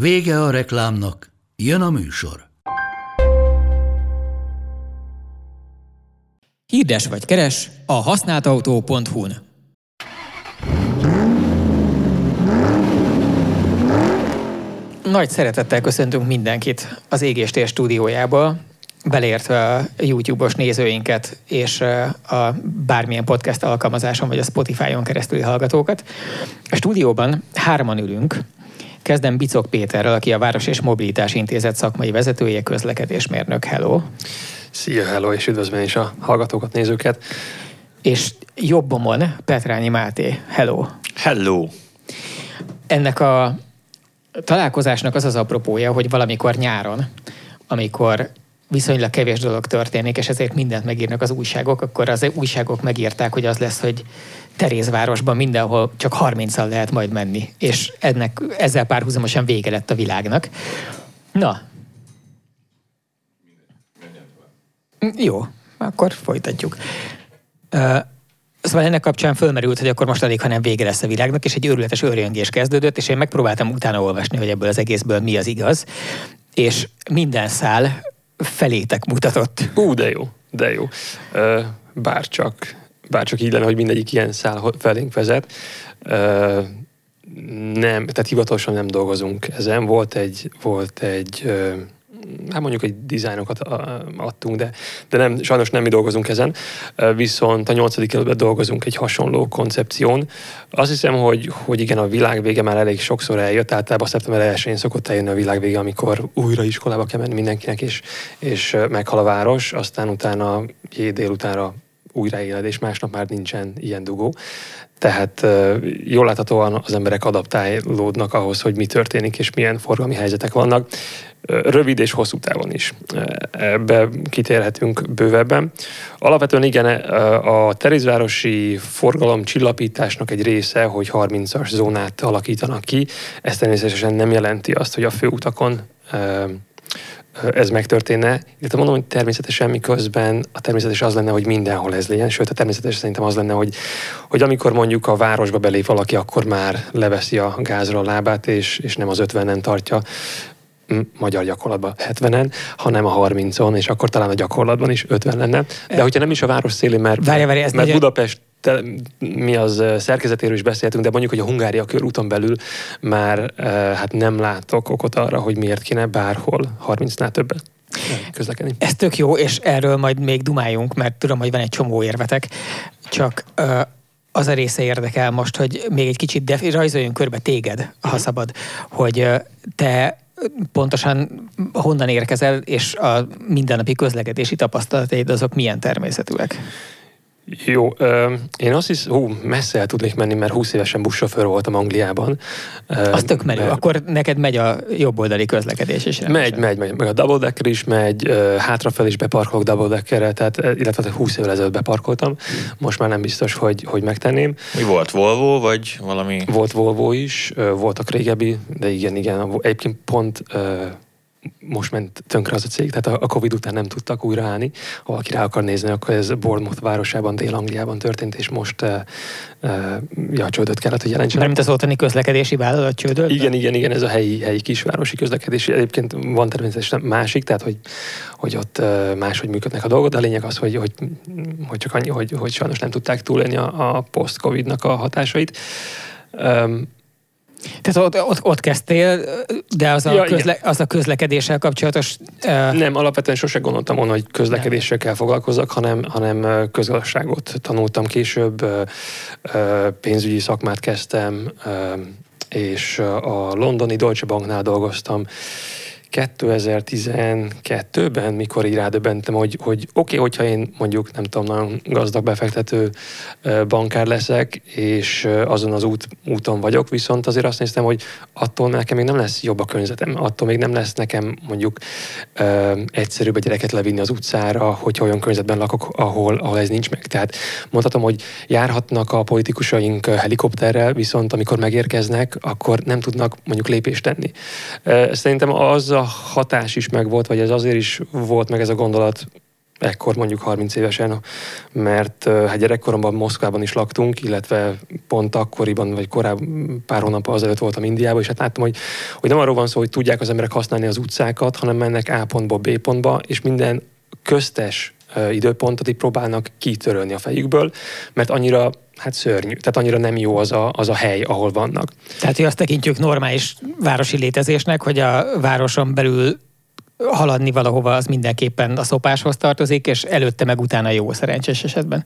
Vége a reklámnak, jön a műsor. Hirdes vagy keres a használtautó.hu-n. Nagy szeretettel köszöntünk mindenkit az Égéstér stúdiójába, beleértve a YouTube-os nézőinket és a bármilyen podcast alkalmazáson vagy a Spotify-on keresztüli hallgatókat. A stúdióban hárman ülünk, Kezdem Bicok Péterrel, aki a Város és Mobilitás Intézet szakmai vezetője, közlekedésmérnök. Hello! Szia, hello, és üdvözlöm is a hallgatókat, nézőket. És jobbomon Petrányi Máté. Hello! Hello! Ennek a találkozásnak az az apropója, hogy valamikor nyáron, amikor viszonylag kevés dolog történik, és ezért mindent megírnak az újságok, akkor az újságok megírták, hogy az lesz, hogy Terézvárosban mindenhol csak 30-al lehet majd menni, és ennek, ezzel párhuzamosan vége lett a világnak. Na. Jó, akkor folytatjuk. Szóval ennek kapcsán fölmerült, hogy akkor most alig, hanem vége lesz a világnak, és egy őrületes őrjöngés kezdődött, és én megpróbáltam utána olvasni, hogy ebből az egészből mi az igaz, és minden szál felétek mutatott. Ú, de jó, de jó. Bár csak, bár csak így lenne, hogy mindegyik ilyen szál felénk vezet. Nem, tehát hivatalosan nem dolgozunk ezen. Volt egy, volt egy hát mondjuk egy dizájnokat adtunk, de, de nem, sajnos nem mi dolgozunk ezen, viszont a nyolcadik kerületben dolgozunk egy hasonló koncepción. Azt hiszem, hogy, hogy igen, a világ vége már elég sokszor eljött, általában szeptember 1-én szokott eljönni a világ vége, amikor újra iskolába kell menni mindenkinek, és, és meghal a város, aztán utána délutánra újraéled, és másnap már nincsen ilyen dugó. Tehát jól láthatóan az emberek adaptálódnak ahhoz, hogy mi történik, és milyen forgalmi helyzetek vannak rövid és hosszú távon is. Ebbe kitérhetünk bővebben. Alapvetően igen, a Terézvárosi forgalom csillapításnak egy része, hogy 30-as zónát alakítanak ki. Ez természetesen nem jelenti azt, hogy a főutakon ez megtörténne. Illetve mondom, hogy természetesen miközben a természetes az lenne, hogy mindenhol ez legyen, sőt a természetes szerintem az lenne, hogy, hogy amikor mondjuk a városba belép valaki, akkor már leveszi a gázra a lábát, és, és nem az 50-en tartja magyar gyakorlatban 70-en, hanem a 30-on, és akkor talán a gyakorlatban is 50 lenne. De hogyha nem is a város szélén, mert, várja, várja, mert nagyon... Budapest mi az szerkezetéről is beszéltünk, de mondjuk, hogy a Hungária körúton belül már hát nem látok okot arra, hogy miért kéne bárhol 30-nál többet közlekedni. Ez tök jó, és erről majd még dumáljunk, mert tudom, hogy van egy csomó érvetek, csak az a része érdekel most, hogy még egy kicsit de, rajzoljunk körbe téged, ha mhm. szabad, hogy te pontosan honnan érkezel, és a mindennapi közlekedési tapasztalataid azok milyen természetűek? Jó, én azt hiszem, hú, messze el tudnék menni, mert 20 évesen buszsofőr voltam Angliában. Az tök menő, mert... akkor neked megy a jobboldali közlekedés is. Megy, megy, megy, meg a double decker is megy, hátrafelé is beparkolok double deckerre, tehát illetve 20 évvel ezelőtt beparkoltam, most már nem biztos, hogy, hogy megtenném. Mi volt, Volvo, vagy valami? Volt Volvo is, voltak régebbi, de igen, igen, egyébként pont most ment tönkre az a cég, tehát a Covid után nem tudtak újraállni. Ha valaki rá akar nézni, akkor ez Bournemouth városában, Dél-Angliában történt, és most uh, uh, ja, csődöt kellett, hogy jelentsen. Mert mint az ottani közlekedési vállalat csődöt? Igen, igen, igen, ez a helyi, helyi kisvárosi közlekedési. Egyébként van természetesen másik, tehát hogy, hogy ott uh, máshogy működnek a dolgok, de a lényeg az, hogy, hogy, hogy csak annyi, hogy, hogy sajnos nem tudták túlélni a, a post-Covid-nak a hatásait. Um, tehát ott, ott, ott kezdtél, de az a, ja, közle, az a közlekedéssel kapcsolatos... Uh... Nem, alapvetően sose gondoltam volna, hogy közlekedéssel kell foglalkozzak, hanem, hanem közgazdaságot tanultam később, pénzügyi szakmát kezdtem, és a londoni Deutsche Banknál dolgoztam 2012-ben, mikor így rádöbbentem, hogy, hogy oké, okay, hogyha én mondjuk, nem tudom, nagyon gazdag befektető bankár leszek, és azon az út, úton vagyok, viszont azért azt néztem, hogy attól nekem még nem lesz jobb a környezetem, attól még nem lesz nekem mondjuk ö, egyszerűbb a gyereket levinni az utcára, hogyha olyan környezetben lakok, ahol, ahol ez nincs meg. Tehát mondhatom, hogy járhatnak a politikusaink helikopterrel, viszont amikor megérkeznek, akkor nem tudnak mondjuk lépést tenni. Szerintem az a hatás is megvolt, vagy ez azért is volt meg ez a gondolat ekkor mondjuk 30 évesen, mert hát gyerekkoromban Moszkvában is laktunk, illetve pont akkoriban, vagy korábban pár hónap azelőtt voltam Indiában, és hát láttam, hogy, hogy nem arról van szó, hogy tudják az emberek használni az utcákat, hanem mennek A pontból B pontba, és minden köztes időpontot így próbálnak kitörölni a fejükből, mert annyira hát szörnyű, tehát annyira nem jó az a, az a hely, ahol vannak. Tehát, hogy azt tekintjük normális városi létezésnek, hogy a városon belül haladni valahova az mindenképpen a szopáshoz tartozik, és előtte meg utána jó szerencsés esetben.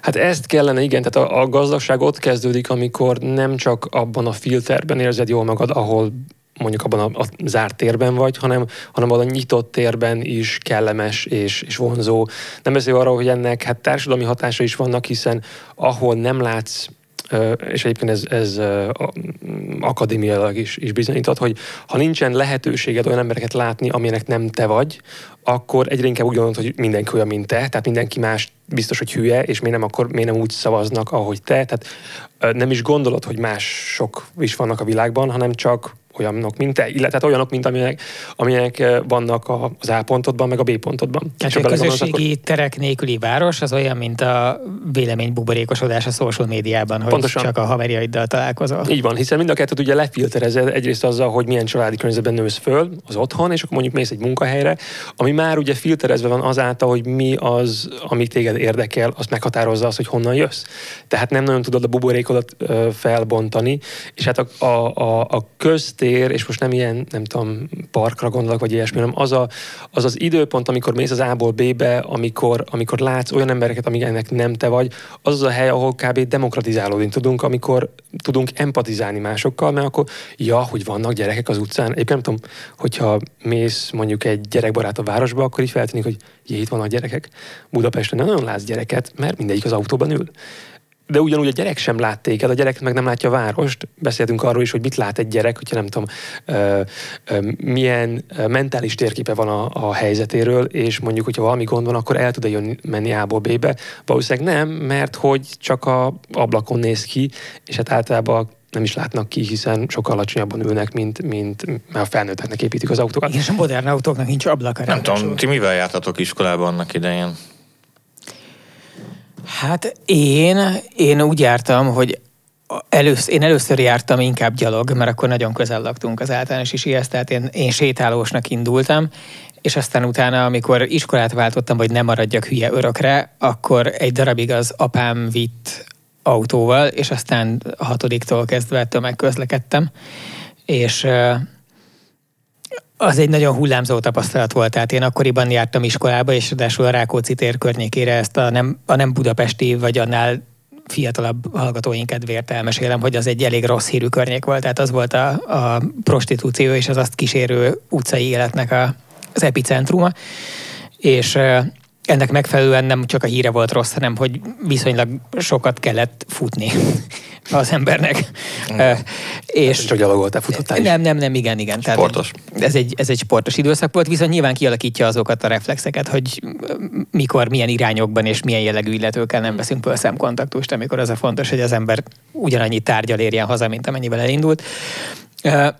Hát ezt kellene, igen, tehát a, a gazdagság ott kezdődik, amikor nem csak abban a filterben érzed jól magad, ahol mondjuk abban a, a zárt térben vagy, hanem, hanem a nyitott térben is kellemes és, és vonzó. Nem beszél arról, hogy ennek hát társadalmi hatása is vannak, hiszen ahol nem látsz és egyébként ez, ez akadémiailag is, is bizonyított, hogy ha nincsen lehetőséged olyan embereket látni, amilyenek nem te vagy, akkor egyre inkább úgy gondolod, hogy mindenki olyan, mint te, tehát mindenki más biztos, hogy hülye, és miért nem, akkor miért nem úgy szavaznak, ahogy te. Tehát nem is gondolod, hogy mások is vannak a világban, hanem csak olyanok, mint te, illetve olyanok, mint amilyenek, amilyenek eh, vannak az A pontodban, meg a B pontodban. Tehát a közösségi akkor... terek nélküli város az olyan, mint a vélemény buborékosodás a social médiában, hogy Pontosan. csak a haverjaiddal találkozol. Így van, hiszen mind a kettőt ugye lefilterezed egyrészt azzal, hogy milyen családi környezetben nősz föl, az otthon, és akkor mondjuk mész egy munkahelyre, ami már ugye filterezve van azáltal, hogy mi az, ami téged érdekel, azt meghatározza az, hogy honnan jössz. Tehát nem nagyon tudod a buborékodat felbontani, és hát a, a, a, a közt tér, és most nem ilyen, nem tudom, parkra gondolok, vagy ilyesmi, hanem az, a, az az időpont, amikor mész az A-ból B-be, amikor, amikor látsz olyan embereket, amik ennek nem te vagy, az az a hely, ahol kb. demokratizálódni tudunk, amikor tudunk empatizálni másokkal, mert akkor, ja, hogy vannak gyerekek az utcán. Egyébként nem tudom, hogyha mész mondjuk egy gyerekbarát a városba, akkor így feltűnik, hogy jé, itt vannak gyerekek. Budapesten nem nagyon látsz gyereket, mert mindegyik az autóban ül de ugyanúgy a gyerek sem lát téged, a gyerek meg nem látja a várost. Beszéltünk arról is, hogy mit lát egy gyerek, hogyha nem tudom, ö, ö, milyen mentális térképe van a, a helyzetéről, és mondjuk, hogyha valami gond van, akkor el tud-e jönni, menni A-ból B-be. Valószínűleg nem, mert hogy csak a ablakon néz ki, és hát általában nem is látnak ki, hiszen sokkal alacsonyabban ülnek, mint, mint mert a felnőtteknek építik az autókat. És a modern autóknak nincs ablaka. Nem tudom, ti mivel jártatok iskolában annak idején? Hát én, én úgy jártam, hogy Először, én először jártam inkább gyalog, mert akkor nagyon közel laktunk az általános isihez, tehát én, én sétálósnak indultam, és aztán utána, amikor iskolát váltottam, hogy nem maradjak hülye örökre, akkor egy darabig az apám vitt autóval, és aztán a hatodiktól kezdve tömegközlekedtem, és az egy nagyon hullámzó tapasztalat volt, tehát én akkoriban jártam iskolába, és ráadásul a Rákóczi tér környékére ezt a nem, a nem budapesti, vagy annál fiatalabb hallgatóink kedvéért elmesélem, hogy az egy elég rossz hírű környék volt, tehát az volt a, a prostitúció és az azt kísérő utcai életnek a, az epicentruma, és ennek megfelelően nem csak a híre volt rossz, hanem hogy viszonylag sokat kellett futni az embernek. Mm. És csak gyalogoltál, futottál Nem, nem, nem, igen, igen. Sportos. Tehát ez, egy, ez egy sportos időszak volt, viszont nyilván kialakítja azokat a reflexeket, hogy mikor, milyen irányokban és milyen jellegű illetőkkel nem veszünk föl szemkontaktust, amikor az a fontos, hogy az ember ugyanannyi tárgyal érjen haza, mint amennyivel elindult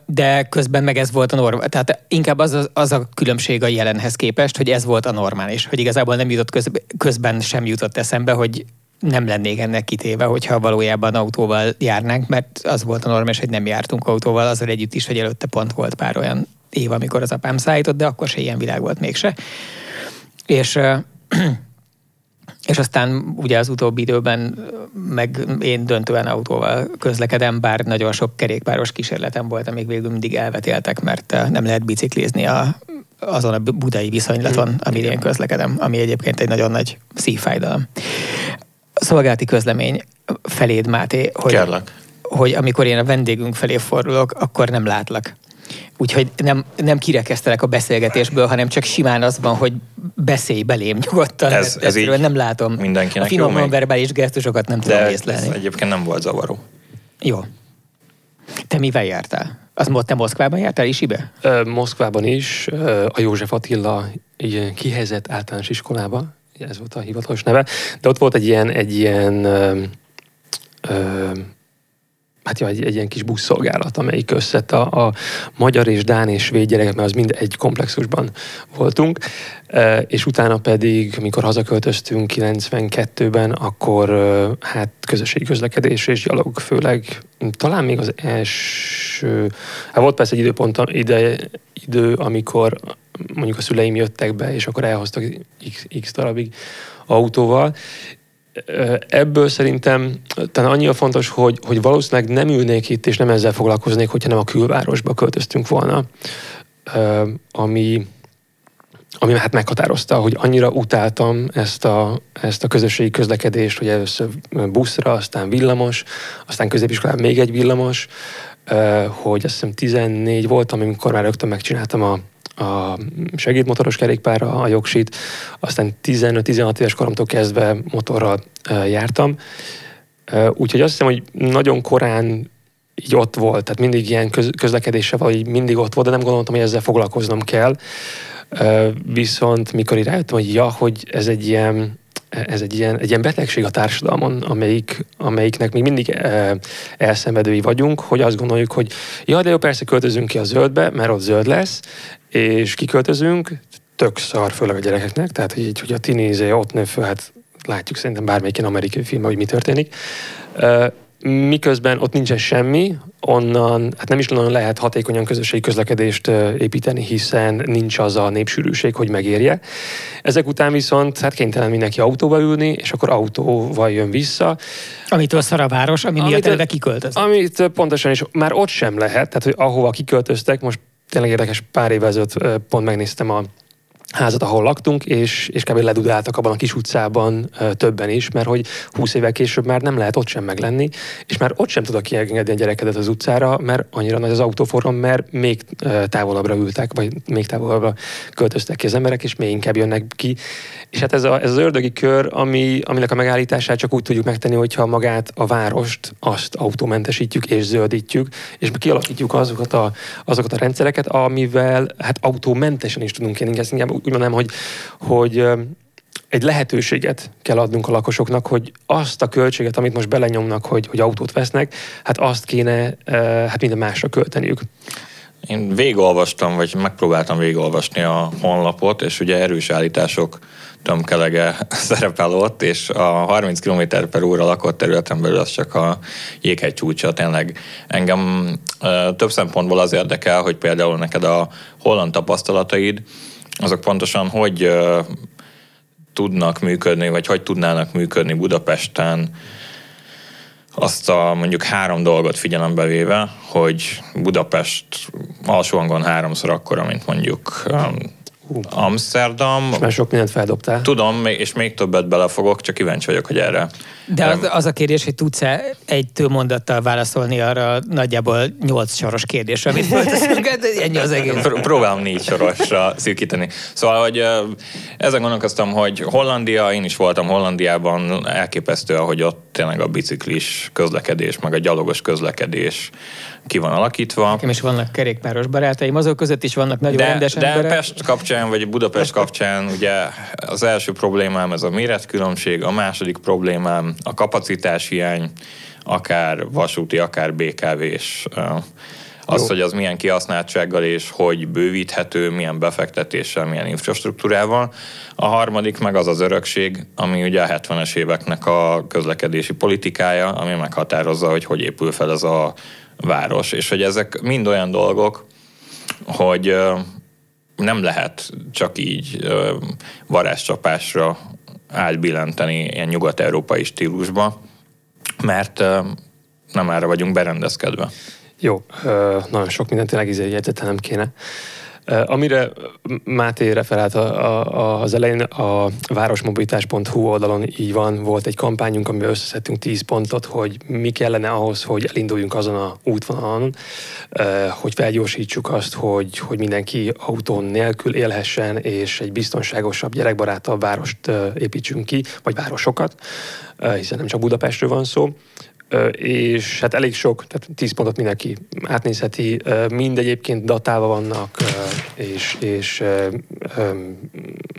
de közben meg ez volt a normális. Tehát inkább az, az, az a különbség a jelenhez képest, hogy ez volt a normális, hogy igazából nem jutott közben, közben sem jutott eszembe, hogy nem lennék ennek kitéve, hogyha valójában autóval járnánk, mert az volt a normális, hogy nem jártunk autóval, azzal együtt is, hogy előtte pont volt pár olyan év, amikor az apám szállított, de akkor se ilyen világ volt mégse. És és aztán ugye az utóbbi időben meg én döntően autóval közlekedem, bár nagyon sok kerékpáros kísérletem volt, amíg végül mindig elvetéltek, mert eh, nem lehet biciklizni a, azon a budai viszonylaton, mm. amire én közlekedem, ami egyébként egy nagyon nagy szívfájdalom. Szolgálati közlemény feléd, Máté, hogy, hogy amikor én a vendégünk felé fordulok, akkor nem látlak. Úgyhogy nem, nem kirekesztelek a beszélgetésből, hanem csak simán az van, hogy beszélj belém nyugodtan. Ez- ez így nem látom. mindenkinek a finom jó, verbális gesztusokat nem tudom De ez észlelni. egyébként nem volt zavaró. Jó. Te mivel jártál? Az mo- te Moszkvában jártál Isibe? Ö, Moszkvában is, ö, a József Attila kihelyezett általános iskolába, ez volt a hivatalos neve, de ott volt egy ilyen, egy ilyen ö, ö, hát ja, egy, egy ilyen kis buszszolgálat, amelyik összett a, a magyar és dán és svéd gyerekek, mert az mind egy komplexusban voltunk, Ö, és utána pedig, mikor hazaköltöztünk 92-ben, akkor ö, hát közösségi közlekedés és gyalog főleg, talán még az első, hát volt persze egy időpont, ide, idő, amikor mondjuk a szüleim jöttek be, és akkor elhoztak x, x darabig autóval, Ebből szerintem talán annyira fontos, hogy, hogy valószínűleg nem ülnék itt, és nem ezzel foglalkoznék, hogyha nem a külvárosba költöztünk volna, ami, ami hát meghatározta, hogy annyira utáltam ezt a, ezt a közösségi közlekedést, hogy először buszra, aztán villamos, aztán középiskolában még egy villamos, hogy azt hiszem 14 voltam, amikor már rögtön megcsináltam a, a segédmotoros kerékpárra a jogsit, aztán 15-16 éves koromtól kezdve motorral jártam. Úgyhogy azt hiszem, hogy nagyon korán így ott volt, tehát mindig ilyen köz, közlekedéssel vagy mindig ott volt, de nem gondoltam, hogy ezzel foglalkoznom kell. Viszont mikor rájöttem, hogy ja, hogy ez egy ilyen ez egy ilyen, egy ilyen betegség a társadalmon, amelyik, amelyiknek még mindig e, elszenvedői vagyunk, hogy azt gondoljuk, hogy ja, de jó, persze költözünk ki a zöldbe, mert ott zöld lesz, és kiköltözünk, tök szar, főleg a gyerekeknek, tehát hogy, így, hogy a tinézé ott nő föl, hát látjuk szerintem bármelyik ilyen amerikai filmben, hogy mi történik. Miközben ott nincsen semmi, onnan hát nem is nagyon lehet hatékonyan közösségi közlekedést építeni, hiszen nincs az a népsűrűség, hogy megérje. Ezek után viszont hát kénytelen mindenki autóba ülni, és akkor autóval jön vissza. Amitől szar a város, ami miatt Amit- eleve kiköltöz. Amit pontosan is már ott sem lehet, tehát hogy ahova kiköltöztek, most tényleg érdekes, pár évvel ezelőtt pont megnéztem a házat, ahol laktunk, és, és kb. ledudáltak abban a kis utcában ö, többen is, mert hogy 20 évvel később már nem lehet ott sem meglenni, és már ott sem tudok kiengedni a gyerekedet az utcára, mert annyira nagy az autóforgalom, mert még ö, távolabbra ültek, vagy még távolabbra költöztek ki az emberek, és még inkább jönnek ki. És hát ez, a, ez az ördögi kör, ami, aminek a megállítását csak úgy tudjuk megtenni, hogyha magát a várost, azt autómentesítjük és zöldítjük, és kialakítjuk azokat a, azokat a rendszereket, amivel hát autómentesen is tudunk élni. Inkább úgy mondanám, hogy, hogy egy lehetőséget kell adnunk a lakosoknak, hogy azt a költséget, amit most belenyomnak, hogy, hogy autót vesznek, hát azt kéne hát minden másra költeniük. Én végigolvastam, vagy megpróbáltam végigolvasni a honlapot, és ugye erős állítások tömkelege szerepel ott, és a 30 km per óra lakott területen belül az csak a jéghegy csúcsa. Tényleg engem több szempontból az érdekel, hogy például neked a holland tapasztalataid, azok pontosan hogy tudnak működni, vagy hogy tudnának működni Budapesten, azt a mondjuk három dolgot figyelembe véve, hogy Budapest alsóhangon háromszor akkora, mint mondjuk Amsterdam. Már sok mindent feldobtál. Tudom, és még többet belefogok, csak kíváncsi vagyok, hogy erre. De az, az a kérdés, hogy tudsz-e egy mondattal válaszolni arra nagyjából nyolc soros kérdésre, amit fölteszünk, Hát ennyi az egész. Pr- próbálom négy sorosra szűkíteni. Szóval, hogy ezen gondolkoztam, hogy Hollandia, én is voltam Hollandiában, elképesztő, hogy ott tényleg a biciklis közlekedés, meg a gyalogos közlekedés ki van alakítva. Nekem is vannak kerékpáros barátaim, azok között is vannak nagyon De, rendes de emberek. Pest kapcsán, vagy Budapest kapcsán ugye az első problémám ez a méretkülönbség, a második problémám a kapacitás hiány, akár vasúti, akár BKV-s. Az, Jó. hogy az milyen kihasználtsággal és hogy bővíthető, milyen befektetéssel, milyen infrastruktúrával. A harmadik meg az az örökség, ami ugye a 70-es éveknek a közlekedési politikája, ami meghatározza, hogy hogy épül fel ez a város. És hogy ezek mind olyan dolgok, hogy nem lehet csak így varázscsapásra átbillenteni ilyen nyugat-európai stílusba, mert nem erre vagyunk berendezkedve. Jó, nagyon sok mindent tényleg izé jegyzetelnem kéne. Amire Máté referált az elején, a városmobilitás.hu oldalon így van, volt egy kampányunk, amiben összeszedtünk 10 pontot, hogy mi kellene ahhoz, hogy elinduljunk azon a útvonalon, hogy felgyorsítsuk azt, hogy, hogy mindenki autón nélkül élhessen, és egy biztonságosabb, gyerekbarátabb várost építsünk ki, vagy városokat, hiszen nem csak Budapestről van szó és hát elég sok, tehát 10 pontot mindenki átnézheti, mind egyébként datálva vannak, és, és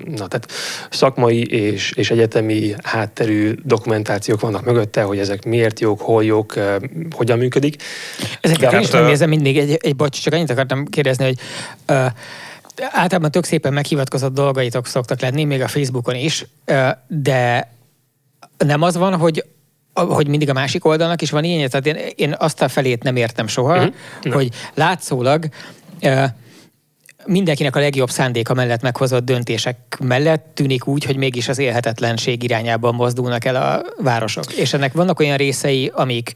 na, tehát szakmai és, és egyetemi hátterű dokumentációk vannak mögötte, hogy ezek miért jók, hol jók, hogyan működik. Ezeket én is megnézem mindig, egy, egy bocs, csak annyit akartam kérdezni, hogy uh, általában tök szépen meghivatkozott dolgaitok szoktak lenni, még a Facebookon is, de nem az van, hogy hogy mindig a másik oldalnak is van ilyen, tehát én, én azt a felét nem értem soha, uh-huh. hogy látszólag mindenkinek a legjobb szándéka mellett meghozott döntések mellett tűnik úgy, hogy mégis az élhetetlenség irányában mozdulnak el a városok. És ennek vannak olyan részei, amik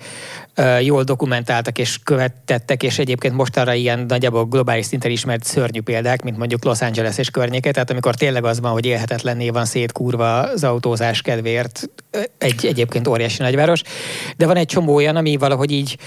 uh, jól dokumentáltak és követtettek, és egyébként mostanra ilyen nagyjából globális szinten ismert szörnyű példák, mint mondjuk Los Angeles és környéke, tehát amikor tényleg az van, hogy élhetetlenné van szétkurva az autózás kedvéért egy egyébként óriási nagyváros. De van egy csomó olyan, ami valahogy így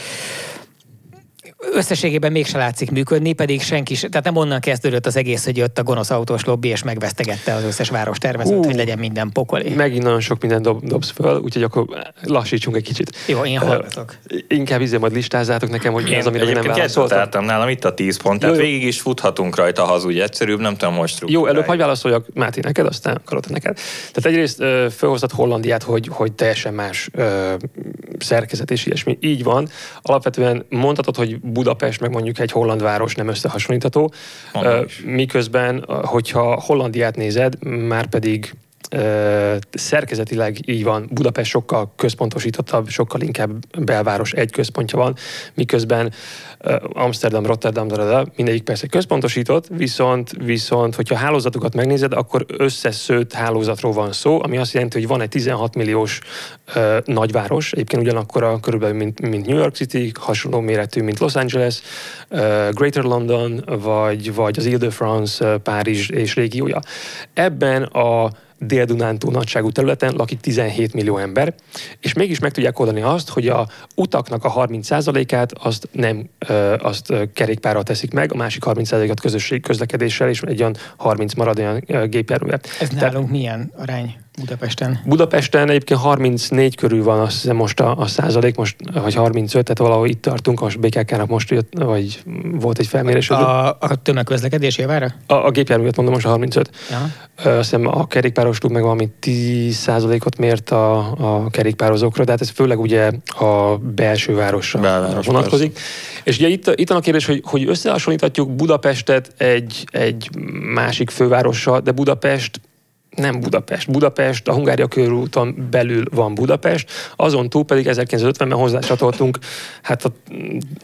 összességében mégse látszik működni, pedig senki, tehát nem onnan kezdődött az egész, hogy jött a gonosz autós lobby, és megvesztegette az összes város tervezőt, uh, hogy legyen minden pokoli. Megint nagyon sok minden dob, dobsz föl, úgyhogy akkor lassítsunk egy kicsit. Jó, én hallgatok. Uh, inkább izé majd listázzátok nekem, hogy mi az, amire nem válaszoltam. nálam itt a 10 pont, tehát jó, végig is futhatunk rajta, ha az úgy egyszerűbb, nem tudom most Jó, előbb hagyj válaszoljak Máté neked, aztán akarod neked. Tehát egyrészt uh, felhoztad Hollandiát, hogy, hogy teljesen más uh, szerkezet és ilyesmi. Így van. Alapvetően mondhatod, hogy Budapest meg mondjuk egy holland város nem összehasonlítható. Miközben, hogyha Hollandiát nézed, már pedig szerkezetileg így van, Budapest sokkal központosítottabb, sokkal inkább belváros egy központja van, miközben Amsterdam, Rotterdam, de mindegyik persze központosított, viszont, viszont hogyha hálózatokat megnézed, akkor összeszőtt hálózatról van szó, ami azt jelenti, hogy van egy 16 milliós nagyváros, egyébként ugyanakkor a, körülbelül, mint, mint New York City, hasonló méretű, mint Los Angeles, Greater London, vagy, vagy az Ile-de-France, Párizs és régiója. Ebben a Dél-Dunántúl nagyságú területen lakik 17 millió ember, és mégis meg tudják oldani azt, hogy a utaknak a 30%-át azt nem azt kerékpárral teszik meg, a másik 30%-at közösségi közlekedéssel, és egy olyan 30 marad olyan gépjárművel. Ez Tehát, nálunk milyen arány? Budapesten? Budapesten egyébként 34 körül van azt hiszem most a, a százalék, most, vagy 35, tehát valahol itt tartunk, most BKK-nak most jött, vagy volt egy felmérés. A, a tömegközlekedés javára? A, a gépjárművet mondom most a 35. Aha. Azt hiszem a kerékpáros klub meg valami 10 százalékot mért a, a kerékpározókra, de hát ez főleg ugye a belső városra Belváros vonatkozik. Persze. És ugye itt, itt van a kérdés, hogy, hogy összehasonlíthatjuk Budapestet egy, egy másik fővárossal, de Budapest nem Budapest. Budapest, a Hungária körúton belül van Budapest, azon túl pedig 1950-ben hozzácsatoltunk hát a,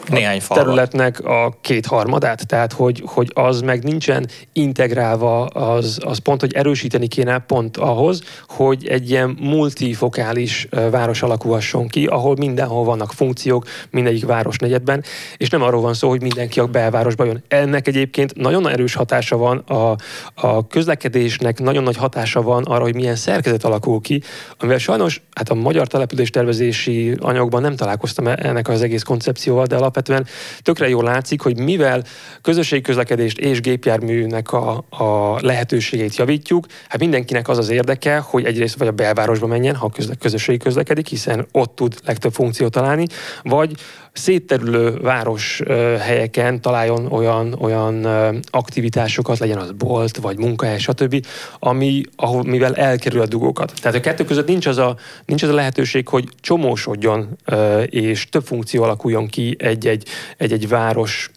Néhány a területnek a kétharmadát, tehát hogy, hogy az meg nincsen integrálva, az, az pont, hogy erősíteni kéne pont ahhoz, hogy egy ilyen multifokális város alakulhasson ki, ahol mindenhol vannak funkciók, mindegyik városnegyedben, és nem arról van szó, hogy mindenki a belvárosba jön. Ennek egyébként nagyon erős hatása van a, a közlekedésnek, nagyon nagy hatása hatása van arra, hogy milyen szerkezet alakul ki, amivel sajnos hát a magyar település tervezési anyagban nem találkoztam e- ennek az egész koncepcióval, de alapvetően tökre jól látszik, hogy mivel közösségi közlekedést és gépjárműnek a, a lehetőségét javítjuk, hát mindenkinek az az érdeke, hogy egyrészt vagy a belvárosba menjen, ha közösségi közlekedik, hiszen ott tud legtöbb funkciót találni, vagy szétterülő város helyeken találjon olyan, olyan aktivitásokat, legyen az bolt, vagy munkahely, stb., ami, ahol, mivel elkerül a dugókat. Tehát a kettő között nincs az a, nincs az a lehetőség, hogy csomósodjon, és több funkció alakuljon ki egy-egy, egy-egy város,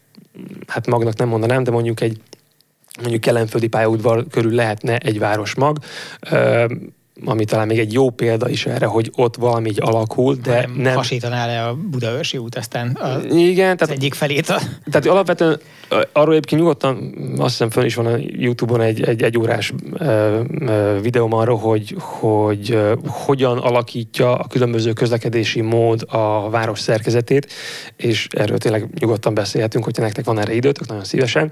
hát magnak nem mondanám, de mondjuk egy mondjuk kelenföldi pályaudvar körül lehetne egy városmag ami talán még egy jó példa is erre, hogy ott valami így alakul, de nem, nem... hasítaná le a Budaörsi út, aztán a, Igen, az tehát, egyik felét. A... tehát alapvetően arról egyébként nyugodtan, azt hiszem fönn is van a Youtube-on egy, egy egyórás ö, ö, videóm arról, hogy, hogy ö, hogyan alakítja a különböző közlekedési mód a város szerkezetét, és erről tényleg nyugodtan beszélhetünk, hogyha nektek van erre időtök, nagyon szívesen,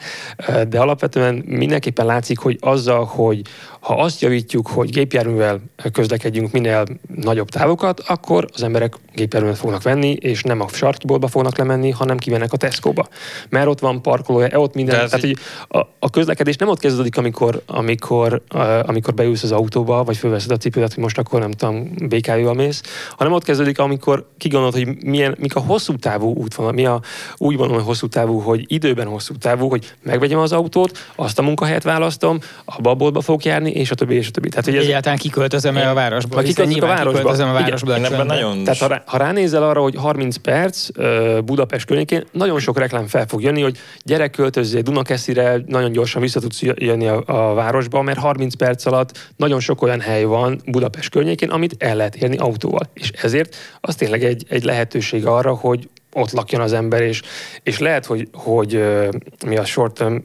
de alapvetően mindenképpen látszik, hogy azzal, hogy ha azt javítjuk, hogy gépjárművel közlekedjünk minél nagyobb távokat, akkor az emberek gépjárművet fognak venni, és nem a sarkiboltba fognak lemenni, hanem kimennek a Tesco-ba. Mert ott van parkolója, ott minden. Tehát, hogy a, a, közlekedés nem ott kezdődik, amikor, amikor, uh, amikor beülsz az autóba, vagy fölveszed a cipődet, hogy most akkor nem tudom, BKV-val mész, hanem ott kezdődik, amikor kigondolod, hogy milyen, mik a hosszú távú útvonal, mi a úgy van, hogy hosszú távú, hogy időben hosszú távú, hogy megvegyem az autót, azt a munkahelyet választom, a boltba fogok járni, és a többi, és a többi. Tehát, hogy ez, Egyáltalán kiköltözöm el a városból. Ha kiköltözök a városba, kiköltözöm a igen, városból. Én ebben nagyon... tehát ha, rá, ha ránézel arra, hogy 30 perc Budapest környékén, nagyon sok reklám fel fog jönni, hogy gyerek költözzél Dunakeszire, nagyon gyorsan vissza tudsz jönni a, a városba, mert 30 perc alatt nagyon sok olyan hely van Budapest környékén, amit el lehet érni autóval. És ezért az tényleg egy, egy lehetőség arra, hogy ott lakjon az ember, és, és lehet, hogy, hogy mi a short term,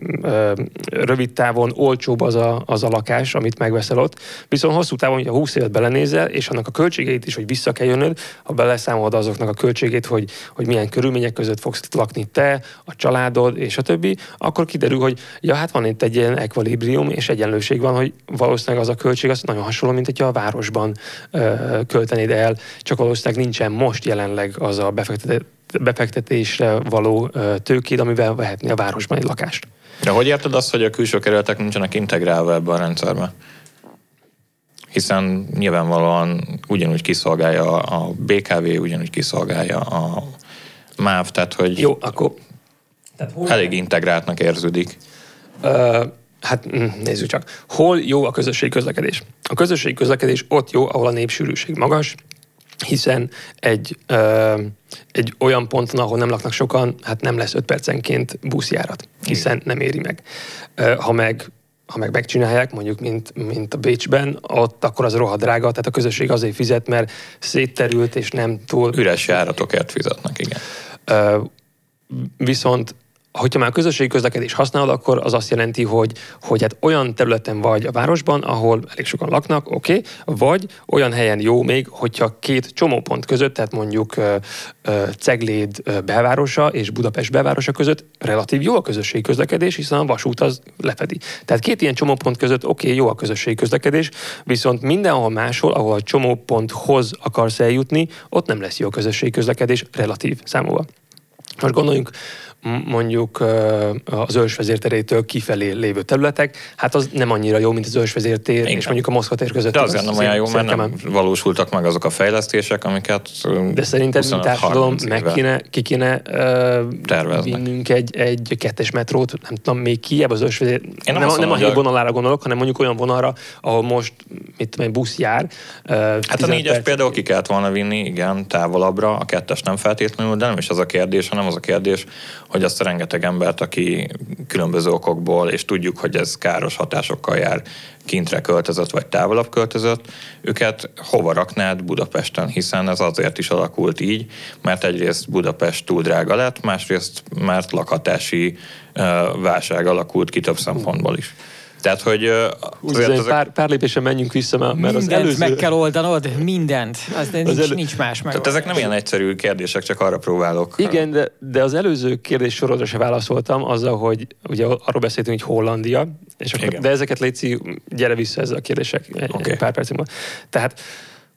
rövid távon olcsóbb az a, az a lakás, amit megveszel ott, viszont hosszú távon, ha 20 évet belenézel, és annak a költségeit is, hogy vissza kell jönnöd, ha beleszámolod azoknak a költségét, hogy, hogy milyen körülmények között fogsz lakni te, a családod, és a többi, akkor kiderül, hogy ja, hát van itt egy ilyen ekvilibrium, és egyenlőség van, hogy valószínűleg az a költség az nagyon hasonló, mint hogyha a városban ö, költenéd el, csak valószínűleg nincsen most jelenleg az a befektetett befektetésre való ö, tőkéd, amivel vehetni a városban egy lakást. De hogy érted azt, hogy a külső kerületek nincsenek integrálva ebbe a rendszerbe? Hiszen nyilvánvalóan ugyanúgy kiszolgálja a BKV, ugyanúgy kiszolgálja a MÁV, tehát hogy Jó, akkor elég integráltnak érződik. Ö, hát mm, nézzük csak. Hol jó a közösségi közlekedés? A közösségi közlekedés ott jó, ahol a népsűrűség magas, hiszen egy, ö, egy olyan ponton, ahol nem laknak sokan, hát nem lesz 5 percenként buszjárat, hiszen nem éri meg. Ö, ha meg ha meg megcsinálják, mondjuk, mint, mint a Bécsben, ott akkor az rohadt drága, tehát a közösség azért fizet, mert szétterült és nem túl Üres járatokért fizetnek, igen. Ö, viszont hogyha már közösségi közlekedés használod, akkor az azt jelenti, hogy, hogy hát olyan területen vagy a városban, ahol elég sokan laknak, oké, okay, vagy olyan helyen jó még, hogyha két csomópont között, tehát mondjuk Cegléd ö, belvárosa és Budapest belvárosa között relatív jó a közösségi közlekedés, hiszen a vasút az lefedi. Tehát két ilyen csomópont között oké, okay, jó a közösségi közlekedés, viszont mindenhol máshol, ahol a csomóponthoz akarsz eljutni, ott nem lesz jó a közösségi közlekedés relatív számúval. Most gondoljunk mondjuk az ősvezérterétől kifelé lévő területek, hát az nem annyira jó, mint az ősvezértér Igen. és mondjuk a Moszkva tér között. De azért nem olyan jó, mert nem Szerintem- valósultak meg azok a fejlesztések, amiket De szerinted, mint 25-30 társadalom, meg kéne, ki kéne Terveznek. vinnünk egy, egy kettes metrót, nem tudom, még kiebb az ősvezér. nem Nem, nem, a híd vonalára gondolok, hanem mondjuk olyan vonalra, ahol most, mit tudom, egy busz jár. ö, Hát a 15 négyes perc. például ki kellett volna vinni, igen, távolabbra, a kettes nem feltétlenül, de nem is az a kérdés, hanem az a kérdés, hogy azt a rengeteg embert, aki különböző okokból, és tudjuk, hogy ez káros hatásokkal jár, kintre költözött, vagy távolabb költözött, őket hova raknád Budapesten, hiszen ez azért is alakult így, mert egyrészt Budapest túl drága lett, másrészt mert lakhatási válság alakult ki több szempontból is. Tehát, hogy azért ezek- pár, pár lépésen menjünk vissza, mert mert az Mindent előző... meg kell oldanod, mindent. Az, nincs, elő- nincs más meg. tehát ezek nem ilyen egyszerű kérdések, csak arra próbálok. Igen, de, de az előző kérdés sorozatra se válaszoltam azzal, hogy ugye arról beszéltünk, hogy Hollandia, és akkor, Igen. de ezeket Léci, gyere vissza ezzel a kérdések egy, Oké. egy pár percig. Tehát,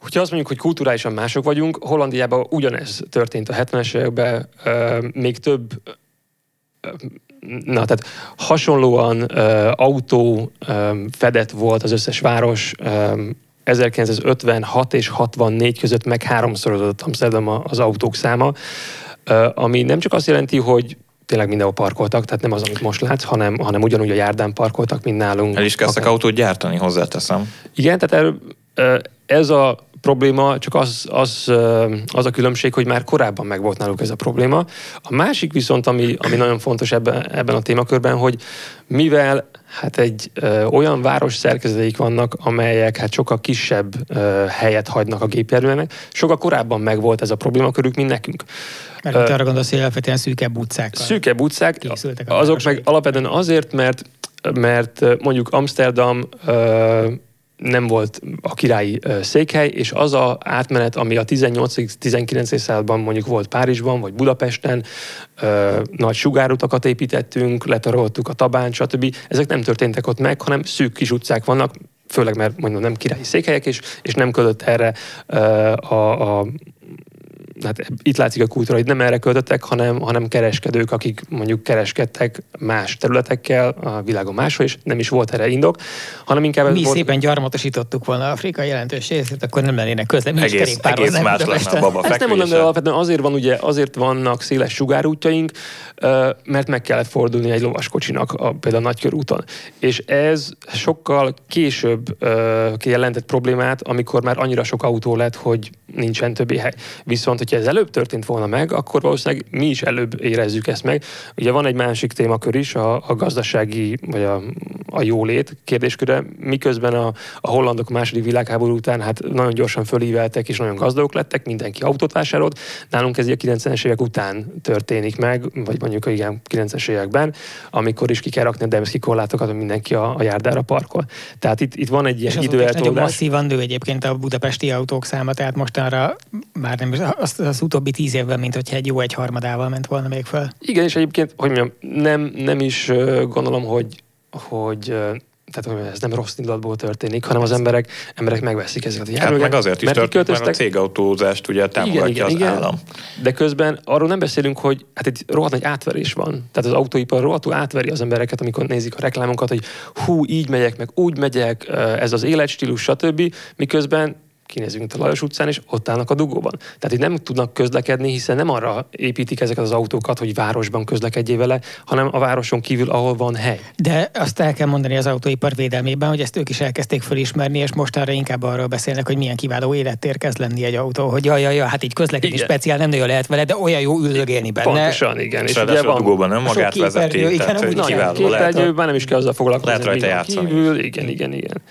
hogyha azt mondjuk, hogy kulturálisan mások vagyunk, Hollandiában ugyanez történt a 70-es években, még több Na, tehát hasonlóan ö, autó ö, fedett volt az összes város, ö, 1956 és 64 között meg háromszorozódott Amsterdam az autók száma, ami nem csak azt jelenti, hogy tényleg mindenhol parkoltak, tehát nem az, amit most látsz, hanem, hanem ugyanúgy a járdán parkoltak, mint nálunk. El is kezdtek Akár- autót gyártani, hozzáteszem. igen, tehát ö, ez a probléma, csak az, az, az a különbség, hogy már korábban meg volt náluk ez a probléma. A másik viszont, ami, ami nagyon fontos ebben, ebben a témakörben, hogy mivel hát egy ö, olyan város szerkezeteik vannak, amelyek hát sokkal kisebb ö, helyet hagynak a gépjárművenek, sokkal korábban megvolt ez a problémakörük, mint nekünk. Mert uh, arra gondolsz, hogy alapvetően szűkebb utcákkal. Szűkebb utcák, azok meg alapvetően azért, mert mert mondjuk Amsterdam ö, nem volt a királyi székhely, és az a átmenet, ami a 18-19. században mondjuk volt Párizsban, vagy Budapesten, nagy sugárutakat építettünk, letaroltuk a Tabán, stb. Ezek nem történtek ott meg, hanem szűk kis utcák vannak, főleg mert mondjuk nem királyi székhelyek, és, és nem ködött erre a, a hát itt látszik a kultúra, hogy nem erre költöttek, hanem, hanem kereskedők, akik mondjuk kereskedtek más területekkel a világon máshol, és nem is volt erre indok, hanem inkább... Mi volt, szépen gyarmatosítottuk volna Afrika jelentős részét, akkor nem lennének közle, mi is Egész, egész más lenne a baba ezt nem mondom, de alapvetően azért van ugye, azért vannak széles sugárútjaink, mert meg kellett fordulni egy lovaskocsinak a, például a nagykörúton. És ez sokkal később jelentett problémát, amikor már annyira sok autó lett, hogy nincsen többi hely. Viszont, hogyha ez előbb történt volna meg, akkor valószínűleg mi is előbb érezzük ezt meg. Ugye van egy másik témakör is, a, a gazdasági, vagy a, a jólét kérdésköre, miközben a, a hollandok a második világháború után hát nagyon gyorsan fölíveltek, és nagyon gazdagok lettek, mindenki autót vásárolt. Nálunk ez a 90-es évek után történik meg, vagy mondjuk a igen, 90-es években, amikor is ki kell rakni a Demszki korlátokat, hogy mindenki a, a járdára parkol. Tehát itt, itt van egy És ilyen azóta is nagyon időeltolódás. masszívan nő egyébként a budapesti autók száma, tehát mostanra már nem, az, az utóbbi tíz évben, mint hogyha egy jó egy harmadával ment volna még föl. Igen, és egyébként, hogy mondjam, nem, nem is gondolom, hogy, hogy tehát hogy ez nem rossz indulatból történik, hanem az emberek, emberek megveszik ezeket a Hát járműveket. meg azért is mert történt, mert a cégautózást ugye támogatja az állam. De közben arról nem beszélünk, hogy hát egy rohadt nagy átverés van. Tehát az autóipar rohadtul átveri az embereket, amikor nézik a reklámokat, hogy hú, így megyek, meg úgy megyek, ez az életstílus, stb. Miközben kinézünk a Lajos utcán, és ott állnak a dugóban. Tehát így nem tudnak közlekedni, hiszen nem arra építik ezeket az autókat, hogy városban közlekedjél vele, hanem a városon kívül, ahol van hely. De azt el kell mondani az autóipar védelmében, hogy ezt ők is elkezdték fölismerni, és mostanra inkább arról beszélnek, hogy milyen kiváló élettér kezd lenni egy autó, hogy jaj, jaj, jaj hát így közlekedés Igen. speciál nem nagyon lehet vele, de olyan jó üldögélni benne. Pontosan, igen. És És ugye ráadásul a van, dugóban nem magát vezeti, képernyő, igen, tehát nagyon kiváló lehet. képernyő, nem is kell azzal foglalkozni. Lehet rajta van játszani. Kívül, igen, igen, igen.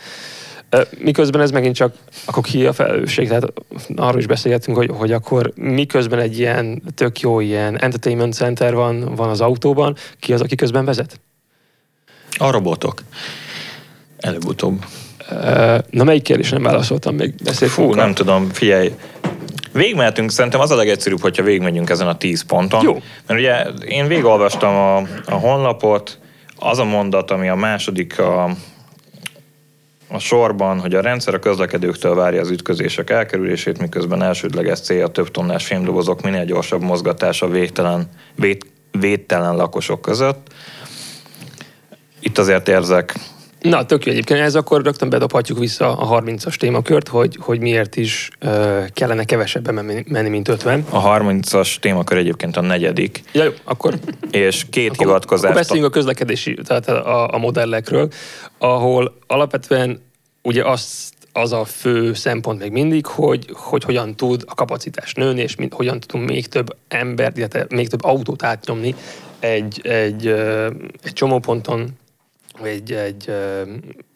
Miközben ez megint csak akkor ki a felelősség, tehát arról is beszélgettünk, hogy, hogy akkor miközben egy ilyen tök jó ilyen entertainment center van, van az autóban, ki az, aki közben vezet? A robotok. Előbb-utóbb. Na melyik kérdés nem válaszoltam még? Fú, nem tudom, figyelj. Végmehetünk, szerintem az a legegyszerűbb, hogyha végigmegyünk ezen a 10 ponton. Jó. Mert ugye én végigolvastam a, a honlapot, az a mondat, ami a második a, a sorban, hogy a rendszer a közlekedőktől várja az ütközések elkerülését, miközben elsődleges célja a több tonnás fémdobozok minél gyorsabb mozgatása végtelen, vét, védtelen lakosok között. Itt azért érzek Na, tök jó egyébként. Ez akkor rögtön bedobhatjuk vissza a 30-as témakört, hogy, hogy miért is ö, kellene kevesebben menni, mint 50. a 30-as témakör egyébként a negyedik, Ja, jó, akkor és két Akkor, hivatkozást... akkor beszéljünk a közlekedési, tehát a, a modellekről, ahol alapvetően ugye az, az a fő szempont még mindig, hogy, hogy hogyan tud a kapacitás nőni, és mind, hogyan tudunk még több embert, illetve még több autót átnyomni egy, egy, egy csomóponton, egy, egy,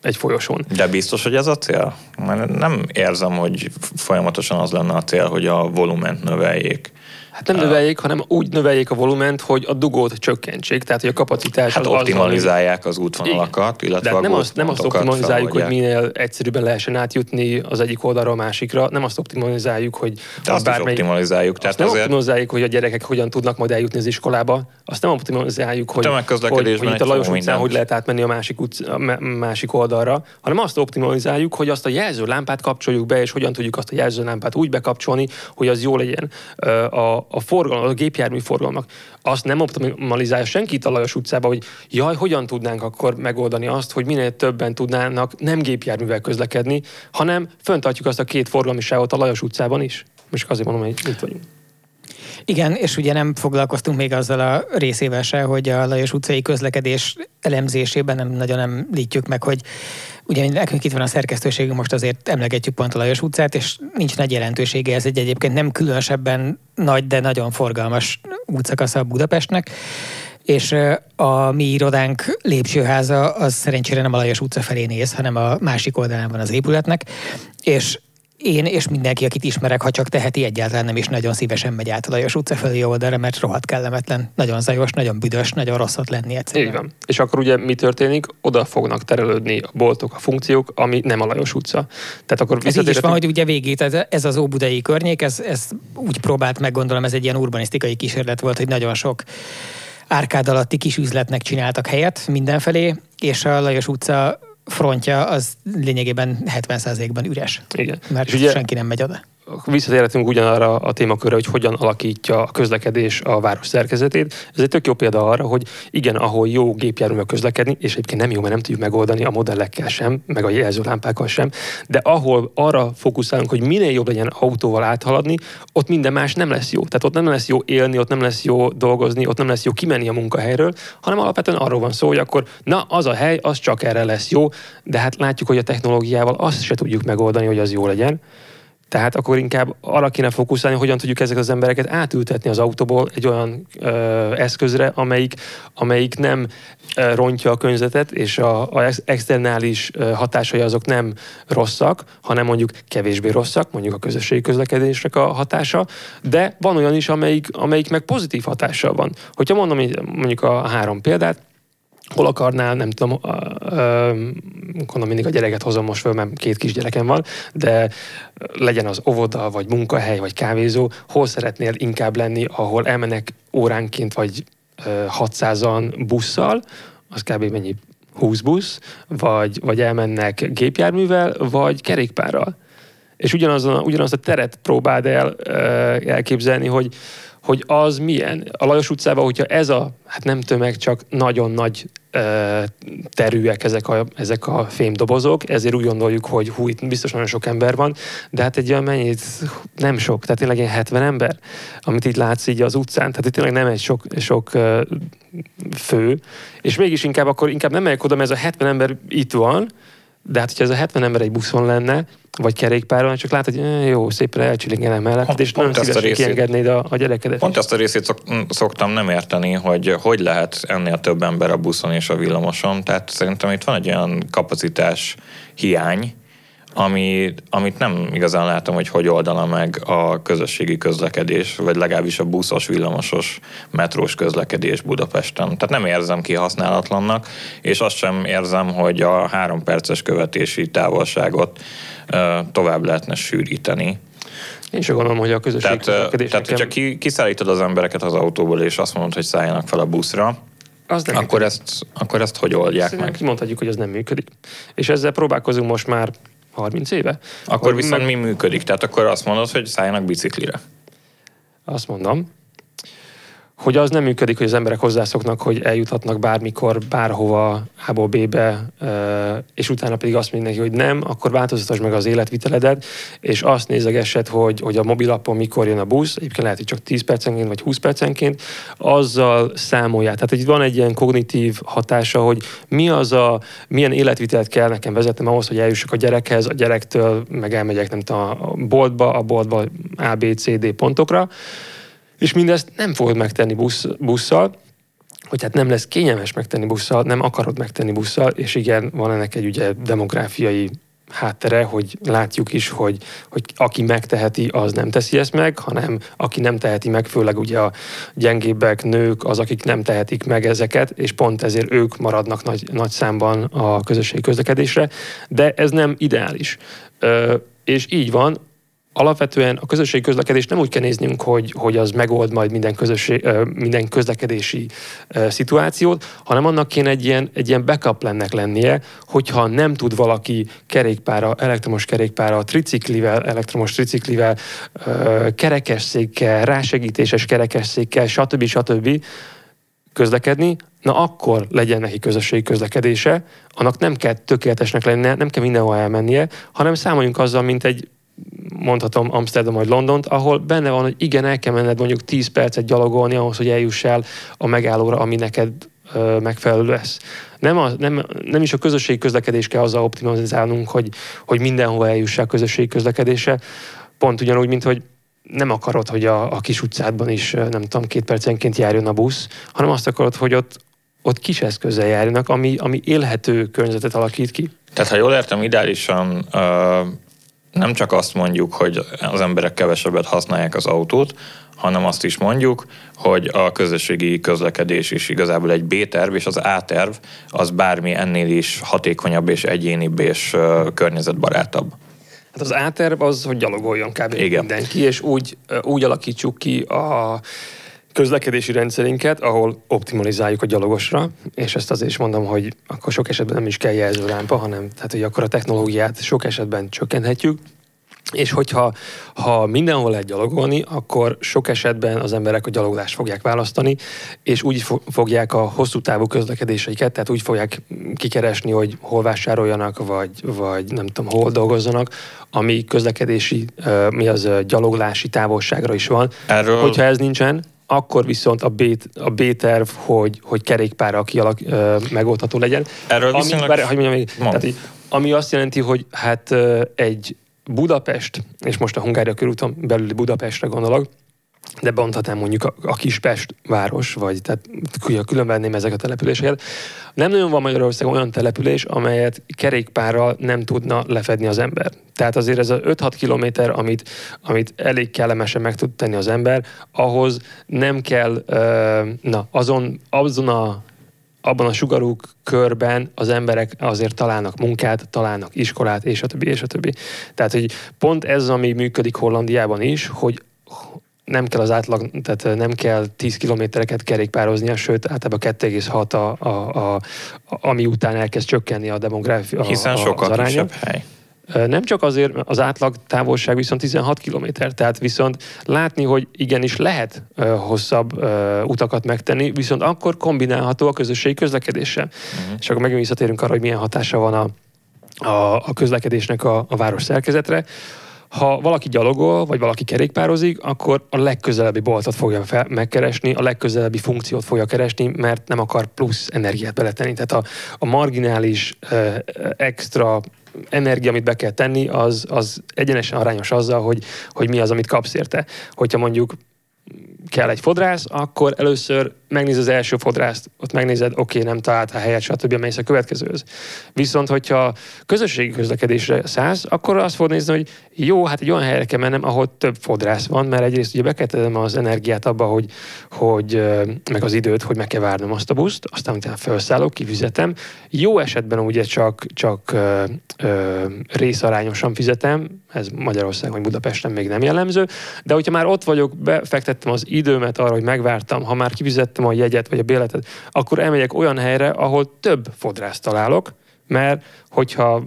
egy folyosón. De biztos, hogy ez a cél? Mert nem érzem, hogy folyamatosan az lenne a cél, hogy a volument növeljék. Hát nem növeljék, hanem úgy növeljék a volument, hogy a dugót csökkentsék, tehát hogy a kapacitás Hát az optimalizálják az útvonalakat, illetve De a nem azt, nem azt optimalizáljuk, hogy minél egyszerűbben lehessen átjutni az egyik oldalra a másikra, nem azt optimalizáljuk, hogy De azt is optimalizáljuk. azt Tehát nem azért optimalizáljuk, hogy a gyerekek hogyan tudnak majd eljutni az iskolába, azt nem optimalizáljuk, hogy, hogy, hogy itt a Lajos utcán mindent. hogy lehet átmenni a másik, utc, a má- másik oldalra, hanem azt optimalizáljuk, hogy azt a jelzőlámpát kapcsoljuk be, és hogyan tudjuk azt a jelzőlámpát úgy bekapcsolni, hogy az jó legyen a, a forgalom, a gépjármű forgalomnak. Azt nem optimalizálja senki itt a Lajos utcába, hogy jaj, hogyan tudnánk akkor megoldani azt, hogy minél többen tudnának nem gépjárművel közlekedni, hanem föntartjuk azt a két forgalmi sávot a Lajos utcában is. Most azért mondom, hogy itt vagyunk. Igen, és ugye nem foglalkoztunk még azzal a részével se, hogy a Lajos utcai közlekedés elemzésében nem nagyon említjük meg, hogy ugye nekünk itt van a szerkesztőségünk, most azért emlegetjük pont a Lajos utcát, és nincs nagy jelentősége, ez egy egyébként nem különösebben nagy, de nagyon forgalmas útszakasza Budapestnek. És a mi irodánk lépcsőháza az szerencsére nem a Lajos utca felé néz, hanem a másik oldalán van az épületnek, és én és mindenki, akit ismerek, ha csak teheti, egyáltalán nem is nagyon szívesen megy át a Lajos utca felé oldalra, mert rohadt kellemetlen, nagyon zajos, nagyon büdös, nagyon rosszat lenni egyszerűen. Így van. És akkor ugye mi történik? Oda fognak terelődni a boltok, a funkciók, ami nem a Lajos utca. Tehát akkor ez így is van, hogy ugye végét, ez, ez az óbudai környék, ez, ez úgy próbált meg, gondolom, ez egy ilyen urbanisztikai kísérlet volt, hogy nagyon sok árkád alatti kis üzletnek csináltak helyet mindenfelé, és a Lajos utca frontja az lényegében 70%-ban üres. Igen. Mert és ugye, senki nem megy oda visszatérhetünk ugyanarra a témakörre, hogy hogyan alakítja a közlekedés a város szerkezetét. Ez egy tök jó példa arra, hogy igen, ahol jó gépjárművel közlekedni, és egyébként nem jó, mert nem tudjuk megoldani a modellekkel sem, meg a jelzőlámpákkal sem, de ahol arra fókuszálunk, hogy minél jobb legyen autóval áthaladni, ott minden más nem lesz jó. Tehát ott nem lesz jó élni, ott nem lesz jó dolgozni, ott nem lesz jó kimenni a munkahelyről, hanem alapvetően arról van szó, hogy akkor na, az a hely, az csak erre lesz jó, de hát látjuk, hogy a technológiával azt se tudjuk megoldani, hogy az jó legyen. Tehát akkor inkább arra kéne fókuszálni, hogyan tudjuk ezek az embereket átültetni az autóból egy olyan ö, eszközre, amelyik, amelyik nem ö, rontja a környezetet, és a, a externális ö, hatásai azok nem rosszak, hanem mondjuk kevésbé rosszak, mondjuk a közösségi közlekedésnek a hatása, de van olyan is, amelyik, amelyik meg pozitív hatással van. Hogyha mondom mondjuk a három példát, hol akarnál, nem tudom, gondolom mindig a gyereket hozom most föl, mert két kisgyerekem van, de legyen az óvoda, vagy munkahely, vagy kávézó, hol szeretnél inkább lenni, ahol elmennek óránként, vagy 600-an busszal, az kb. mennyi 20 busz, vagy, vagy elmennek gépjárművel, vagy kerékpárral. És ugyanazon, ugyanazt a teret próbáld el elképzelni, hogy, hogy az milyen. A Lajos utcában, hogyha ez a, hát nem tömeg, csak nagyon nagy ö, terűek ezek a, ezek a fémdobozok, ezért úgy gondoljuk, hogy hú, itt biztos nagyon sok ember van, de hát egy olyan mennyit, nem sok, tehát tényleg egy 70 ember, amit itt látsz így az utcán, tehát itt tényleg nem egy sok, sok ö, fő, és mégis inkább akkor inkább nem megyek oda, mert ez a 70 ember itt van, de hát, hogyha ez a 70 ember egy buszon lenne, vagy kerékpáron, csak látod, hogy eh, jó, szépen elcsilingelem mellett, pont, és nagyon szívesen részét, kiengednéd a, a gyerekedet. Pont azt a részét szok, szoktam nem érteni, hogy hogy lehet ennél több ember a buszon és a villamoson. Tehát szerintem itt van egy olyan kapacitás hiány, ami, amit nem igazán látom, hogy hogy oldana meg a közösségi közlekedés, vagy legalábbis a buszos, villamosos, metrós közlekedés Budapesten. Tehát nem érzem kihasználatlannak, és azt sem érzem, hogy a három perces követési távolságot tovább lehetne sűríteni. Én sem gondolom, hogy a közösségi tehát, tehát, hogyha ki, kiszállítod az embereket az autóból, és azt mondod, hogy szálljanak fel a buszra, az nem akkor, ezt, akkor ezt hogy oldják Szerintem meg? Mondhatjuk, hogy az nem működik. És ezzel próbálkozunk most már 30 éve. Akkor viszont meg... mi működik? Tehát akkor azt mondod, hogy szálljanak biciklire. Azt mondom hogy az nem működik, hogy az emberek hozzászoknak, hogy eljuthatnak bármikor, bárhova, A-ból B-be, és utána pedig azt mindenki, hogy nem, akkor változtasd meg az életviteledet, és azt nézegessed, hogy, hogy a mobilapon mikor jön a busz, egyébként lehet, hogy csak 10 percenként vagy 20 percenként, azzal számolják. Tehát hogy van egy ilyen kognitív hatása, hogy mi az a, milyen életvitelt kell nekem vezetnem ahhoz, hogy eljussak a gyerekhez, a gyerektől meg elmegyek nem tudom, a boltba, a boltba A, B, C, D pontokra, és mindezt nem fogod megtenni busz, busszal, hogy hát nem lesz kényelmes megtenni busszal, nem akarod megtenni busszal, és igen, van ennek egy ugye demográfiai háttere, hogy látjuk is, hogy, hogy aki megteheti, az nem teszi ezt meg, hanem aki nem teheti meg, főleg ugye a gyengébbek, nők, az, akik nem tehetik meg ezeket, és pont ezért ők maradnak nagy, nagy számban a közösségi közlekedésre, de ez nem ideális. Ö, és így van, alapvetően a közösségi közlekedés nem úgy kell néznünk, hogy, hogy az megold majd minden, közösség, minden közlekedési szituációt, hanem annak kéne egy ilyen, egy ilyen backup lennek lennie, hogyha nem tud valaki kerékpára, elektromos kerékpára, triciklivel, elektromos triciklivel, kerekesszékkel, rásegítéses kerekesszékkel, stb. stb. közlekedni, na akkor legyen neki közösségi közlekedése, annak nem kell tökéletesnek lennie, nem kell mindenhol elmennie, hanem számoljunk azzal, mint egy mondhatom Amsterdam vagy Londont, ahol benne van, hogy igen, el kell menned mondjuk 10 percet gyalogolni ahhoz, hogy eljuss el a megállóra, ami neked ö, megfelelő lesz. Nem, a, nem, nem is a közösségi közlekedés kell azzal optimalizálnunk, hogy, hogy mindenhol eljuss a közösségi közlekedése, pont ugyanúgy, mint hogy nem akarod, hogy a, a kis utcádban is, nem tudom, két percenként járjon a busz, hanem azt akarod, hogy ott, ott kis eszközzel járjanak, ami, ami élhető környezetet alakít ki. Tehát ha jól értem, ideálisan uh, nem csak azt mondjuk, hogy az emberek kevesebbet használják az autót, hanem azt is mondjuk, hogy a közösségi közlekedés is igazából egy B-terv, és az A-terv az bármi ennél is hatékonyabb és egyénibb és környezetbarátabb. Hát az áterv az, hogy gyalogoljon kb. Igen. mindenki, és úgy, úgy alakítsuk ki a közlekedési rendszerinket, ahol optimalizáljuk a gyalogosra, és ezt azért is mondom, hogy akkor sok esetben nem is kell jelzőlámpa, hanem tehát, hogy akkor a technológiát sok esetben csökkenthetjük, és hogyha ha mindenhol lehet gyalogolni, akkor sok esetben az emberek a gyalogolást fogják választani, és úgy fogják a hosszú távú közlekedéseiket, tehát úgy fogják kikeresni, hogy hol vásároljanak, vagy, vagy nem tudom, hol dolgozzanak, ami közlekedési, mi az gyaloglási távolságra is van. Erről... Hogyha ez nincsen, akkor viszont a, B, a B-terv, hogy, hogy kerékpára kialak, megoldható legyen. Erről ami, viszonylag... Bár, hogy mondjam, tehát, ami azt jelenti, hogy hát egy Budapest, és most a Hungária körúton belüli Budapestre gondolok, de bonthatnám mondjuk a, a Kispest város, vagy tehát külön venném ezek a településeket. Nem nagyon van Magyarországon olyan település, amelyet kerékpárral nem tudna lefedni az ember. Tehát azért ez a 5-6 kilométer, amit, amit elég kellemesen meg tud tenni az ember, ahhoz nem kell, na, azon, azon a abban a sugarú körben az emberek azért találnak munkát, találnak iskolát, és a többi, és a többi. Tehát, hogy pont ez, ami működik Hollandiában is, hogy nem kell az átlag, tehát nem kell 10 kilométereket kerékpároznia, sőt általában 2,6 a, a, a, ami után elkezd csökkenni a demográfia. Hiszen a, sokkal az kisebb hely. Nem csak azért, az átlag távolság viszont 16 km, tehát viszont látni, hogy igenis lehet hosszabb utakat megtenni, viszont akkor kombinálható a közösségi közlekedéssel. Uh-huh. És akkor megint visszatérünk arra, hogy milyen hatása van a, a, a közlekedésnek a, a város szerkezetre. Ha valaki gyalogol, vagy valaki kerékpározik, akkor a legközelebbi boltot fogja fel, megkeresni, a legközelebbi funkciót fogja keresni, mert nem akar plusz energiát beletenni. Tehát a, a marginális, extra energia, amit be kell tenni, az, az egyenesen arányos azzal, hogy, hogy mi az, amit kapsz érte. Hogyha mondjuk kell egy fodrász, akkor először megnézed az első fodrászt, ott megnézed, oké, okay, nem talált a helyet, stb. mész a következőhöz. Viszont, hogyha közösségi közlekedésre szállsz, akkor azt fogod nézni, hogy jó, hát egy olyan helyre kell mennem, ahol több fodrász van, mert egyrészt ugye bekezdem az energiát abba, hogy, hogy meg az időt, hogy meg kell várnom azt a buszt, aztán utána felszállok, kifizetem. Jó esetben ugye csak, csak ö, ö, részarányosan fizetem, ez Magyarországon vagy Budapesten még nem jellemző, de hogyha már ott vagyok, befektettem az időmet arra, hogy megvártam, ha már kifizettem a jegyet vagy a béletet, akkor elmegyek olyan helyre, ahol több fodrászt találok, mert hogyha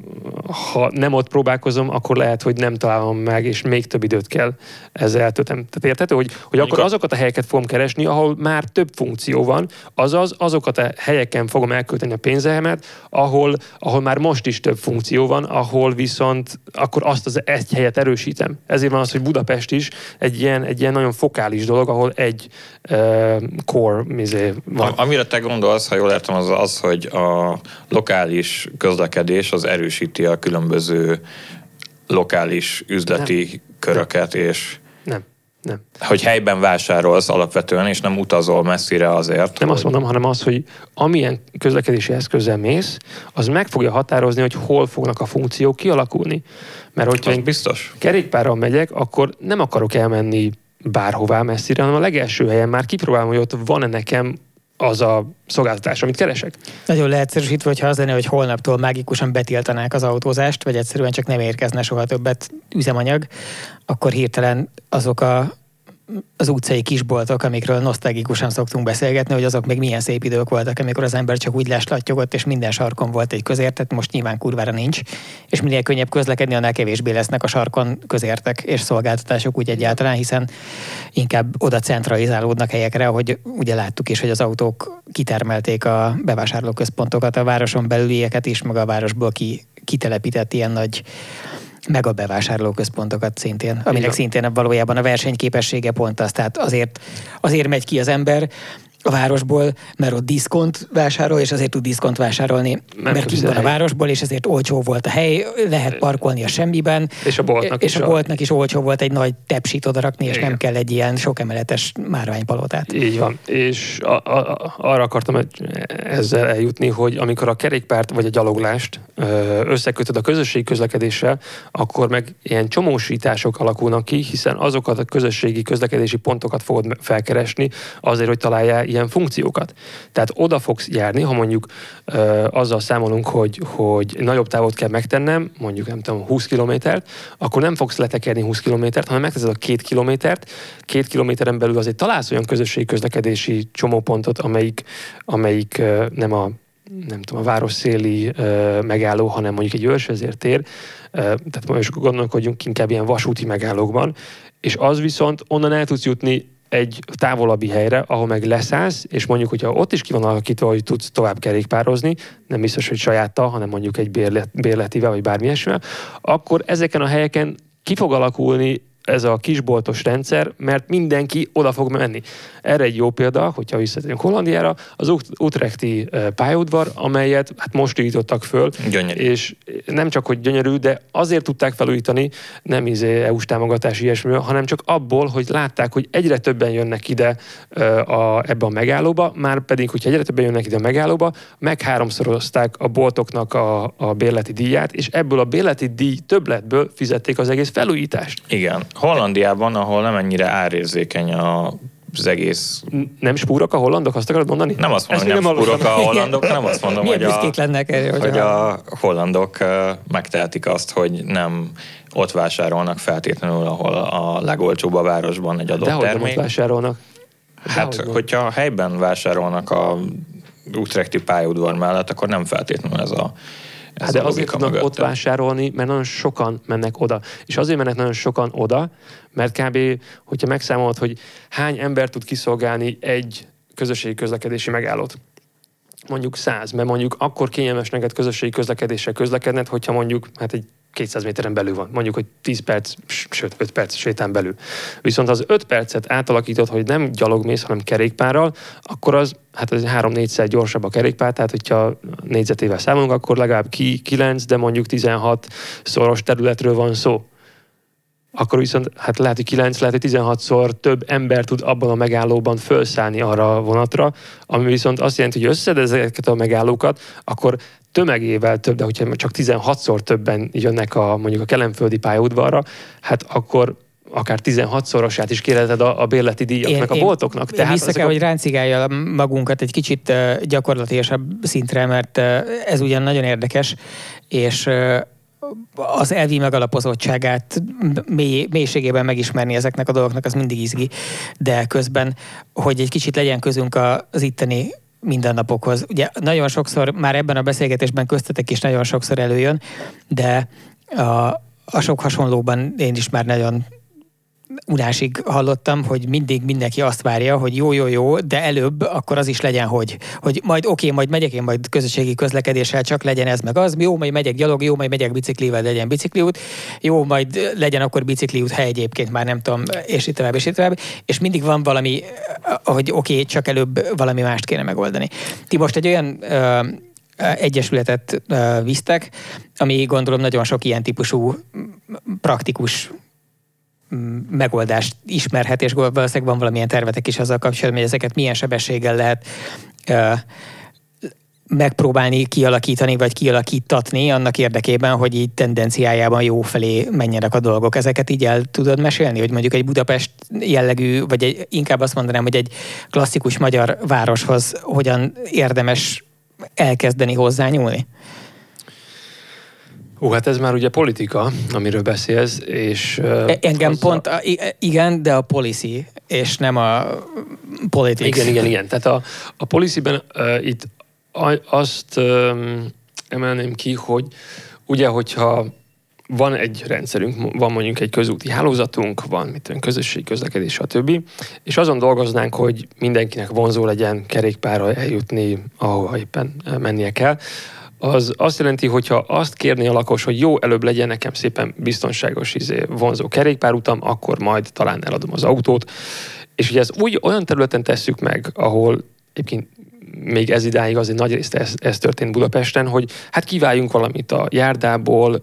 ha nem ott próbálkozom, akkor lehet, hogy nem találom meg, és még több időt kell ezzel eltöltem. Tehát érthető, hogy, hogy akkor azokat a helyeket fogom keresni, ahol már több funkció van, azaz azokat a helyeken fogom elkölteni a pénzemet, ahol, ahol már most is több funkció van, ahol viszont akkor azt az egy helyet erősítem. Ezért van az, hogy Budapest is egy ilyen, egy ilyen nagyon fokális dolog, ahol egy uh, core mizé van. Amire te gondolsz, ha jól értem, az az, hogy a lokális közlekedés az erősíti a különböző lokális üzleti nem. köröket, és nem. Nem. Hogy helyben vásárolsz alapvetően, és nem utazol messzire azért. Nem hogy... azt mondom, hanem az, hogy amilyen közlekedési eszközzel mész, az meg fogja határozni, hogy hol fognak a funkciók kialakulni. Mert hogyha én biztos. kerékpárral megyek, akkor nem akarok elmenni bárhová messzire, hanem a legelső helyen már kipróbálom, hogy ott van-e nekem az a szolgáltatás, amit keresek. Nagyon leegyszerűsítve, hogyha az lenne, hogy holnaptól mágikusan betiltanák az autózást, vagy egyszerűen csak nem érkezne soha többet üzemanyag, akkor hirtelen azok a az utcai kisboltok, amikről nosztalgikusan szoktunk beszélgetni, hogy azok még milyen szép idők voltak, amikor az ember csak úgy láslattyogott, és minden sarkon volt egy közértet, most nyilván kurvára nincs, és minél könnyebb közlekedni, annál kevésbé lesznek a sarkon közértek és szolgáltatások úgy egyáltalán, hiszen inkább oda centralizálódnak helyekre, ahogy ugye láttuk is, hogy az autók kitermelték a bevásárlóközpontokat, a városon belülieket is, meg a városból ki, kitelepített ilyen nagy meg a bevásárlóközpontokat szintén, aminek Igen. szintén valójában a versenyképessége pont az. Tehát azért, azért megy ki az ember, a városból, mert ott diszkont vásárol, és azért tud diszkont vásárolni, Nem mert kint van a városból, és ezért olcsó volt a hely, lehet parkolni a semmiben. És a boltnak és is. a boltnak is olcsó volt egy nagy tepsit odarakni, és Igen. nem kell egy ilyen sok emeletes márványpalotát. Így van. És a, a, arra akartam ezzel eljutni, hogy amikor a kerékpárt vagy a gyaloglást összekötöd a közösségi közlekedéssel, akkor meg ilyen csomósítások alakulnak ki, hiszen azokat a közösségi közlekedési pontokat fogod felkeresni azért, hogy találjál ilyen funkciókat. Tehát oda fogsz járni, ha mondjuk ö, azzal számolunk, hogy, hogy nagyobb távot kell megtennem, mondjuk nem tudom, 20 kilométert, akkor nem fogsz letekerni 20 kilométert, hanem megteszed a két kilométert. Két kilométeren belül azért találsz olyan közösségi közlekedési csomópontot, amelyik, amelyik ö, nem a nem tudom, a városszéli ö, megálló, hanem mondjuk egy őrsvezértér, ö, tehát most gondolkodjunk inkább ilyen vasúti megállókban, és az viszont onnan el tudsz jutni egy távolabbi helyre, ahol meg leszállsz, és mondjuk, hogyha ott is ki van alakítva, hogy tudsz tovább kerékpározni, nem biztos, hogy sajáttal, hanem mondjuk egy bérlet, bérletivel, vagy bármi ilyesmivel, akkor ezeken a helyeken ki fog alakulni ez a kisboltos rendszer, mert mindenki oda fog menni. Erre egy jó példa, hogyha visszatérünk Hollandiára, az Utrechti pályaudvar, amelyet hát most újítottak föl. Gyönyörű. És nem csak, hogy gyönyörű, de azért tudták felújítani, nem izé EU-s támogatás ilyesmi, hanem csak abból, hogy látták, hogy egyre többen jönnek ide a, ebbe a megállóba, már pedig, hogyha egyre többen jönnek ide a megállóba, meg háromszorozták a boltoknak a, a bérleti díját, és ebből a bérleti díj többletből fizették az egész felújítást. Igen. Hollandiában, ahol nem ennyire árérzékeny a az egész... Nem spúrok a hollandok, azt akarod mondani? Nem azt mondom, hogy nem, nem spúrok a hollandok, hanem azt mondom, hogy a, lennek erre, hogy, hogy a hollandok megtehetik azt, hogy nem ott vásárolnak feltétlenül, ahol a legolcsóbb a városban egy adott De termék. De vásárolnak? Hát, Dehogy hogyha helyben vásárolnak a Utrechti pályaudvar mellett, akkor nem feltétlenül ez a hát de azért tudnak mögötte. ott vásárolni, mert nagyon sokan mennek oda. És azért mennek nagyon sokan oda, mert kb. hogyha megszámolod, hogy hány ember tud kiszolgálni egy közösségi közlekedési megállót, mondjuk száz, mert mondjuk akkor kényelmes neked közösségi közlekedéssel közlekedned, hogyha mondjuk hát egy 200 méteren belül van. Mondjuk, hogy 10 perc, sőt 5 perc sétán belül. Viszont az 5 percet átalakított, hogy nem gyalogmész, hanem kerékpárral, akkor az, hát az 3-4-szer gyorsabb a kerékpár, tehát hogyha négyzetével számolunk, akkor legalább ki 9, de mondjuk 16 szoros területről van szó akkor viszont hát lehet, hogy 9, lehet, hogy 16-szor több ember tud abban a megállóban felszállni arra a vonatra, ami viszont azt jelenti, hogy összed ezeket a megállókat, akkor tömegével több, de hogyha csak 16-szor többen jönnek a, mondjuk a kelemföldi pályaudvarra, hát akkor akár 16-szorosát is kérheted a, a bérleti díjaknak, én, a boltoknak. Én Tehát vissza kell, a... hogy ráncigálja magunkat egy kicsit gyakorlatilasabb szintre, mert ez ugyan nagyon érdekes, és az elvi megalapozottságát mély, mélységében megismerni ezeknek a dolgoknak, az mindig izgi, de közben, hogy egy kicsit legyen közünk az itteni mindennapokhoz. Ugye nagyon sokszor, már ebben a beszélgetésben köztetek is nagyon sokszor előjön, de a, a sok hasonlóban én is már nagyon unásig hallottam, hogy mindig mindenki azt várja, hogy jó, jó, jó, de előbb akkor az is legyen, hogy, hogy majd oké, okay, majd megyek én majd közösségi közlekedéssel, csak legyen ez meg az, jó, majd megyek gyalog, jó, majd megyek biciklivel, legyen bicikliút, jó, majd legyen akkor bicikliút hely egyébként, már nem tudom, és itt tovább, és itt tovább, és mindig van valami, hogy oké, okay, csak előbb valami mást kéne megoldani. Ti most egy olyan uh, egyesületet uh, visztek, ami gondolom nagyon sok ilyen típusú praktikus megoldást ismerhet, és valószínűleg van valamilyen tervetek is azzal kapcsolatban, hogy ezeket milyen sebességgel lehet megpróbálni kialakítani, vagy kialakítatni annak érdekében, hogy így tendenciájában jó felé menjenek a dolgok. Ezeket így el tudod mesélni, hogy mondjuk egy Budapest jellegű, vagy egy, inkább azt mondanám, hogy egy klasszikus magyar városhoz hogyan érdemes elkezdeni hozzányúlni? Ó, hát ez már ugye politika, amiről beszélsz, és... Uh, Engem pont, a, igen, de a policy, és nem a politics. Igen, igen, igen. Tehát a, a policyben uh, itt azt um, emelném ki, hogy ugye, hogyha van egy rendszerünk, van mondjuk egy közúti hálózatunk, van mit tudom, közösségi közlekedés, stb. És azon dolgoznánk, hogy mindenkinek vonzó legyen kerékpárra eljutni, ahova éppen mennie kell az azt jelenti, hogyha azt kérni a lakos, hogy jó, előbb legyen nekem szépen biztonságos izé, vonzó kerékpárutam, akkor majd talán eladom az autót. És ugye ez úgy olyan területen tesszük meg, ahol egyébként még ez idáig azért nagy részt ez, ez történt Budapesten, hogy hát kiváljunk valamit a járdából,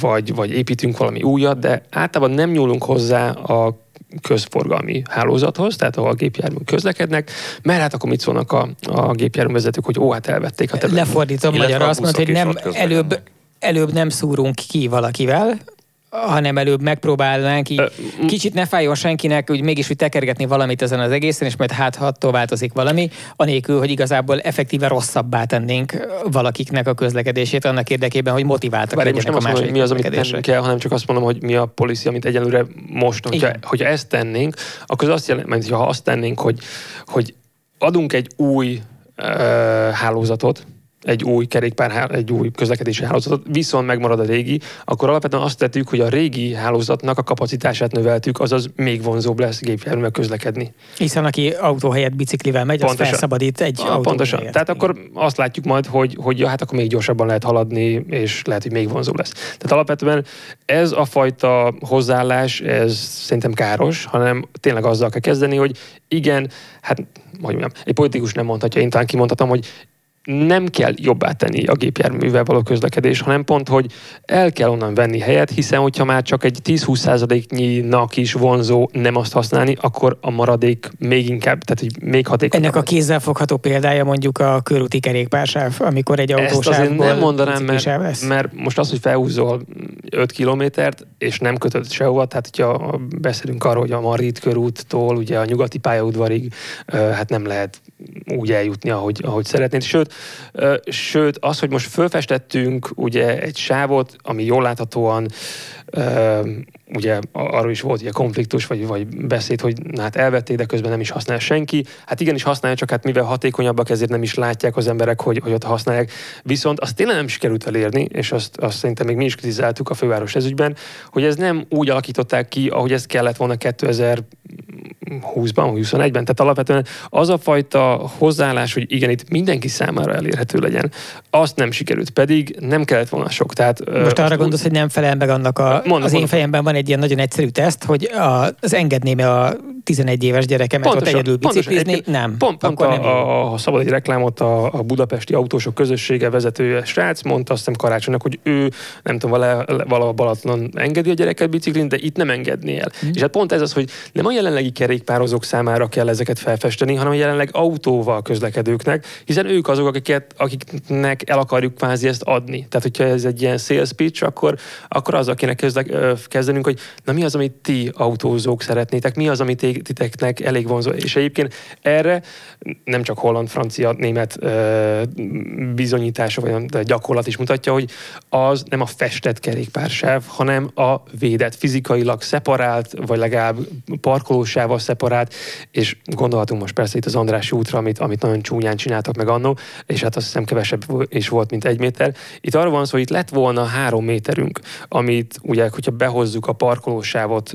vagy, vagy építünk valami újat, de általában nem nyúlunk hozzá a közforgalmi hálózathoz, tehát ahol a gépjárműk közlekednek, mert hát akkor mit szólnak a, a gépjárművezetők, hogy ó, hát elvették a területet. Lefordítom magyar, azt mondta, hogy nem előbb, előbb nem szúrunk ki valakivel, hanem előbb megpróbálnánk így. Kicsit ne fájjon senkinek, úgy mégis úgy tekergetni valamit ezen az egészen, és majd hát attól változik valami, anélkül, hogy igazából effektíve rosszabbá tennénk valakiknek a közlekedését annak érdekében, hogy motiváltak Bár legyenek most nem a azt mondom, hogy mi az, amit tennünk kell, hanem csak azt mondom, hogy mi a policy, amit egyelőre most, hogyha, hogyha ezt tennénk, akkor az azt jelenti, hogy ha azt tennénk, hogy, hogy adunk egy új uh, hálózatot, egy új kerékpár, egy új közlekedési hálózatot, viszont megmarad a régi, akkor alapvetően azt tettük, hogy a régi hálózatnak a kapacitását növeltük, azaz még vonzóbb lesz gépjárművel közlekedni. Hiszen aki autó helyett biciklivel megy, pontosan. az felszabadít egy autó Pontosan. Helyett. Tehát akkor azt látjuk majd, hogy, hogy ja, hát akkor még gyorsabban lehet haladni, és lehet, hogy még vonzóbb lesz. Tehát alapvetően ez a fajta hozzáállás, ez szerintem káros, hanem tényleg azzal kell kezdeni, hogy igen, hát hogy mondjam, egy politikus nem mondhatja, én talán kimondhatom, hogy nem kell jobbá tenni a gépjárművel való közlekedés, hanem pont, hogy el kell onnan venni helyet, hiszen hogyha már csak egy 10-20%-nyinak is vonzó nem azt használni, akkor a maradék még inkább, tehát hogy még hatékonyabb. Ennek a kézzelfogható példája mondjuk a körúti kerékpársáv, amikor egy autósávból nem mondanám, mert, mert most az, hogy felhúzol 5 kilométert, és nem kötött sehova, tehát hogyha beszélünk arról, hogy a Marit körúttól ugye a nyugati pályaudvarig, hát nem lehet úgy eljutni, ahogy, ahogy szeretnéd. Sőt, sőt, az, hogy most fölfestettünk ugye egy sávot, ami jól láthatóan ugye arról is volt ugye konfliktus, vagy, vagy beszéd, hogy na, hát elvették, de közben nem is használ senki. Hát igenis használja, csak hát mivel hatékonyabbak, ezért nem is látják az emberek, hogy, hogy ott használják. Viszont azt tényleg nem sikerült elérni, és azt, azt szerintem még mi is kritizáltuk a főváros ezügyben, hogy ez nem úgy alakították ki, ahogy ez kellett volna 2000 20-ban, 21-ben. Tehát alapvetően az a fajta hozzáállás, hogy igen, itt mindenki számára elérhető legyen, azt nem sikerült, pedig nem kellett volna sok. Tehát, Most arra gondolsz, hogy nem felel meg annak a, mondom, az én fejemben van egy ilyen nagyon egyszerű teszt, hogy az engedném a 11 éves gyerekemet pontosan, ott egyedül biciklizni? Pontosan, nem. Pont, pont a, nem a, a, szabad egy reklámot a, a budapesti autósok közössége vezetője srác mondta, azt hiszem karácsonynak, hogy ő nem tudom, valahol Balatonon engedi a gyereket biciklin, de itt nem engedné el. Mm. És hát pont ez az, hogy nem a jelenlegi kerékpározók számára kell ezeket felfesteni, hanem jelenleg autóval közlekedőknek, hiszen ők azok, akiket, akiknek el akarjuk kvázi ezt adni. Tehát, hogyha ez egy ilyen sales pitch, akkor, akkor az, akinek kezdenünk, hogy na mi az, amit ti autózók szeretnétek, mi az, amit titeknek elég vonzó. És egyébként erre nem csak holland, francia, német bizonyítása, vagy gyakorlat is mutatja, hogy az nem a festett kerékpársáv, hanem a védett, fizikailag szeparált, vagy legalább parkolósával szeparált, és gondolhatunk most persze itt az Andrási útra, amit, amit nagyon csúnyán csináltak meg annó, és hát azt hiszem kevesebb is volt, mint egy méter. Itt arról van szó, hogy itt lett volna három méterünk, amit ugye, hogyha behozzuk a parkolósávot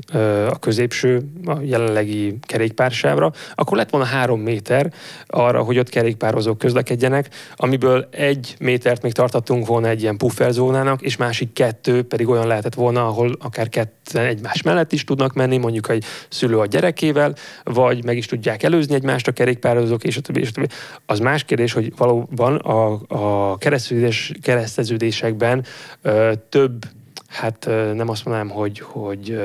a középső, a jelenlegi kerékpársávra, akkor lett volna három méter arra, hogy ott kerékpározók közlekedjenek, amiből egy métert még tartottunk volna egy ilyen pufferzónának, és másik kettő pedig olyan lehetett volna, ahol akár ketten egymás mellett is tudnak menni, mondjuk egy szülő a gyerekével, vagy meg is tudják előzni egymást a kerékpározók, és a többi, és a többi. Az más kérdés, hogy valóban a, a kereszteződés, kereszteződésekben ö, több hát nem azt mondanám, hogy, hogy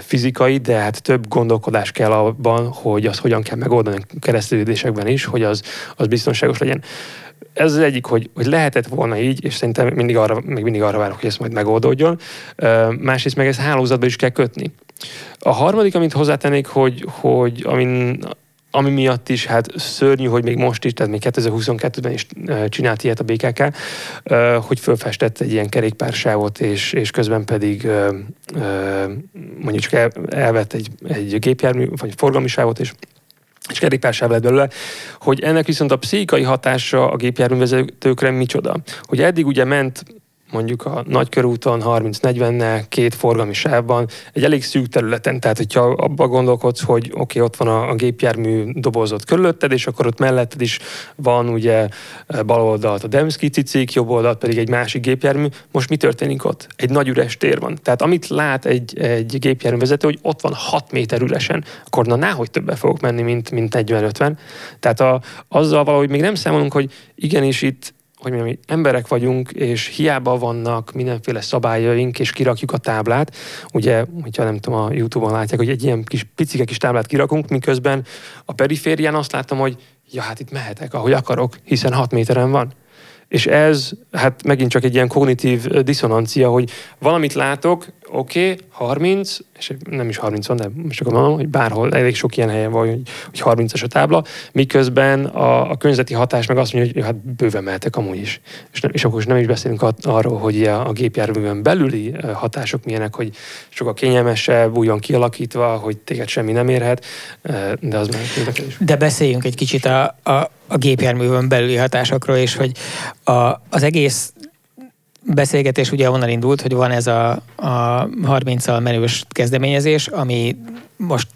fizikai, de hát több gondolkodás kell abban, hogy azt hogyan kell megoldani keresztülődésekben is, hogy az, az biztonságos legyen. Ez az egyik, hogy, hogy lehetett volna így, és szerintem mindig arra, még mindig arra várok, hogy ez majd megoldódjon. Másrészt meg ezt hálózatba is kell kötni. A harmadik, amit hozzátennék, hogy, hogy amin ami miatt is hát szörnyű, hogy még most is, tehát még 2022-ben is csinált ilyet a BKK, hogy fölfestett egy ilyen kerékpársávot, és, és közben pedig mondjuk csak elvett egy, egy gépjármű, vagy forgalmi sávot, és és kerékpársáv lett belőle, hogy ennek viszont a pszichikai hatása a gépjárművezetőkre micsoda. Hogy eddig ugye ment mondjuk a nagykörúton 30-40-nel, két forgalmi sávban, egy elég szűk területen. Tehát, hogyha abba gondolkodsz, hogy oké, okay, ott van a, a gépjármű dobozott körülötted, és akkor ott melletted is van ugye bal oldalt a Demszki cicik, jobb oldalt pedig egy másik gépjármű. Most mi történik ott? Egy nagy üres tér van. Tehát amit lát egy, egy gépjármű vezető, hogy ott van 6 méter üresen, akkor na, náhogy többen fogok menni, mint, mint 40-50. Tehát a, azzal valahogy még nem számolunk, hogy igenis itt hogy mi emberek vagyunk, és hiába vannak mindenféle szabályaink, és kirakjuk a táblát. Ugye, hogyha nem tudom, a Youtube-on látják, hogy egy ilyen kis picike kis táblát kirakunk, miközben a periférián azt láttam, hogy ja, hát itt mehetek, ahogy akarok, hiszen 6 méteren van. És ez, hát megint csak egy ilyen kognitív diszonancia, hogy valamit látok, oké, okay, 30, és nem is 30 van, de most csak mondom, hogy bárhol elég sok ilyen helyen van, hogy, hogy 30-as a tábla, miközben a, a környezeti hatás meg azt mondja, hogy hát bőven mehetek amúgy is. És, nem, és akkor is nem is beszélünk arról, hogy a, a gépjárművön belüli hatások milyenek, hogy sokkal kényelmesebb, újon kialakítva, hogy téged semmi nem érhet, de az már is. De beszéljünk egy kicsit a, a, a gépjárművön belüli hatásokról, és hogy a, az egész beszélgetés ugye onnan indult, hogy van ez a, a 30-al menős kezdeményezés, ami most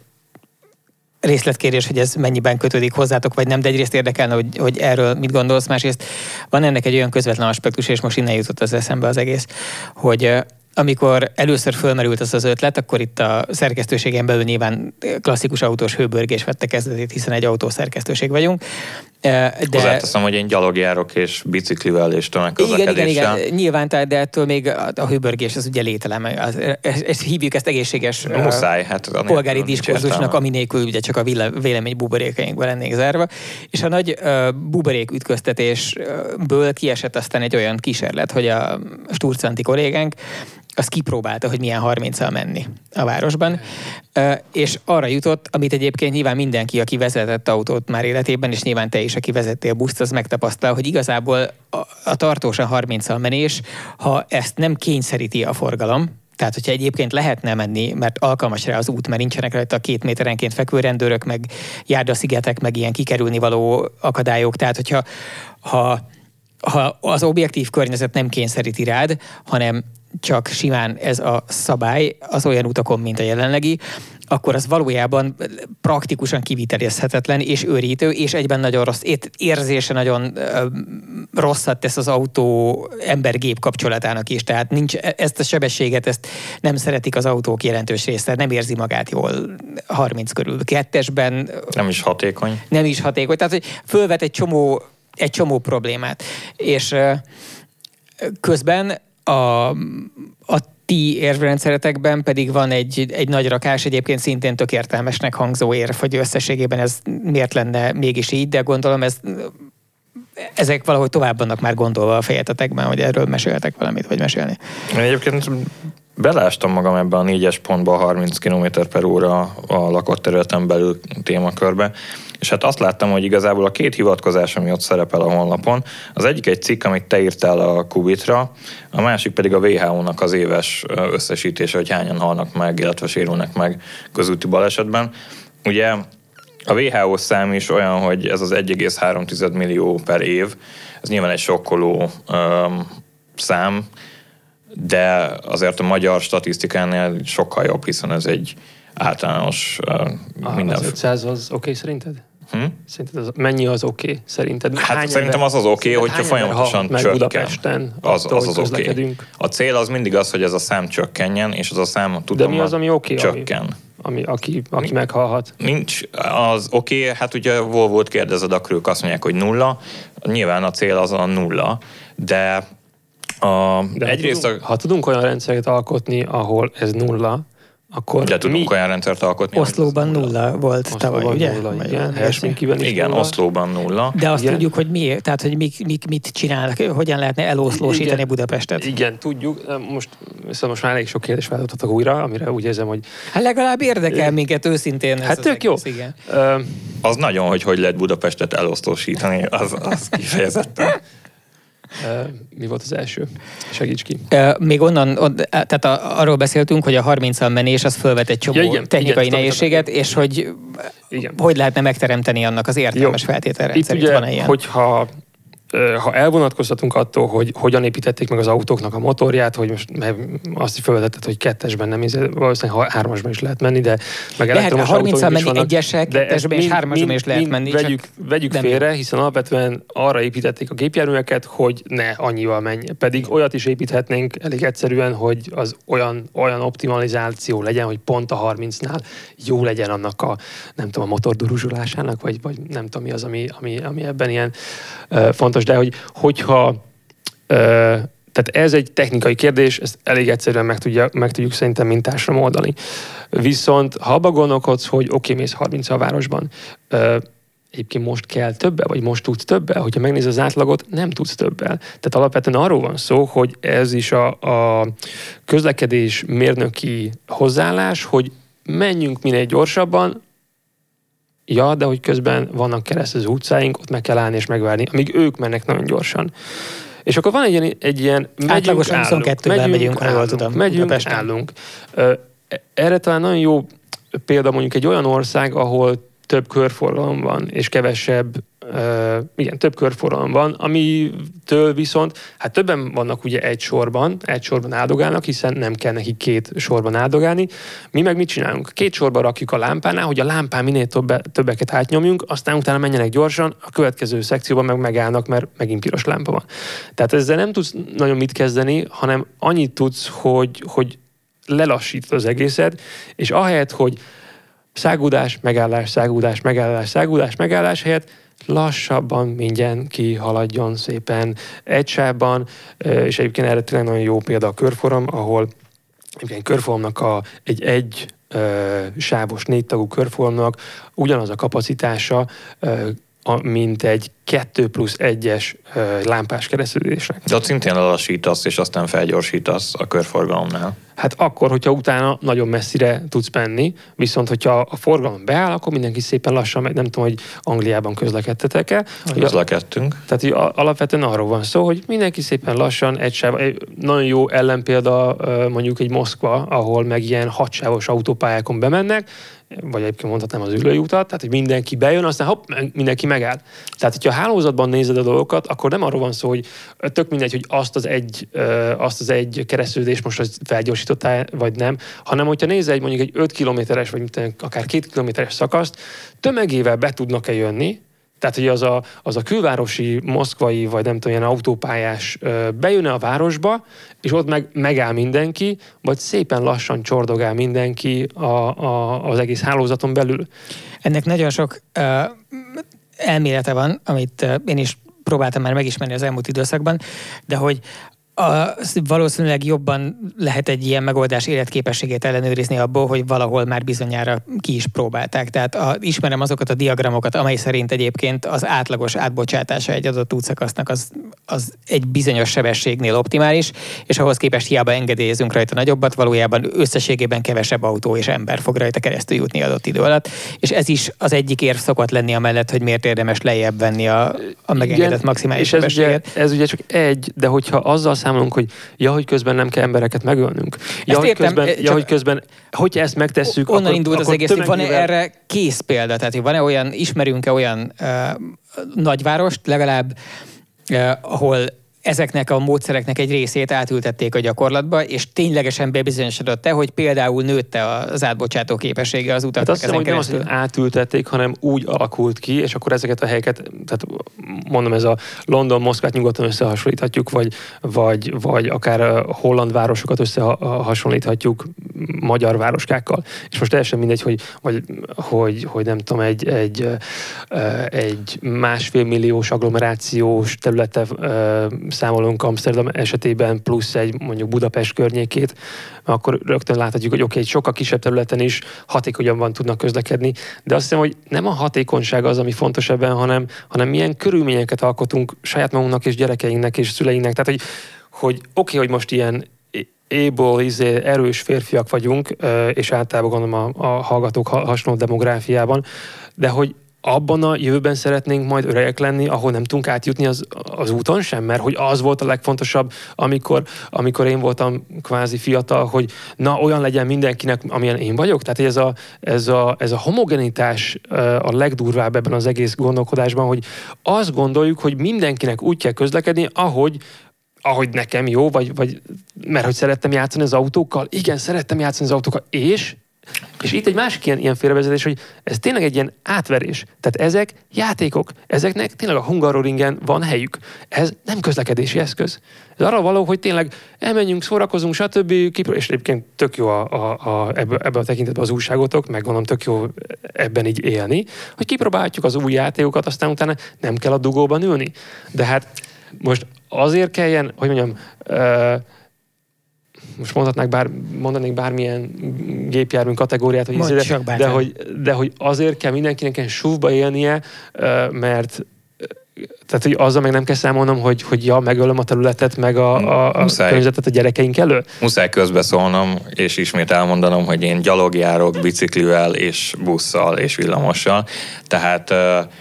részletkérés, hogy ez mennyiben kötődik hozzátok, vagy nem, de egyrészt érdekelne, hogy, hogy erről mit gondolsz, másrészt van ennek egy olyan közvetlen aspektus, és most innen jutott az eszembe az egész, hogy amikor először fölmerült az az ötlet, akkor itt a szerkesztőségen belül nyilván klasszikus autós hőbörgés vette kezdetét, hiszen egy autószerkesztőség vagyunk. De... Hozzáteszem, hogy én gyalogjárok és biciklivel és tömegközlekedéssel. Igen, igen, igen, nyilván, de ettől még a hőbörgés az ugye lételem. Ezt hívjuk ezt egészséges Muszáj, hát polgári diskurzusnak, ami nélkül ugye csak a vélemény buborékainkban lennék zárva. És a nagy buborék ütköztetésből kiesett aztán egy olyan kísérlet, hogy a Sturcanti kollégánk az kipróbálta, hogy milyen 30-al menni a városban, és arra jutott, amit egyébként nyilván mindenki, aki vezetett autót már életében, és nyilván te is, aki vezettél buszt, az megtapasztal, hogy igazából a, tartósan 30-al menés, ha ezt nem kényszeríti a forgalom, tehát, hogyha egyébként lehetne menni, mert alkalmas rá az út, mert nincsenek rajta a két méterenként fekvő rendőrök, meg járdaszigetek, meg ilyen kikerülni való akadályok. Tehát, hogyha ha, ha az objektív környezet nem kényszeríti rád, hanem csak simán ez a szabály az olyan utakon, mint a jelenlegi, akkor az valójában praktikusan kivitelezhetetlen és őrítő, és egyben nagyon rossz érzése, nagyon rosszat tesz az autó ember-gép kapcsolatának is. Tehát nincs e, ezt a sebességet, ezt nem szeretik az autók jelentős része, nem érzi magát jól 30 körül. Kettesben... Nem is hatékony. Nem is hatékony. Tehát, hogy fölvet egy csomó, egy csomó problémát. És közben a, a ti érvrendszeretekben pedig van egy, egy nagy rakás, egyébként szintén tök értelmesnek hangzó érv, hogy összességében ez miért lenne mégis így, de gondolom ez ezek valahogy tovább vannak már gondolva a fejetetekben, hogy erről meséltek valamit, vagy mesélni. Én egyébként belástam magam ebbe a négyes pontba, 30 km per óra a lakott területen belül témakörbe, és hát azt láttam, hogy igazából a két hivatkozás, ami ott szerepel a honlapon, az egyik egy cikk, amit te írtál a Kubitra, a másik pedig a WHO-nak az éves összesítése, hogy hányan halnak meg, illetve sérülnek meg közúti balesetben. Ugye a WHO szám is olyan, hogy ez az 1,3 millió per év, ez nyilván egy sokkoló um, szám, de azért a magyar statisztikánál sokkal jobb, hiszen ez egy általános uh, minden... Az 500 az oké okay, szerinted? Hm? Szerinted az, mennyi az oké okay, szerinted? Hát hány szerintem az az oké, okay, hogyha folyamatosan meg csökken. Budapesten, az, az az oké. Okay. A cél az mindig az, hogy ez a szám csökkenjen, és az a szám tudom, De mi az, ami oké? Okay, csökken. Ami, ami, aki, aki meghalhat? Nincs, az oké, okay, hát ugye Volvo-t kérdezed, akkor ők azt mondják, hogy nulla. Nyilván a cél az a nulla, de a, de egyrészt ha tudunk, a... ha tudunk olyan rendszert alkotni, ahol ez nulla, akkor De tudunk olyan rendszert alkotni. Oszlóban nulla volt tavaly, ugye? Nulla, igen, Helsinki-ben is Igen, nulla. Oszlóban nulla. De azt igen. tudjuk, hogy miért, tehát hogy mik, mik, mit csinálnak, hogyan lehetne eloszlósítani igen. Budapestet. Igen, tudjuk. Most, szóval most már elég sok kérdés váltottak újra, amire úgy érzem, hogy... Hát legalább érdekel minket őszintén. Hát tök jó. Igen. Uh, az nagyon, hogy hogy lehet Budapestet eloszlósítani, az, az kifejezetten. Mi volt az első? Segíts ki. Még onnan, on, tehát a, arról beszéltünk, hogy a 30-al menés az fölvet egy csomó ja, igen, technikai igen, nehézséget, tudom, és hogy igen. hogy lehetne megteremteni annak az értelmes feltételrendszerét. Itt ugye, van ilyen? hogyha ha elvonatkoztatunk attól, hogy hogyan építették meg az autóknak a motorját, hogy most azt is felvetetted, hogy kettesben nem, valószínűleg hármasban is lehet menni, de meg lehet 30 menni vannak, egyesek, kettesben és hármasban is lehet menni. Vegyük, vegyük félre, hiszen alapvetően arra építették a gépjárműveket, hogy ne annyival menj. Pedig olyat is építhetnénk elég egyszerűen, hogy az olyan, olyan optimalizáció legyen, hogy pont a 30-nál jó legyen annak a, nem tudom, a motor duruzsulásának, vagy, vagy nem tudom mi az, ami, ami, ami ebben ilyen uh, fontos fontos, de hogy, hogyha tehát ez egy technikai kérdés, ezt elég egyszerűen meg, tudja, meg tudjuk szerintem mintásra moldani. Viszont ha abba gondolkodsz, hogy oké, okay, mész 30 a városban, egyébként most kell többel, vagy most tudsz többel, hogyha megnézed az átlagot, nem tudsz többel. Tehát alapvetően arról van szó, hogy ez is a, a közlekedés mérnöki hozzáállás, hogy menjünk minél gyorsabban, Ja, de hogy közben vannak keresztező utcáink, ott meg kell állni és megvárni, amíg ők mennek nagyon gyorsan. És akkor van egy ilyen, egy ilyen megyünk, állunk, megyünk, megyünk, állunk, tudom, megyünk, Budapesten. állunk. Erre talán nagyon jó példa mondjuk egy olyan ország, ahol több körforgalom van, és kevesebb Uh, igen, több körforgalom van, amitől viszont, hát többen vannak ugye egy sorban, egy sorban áldogálnak, hiszen nem kell nekik két sorban áldogálni. Mi meg mit csinálunk? Két sorba rakjuk a lámpánál, hogy a lámpán minél többe, többeket átnyomjunk, aztán utána menjenek gyorsan, a következő szekcióban meg megállnak, mert megint piros lámpa van. Tehát ezzel nem tudsz nagyon mit kezdeni, hanem annyit tudsz, hogy, hogy lelassítod az egészet, és ahelyett, hogy szágudás, megállás, szágudás, megállás, szágudás, megállás helyett lassabban mindenki haladjon szépen egy és egyébként erre tényleg nagyon jó példa a körforom, ahol egyébként körforomnak a, egy egy sávos négytagú körforomnak ugyanaz a kapacitása, a, mint egy 2 plusz 1-es lámpás keresztülésnek. De ott szintén lelassítasz, és aztán felgyorsítasz a körforgalomnál. Hát akkor, hogyha utána nagyon messzire tudsz menni, viszont hogyha a forgalom beáll, akkor mindenki szépen lassan megy. Nem tudom, hogy Angliában közlekedtetek-e. Közlekedtünk. Tehát hogy alapvetően arról van szó, hogy mindenki szépen lassan, egy sáv, egy nagyon jó ellenpélda mondjuk egy Moszkva, ahol meg ilyen hatsávos autópályákon bemennek, vagy egyébként mondhatnám az ülői utat, tehát hogy mindenki bejön, aztán hopp, mindenki megáll. Tehát, hogyha hálózatban nézed a dolgokat, akkor nem arról van szó, hogy tök mindegy, hogy azt az egy, azt az egy keresztülést most felgyorsítottál, vagy nem, hanem hogyha nézel egy mondjuk egy 5 kilométeres, vagy akár 2 kilométeres szakaszt, tömegével be tudnak-e jönni, tehát, hogy az a, az a külvárosi, moszkvai, vagy nem tudom, ilyen autópályás bejönne a városba, és ott meg megáll mindenki, vagy szépen lassan csordogál mindenki a, a, az egész hálózaton belül. Ennek nagyon sok uh, elmélete van, amit uh, én is próbáltam már megismerni az elmúlt időszakban, de hogy a, valószínűleg jobban lehet egy ilyen megoldás életképességét ellenőrizni abból, hogy valahol már bizonyára ki is próbálták. Tehát a, ismerem azokat a diagramokat, amely szerint egyébként az átlagos átbocsátása egy adott útszakasznak az, az egy bizonyos sebességnél optimális, és ahhoz képest hiába engedélyezünk rajta nagyobbat, valójában összességében kevesebb autó és ember fog rajta keresztül jutni adott idő alatt. És ez is az egyik érv szokott lenni amellett, hogy miért érdemes lejjebb venni a, a megengedett Igen, maximális és ez ugye, ez ugye csak egy, de hogyha azzal számolunk, hogy ja, hogy közben nem kell embereket megölnünk. Ja, ezt hogy értem, közben, ja, hogy közben, hogyha ezt megtesszük, Onnan akkor, indult akkor az egész, hogy van-e erre kész példa? Tehát, hogy van-e olyan, ismerünk-e olyan uh, nagyvárost legalább, uh, ahol ezeknek a módszereknek egy részét átültették a gyakorlatba, és ténylegesen bebizonyosodott-e, hogy például nőtte az átbocsátó képessége az utaknak hát azt ezen hiszem, hogy nem az, hogy átültették, hanem úgy alakult ki, és akkor ezeket a helyeket, tehát mondom, ez a London, Moszkvát nyugodtan összehasonlíthatjuk, vagy, vagy, vagy akár holland városokat összehasonlíthatjuk magyar városkákkal. És most teljesen mindegy, hogy, hogy, hogy, hogy nem tudom, egy, egy, egy másfél milliós agglomerációs területe számolunk Amsterdam esetében, plusz egy mondjuk Budapest környékét, akkor rögtön láthatjuk, hogy oké, okay, sokkal kisebb területen is hatékonyabban tudnak közlekedni, de azt hiszem, hogy nem a hatékonyság az, ami fontos ebben, hanem, hanem milyen körülményeket alkotunk saját magunknak és gyerekeinknek és szüleinknek. Tehát, hogy, hogy oké, okay, hogy most ilyen able, izé, erős férfiak vagyunk, és általában gondolom a, a hallgatók hasonló demográfiában, de hogy abban a jövőben szeretnénk majd öregek lenni, ahol nem tudunk átjutni az, az úton sem, mert hogy az volt a legfontosabb, amikor, amikor én voltam kvázi fiatal, hogy na olyan legyen mindenkinek, amilyen én vagyok. Tehát ez a, ez a, ez a homogenitás a legdurvább ebben az egész gondolkodásban, hogy azt gondoljuk, hogy mindenkinek úgy kell közlekedni, ahogy ahogy nekem jó, vagy, vagy mert hogy szerettem játszani az autókkal. Igen, szerettem játszani az autókkal, és és itt egy másik ilyen, ilyen félrevezetés, hogy ez tényleg egy ilyen átverés. Tehát ezek játékok, ezeknek tényleg a Hungaroringen van helyük. Ez nem közlekedési eszköz. Ez arra való, hogy tényleg elmenjünk, szórakozunk, stb. És egyébként tök jó a, a, a, ebbe, a tekintetben az újságotok, meg gondolom tök jó ebben így élni, hogy kipróbálhatjuk az új játékokat, aztán utána nem kell a dugóban ülni. De hát most azért kelljen, hogy mondjam, uh, most mondhatnák bár, mondanék bármilyen gépjármű kategóriát, hogy ízére, de, hogy, de hogy azért kell mindenkinek ilyen súvba élnie, mert tehát, hogy azzal meg nem kell számolnom, hogy, hogy ja, megölöm a területet, meg a, a, a környezetet a gyerekeink elől? Muszáj közbeszólnom, és ismét elmondanom, hogy én gyalog járok biciklivel, és busszal, és villamossal. Tehát uh,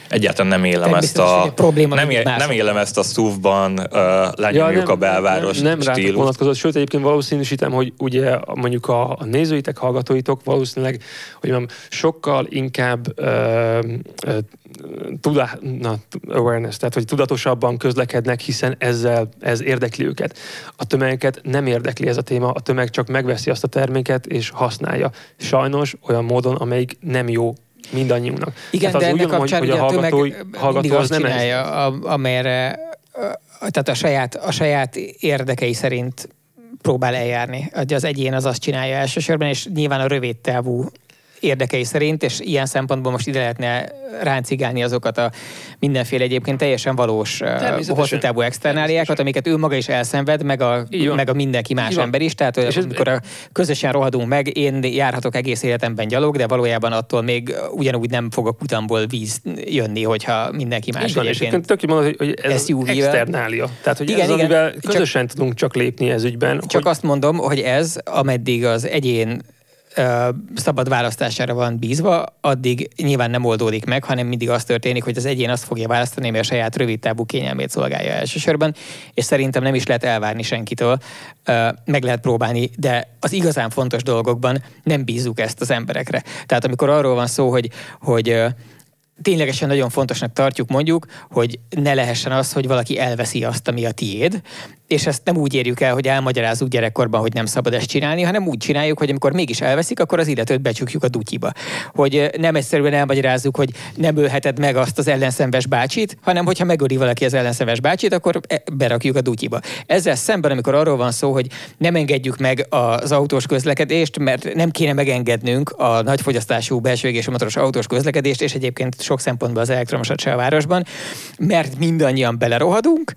egyáltalán nem élem ezt a... Probléma nem, él, nem élem ezt a SUV-ban, uh, lenyomjuk ja, nem, a belváros Nem, nem rátok vonatkozott, sőt egyébként valószínűsítem, hogy ugye mondjuk a, a nézőitek, hallgatóitok valószínűleg, hogy mondjam, sokkal inkább uh, uh, tudá, na, awareness, tehát hogy tudatosabban közlekednek, hiszen ezzel ez érdekli őket. A tömegeket nem érdekli ez a téma, a tömeg csak megveszi azt a terméket és használja. Sajnos olyan módon, amelyik nem jó mindannyiunknak. Igen, tehát de ennek kapcsán hogy, hogy a, tömeg hallgató az nem csinálja, a, amelyre tehát a saját, a saját érdekei szerint próbál eljárni. Az egyén az azt csinálja elsősorban, és nyilván a rövid távú érdekei szerint, és ilyen szempontból most ide lehetne ráncigálni azokat a mindenféle egyébként teljesen valós hosszú távú externáliákat, amiket ő maga is elszenved, meg a, meg a mindenki más ember is. Tehát és amikor a közösen rohadunk meg, én járhatok egész életemben gyalog, de valójában attól még ugyanúgy nem fog a kutamból víz jönni, hogyha mindenki más Igen, és tök mondod, hogy ez SUV externália. Tehát, hogy igen, ez, igen, amivel közösen csak, tudunk csak lépni ez ügyben. Csak hogy... azt mondom, hogy ez, ameddig az egyén szabad választására van bízva, addig nyilván nem oldódik meg, hanem mindig az történik, hogy az egyén azt fogja választani, mert a saját rövid távú kényelmét szolgálja elsősorban, és szerintem nem is lehet elvárni senkitől, meg lehet próbálni, de az igazán fontos dolgokban nem bízunk ezt az emberekre. Tehát amikor arról van szó, hogy, hogy ténylegesen nagyon fontosnak tartjuk mondjuk, hogy ne lehessen az, hogy valaki elveszi azt, ami a tiéd, és ezt nem úgy érjük el, hogy elmagyarázzuk gyerekkorban, hogy nem szabad ezt csinálni, hanem úgy csináljuk, hogy amikor mégis elveszik, akkor az illetőt becsukjuk a dutyiba. Hogy nem egyszerűen elmagyarázzuk, hogy nem ölheted meg azt az ellenszenves bácsit, hanem hogyha megöli valaki az ellenszenves bácsit, akkor e, berakjuk a dutyiba. Ezzel szemben, amikor arról van szó, hogy nem engedjük meg az autós közlekedést, mert nem kéne megengednünk a nagyfogyasztású belső és motoros autós közlekedést, és egyébként sok szempontból az elektromosat se a városban, mert mindannyian belerohadunk,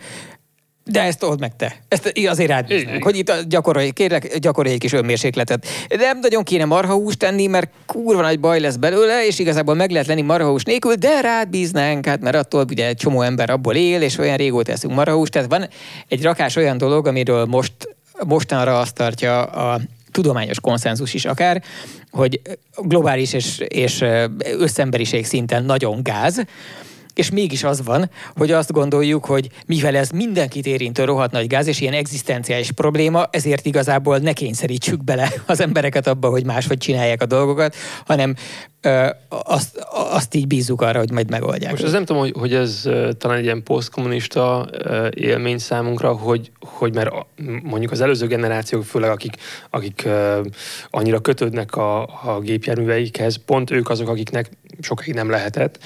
de ezt old meg te. Ezt azért átbíznánk, hogy itt gyakorolj, kérlek, gyakorolj egy kis önmérsékletet. Nem nagyon kéne marhahúst tenni, mert kurva nagy baj lesz belőle, és igazából meg lehet lenni marhahús nélkül, de rád bíznánk, hát mert attól ugye egy csomó ember abból él, és olyan régóta eszünk marhahúst. Tehát van egy rakás olyan dolog, amiről most mostanra azt tartja a tudományos konszenzus is akár, hogy globális és, és összemberiség szinten nagyon gáz, és mégis az van, hogy azt gondoljuk, hogy mivel ez mindenkit érintő rohadt nagy gáz, és ilyen egzisztenciális probléma, ezért igazából ne kényszerítsük bele az embereket abba, hogy máshogy csinálják a dolgokat, hanem ö, azt, azt így bízzuk arra, hogy majd megoldják. Most ez nem tudom, hogy, hogy ez talán egy ilyen posztkommunista élmény számunkra, hogy, hogy mert mondjuk az előző generációk, főleg akik, akik annyira kötődnek a, a gépjárműveikhez, pont ők azok, akiknek sokáig nem lehetett,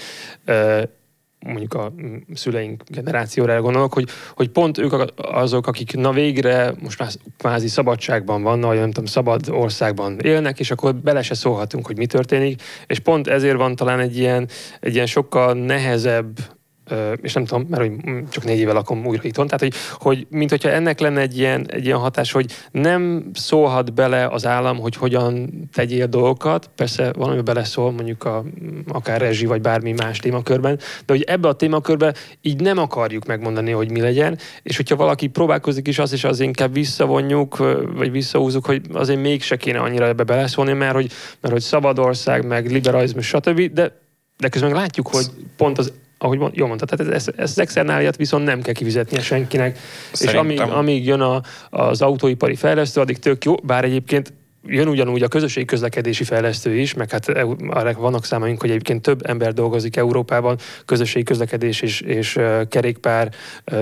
mondjuk a szüleink generációra gondolok, hogy, hogy pont ők azok, akik na végre most már kvázi szabadságban vannak, vagy nem tudom, szabad országban élnek, és akkor bele se szólhatunk, hogy mi történik, és pont ezért van talán egy ilyen, egy ilyen sokkal nehezebb és nem tudom, mert hogy csak négy éve lakom újra itthon, tehát hogy, hogy mint hogyha ennek lenne egy ilyen, egy ilyen hatás, hogy nem szólhat bele az állam, hogy hogyan tegyél dolgokat, persze valami beleszól, mondjuk a, akár rezsi, vagy bármi más témakörben, de hogy ebbe a témakörbe így nem akarjuk megmondani, hogy mi legyen, és hogyha valaki próbálkozik is, az is az inkább visszavonjuk, vagy visszahúzunk, hogy azért mégse kéne annyira ebbe beleszólni, mert hogy, mert hogy szabad ország, meg liberalizmus, stb., de De közben látjuk, hogy pont az ahogy mond, jól mondtad, tehát ezt, ezt az externáliát viszont nem kell kifizetnie senkinek. Szerintem... És amíg, amíg jön a, az autóipari fejlesztő, addig tök jó, bár egyébként jön ugyanúgy a közösségi közlekedési fejlesztő is, meg hát arra vannak számaink, hogy egyébként több ember dolgozik Európában közösségi közlekedés és, és kerékpár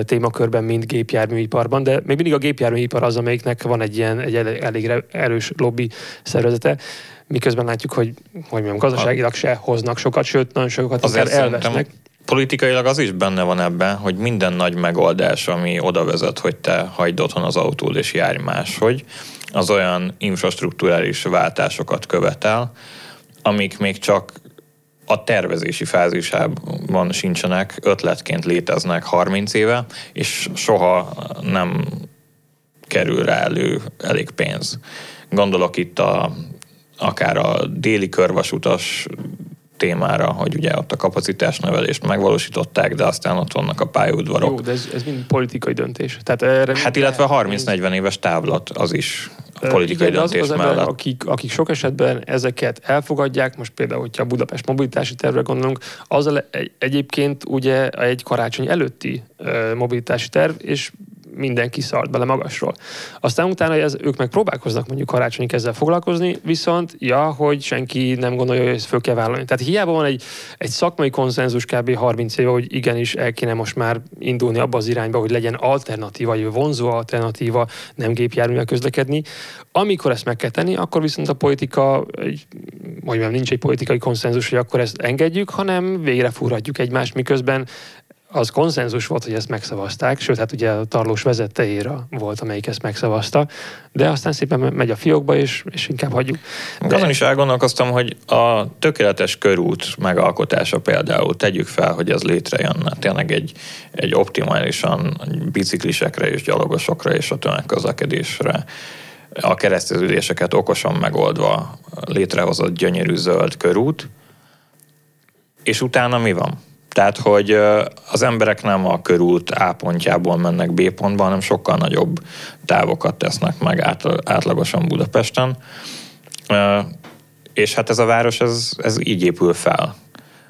témakörben, mint gépjárműiparban, de még mindig a gépjárműipar az, amelyiknek van egy ilyen egy elég erős lobby szervezete miközben látjuk, hogy, hogy mondjam, gazdaságilag se hoznak sokat, sőt, nagyon sokat Azért elvesznek. Politikailag az is benne van ebben, hogy minden nagy megoldás, ami oda vezet, hogy te hagyd otthon az autód és járj máshogy, az olyan infrastruktúrális váltásokat követel, amik még csak a tervezési fázisában sincsenek, ötletként léteznek 30 éve, és soha nem kerül rá elő elég pénz. Gondolok itt a, akár a déli körvasutas témára, hogy ugye ott a kapacitásnövelést megvalósították, de aztán ott vannak a pályaudvarok. Jó, de ez, ez mind politikai döntés. Tehát erre hát illetve 30-40 éves távlat az is a politikai igen, döntés az, az mellett. Ember, akik, akik sok esetben ezeket elfogadják, most például, hogyha a Budapest mobilitási tervre gondolunk, az egy, egyébként ugye egy karácsony előtti mobilitási terv, és mindenki szart bele magasról. Aztán utána ez, ők meg próbálkoznak mondjuk karácsonyig ezzel foglalkozni, viszont ja, hogy senki nem gondolja, hogy ezt föl kell vállalni. Tehát hiába van egy, egy szakmai konszenzus kb. 30 éve, hogy igenis el kéne most már indulni abba az irányba, hogy legyen alternatíva, vagy vonzó alternatíva nem gépjárművel közlekedni. Amikor ezt meg kell tenni, akkor viszont a politika, vagy nem nincs egy politikai konszenzus, hogy akkor ezt engedjük, hanem végre fúrhatjuk egymást, miközben az konszenzus volt, hogy ezt megszavazták, sőt, hát ugye a tarlós vezetteira volt, amelyik ezt megszavazta, de aztán szépen megy a fiókba, és, és inkább hagyjuk. De... Azon is elgondolkoztam, hogy a tökéletes körút megalkotása például, tegyük fel, hogy ez létrejönne, tényleg egy, egy optimálisan biciklisekre és gyalogosokra és a tömegközlekedésre a kereszteződéseket okosan megoldva létrehozott gyönyörű zöld körút, és utána mi van? Tehát, hogy az emberek nem a körút A pontjából mennek B pontba, hanem sokkal nagyobb távokat tesznek meg átlagosan Budapesten. És hát ez a város, ez, ez így épül fel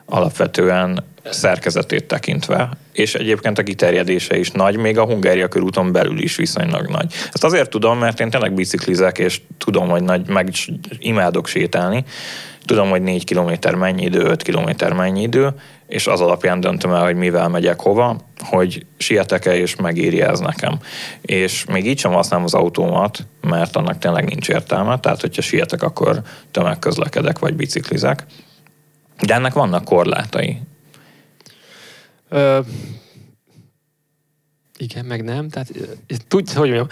alapvetően szerkezetét tekintve, és egyébként a kiterjedése is nagy, még a Hungária körúton belül is viszonylag nagy. Ezt azért tudom, mert én tényleg biciklizek, és tudom, hogy nagy, meg imádok sétálni, tudom, hogy 4 km mennyi idő, 5 km mennyi idő, és az alapján döntöm el, hogy mivel megyek hova, hogy sietek-e, és megéri ez nekem. És még így sem használom az autómat, mert annak tényleg nincs értelme, tehát hogyha sietek, akkor tömegközlekedek, vagy biciklizek. De ennek vannak korlátai. Igen, meg nem. Tehát tudsz, hogy mondjam,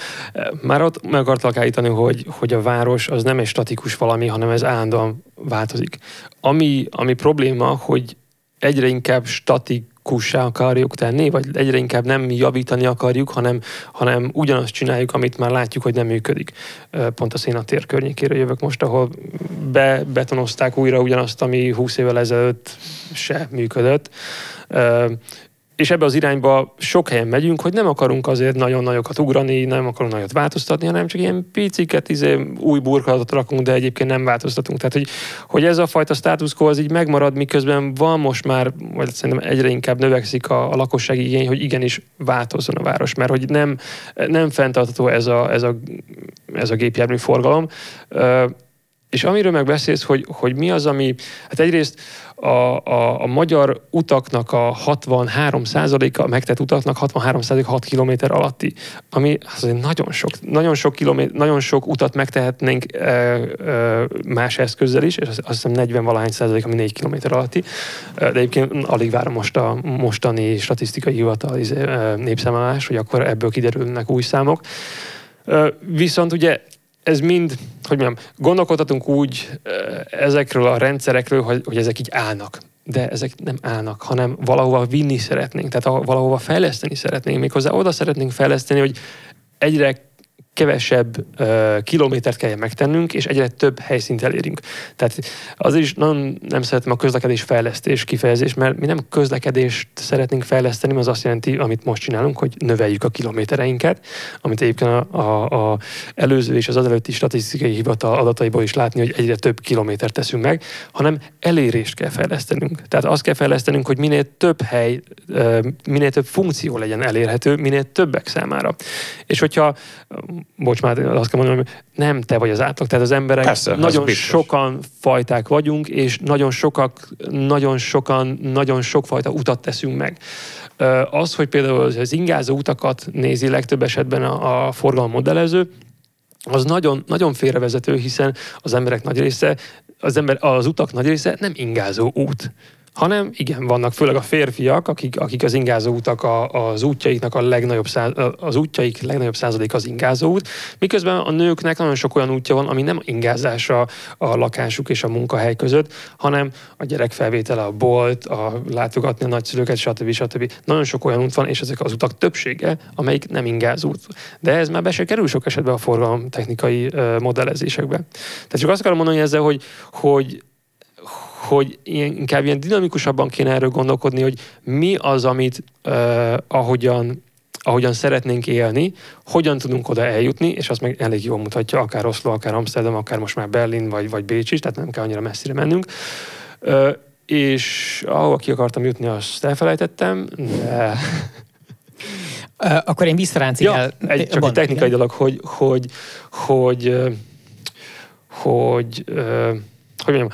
már ott meg akartak állítani, hogy, hogy a város az nem egy statikus valami, hanem ez állandóan változik. Ami, ami probléma, hogy egyre inkább statikussá akarjuk tenni, vagy egyre inkább nem javítani akarjuk, hanem, hanem ugyanazt csináljuk, amit már látjuk, hogy nem működik. Pont a szénatér környékére jövök most, ahol bebetonozták újra ugyanazt, ami 20 évvel ezelőtt se működött és ebbe az irányba sok helyen megyünk, hogy nem akarunk azért nagyon nagyokat ugrani, nem akarunk nagyot változtatni, hanem csak ilyen piciket, izé, új burkolatot rakunk, de egyébként nem változtatunk. Tehát, hogy, hogy ez a fajta status quo az így megmarad, miközben van most már, vagy szerintem egyre inkább növekszik a, a lakossági igény, hogy igenis változzon a város, mert hogy nem, nem fenntartható ez a, ez a, ez a gépjármű forgalom. És amiről meg beszélsz, hogy, hogy mi az, ami, hát egyrészt a, a, a magyar utaknak a 63 a megtett utaknak 63 6 km alatti, ami azért nagyon sok, nagyon sok, kilométer, nagyon sok utat megtehetnénk e, e, más eszközzel is, és azt hiszem 40 valahány százalék, ami 4 km alatti, de egyébként alig várom most a mostani statisztikai hivatal népszámolás, hogy akkor ebből kiderülnek új számok. Viszont ugye ez mind, hogy mondjam, gondolkodhatunk úgy ezekről a rendszerekről, hogy, hogy ezek így állnak. De ezek nem állnak, hanem valahova vinni szeretnénk, tehát valahova fejleszteni szeretnénk. Méghozzá oda szeretnénk fejleszteni, hogy egyre kevesebb uh, kilométert kell megtennünk, és egyre több helyszínt elérünk. Tehát az is nagyon nem szeretem a közlekedés fejlesztés kifejezés, mert mi nem közlekedést szeretnénk fejleszteni, az azt jelenti, amit most csinálunk, hogy növeljük a kilométereinket, amit egyébként a, a, a előző és az azelőtti statisztikai hivatal adataiból is látni, hogy egyre több kilométert teszünk meg, hanem elérést kell fejlesztenünk. Tehát azt kell fejlesztenünk, hogy minél több hely, minél több funkció legyen elérhető, minél többek számára. És hogyha, bocs már, azt kell mondanom, hogy nem te vagy az átlag, tehát az emberek Persze, nagyon sokan fajták vagyunk, és nagyon sokak, nagyon sokan, nagyon sokfajta utat teszünk meg. Az, hogy például az ingázó utakat nézi legtöbb esetben a, a forgalom az nagyon, nagyon félrevezető, hiszen az emberek nagy része, az, ember, az utak nagy része nem ingázó út hanem igen, vannak főleg a férfiak, akik, akik az ingázó utak a, az útjaiknak a legnagyobb száz, az útjaik legnagyobb százalék az ingázó út, miközben a nőknek nagyon sok olyan útja van, ami nem ingázás a, a lakásuk és a munkahely között, hanem a gyerekfelvétele, a bolt, a látogatni a nagyszülőket, stb. stb. Nagyon sok olyan út van, és ezek az utak többsége, amelyik nem ingázó út. De ez már be se kerül sok esetben a forgalom technikai modellezésekbe. Tehát csak azt akarom mondani ezzel, hogy, hogy hogy ilyen, inkább ilyen dinamikusabban kéne erről gondolkodni, hogy mi az, amit uh, ahogyan ahogyan szeretnénk élni, hogyan tudunk oda eljutni, és azt meg elég jól mutatja, akár Oszló, akár Amsterdam, akár most már Berlin, vagy, vagy Bécs is, tehát nem kell annyira messzire mennünk. Uh, és ahova ki akartam jutni, azt elfelejtettem, de... Akkor én visszaráncig ja, el... Egy, csak egy technikai igen. dolog, hogy, hogy, hogy, hogy, hogy, hogy mondjam,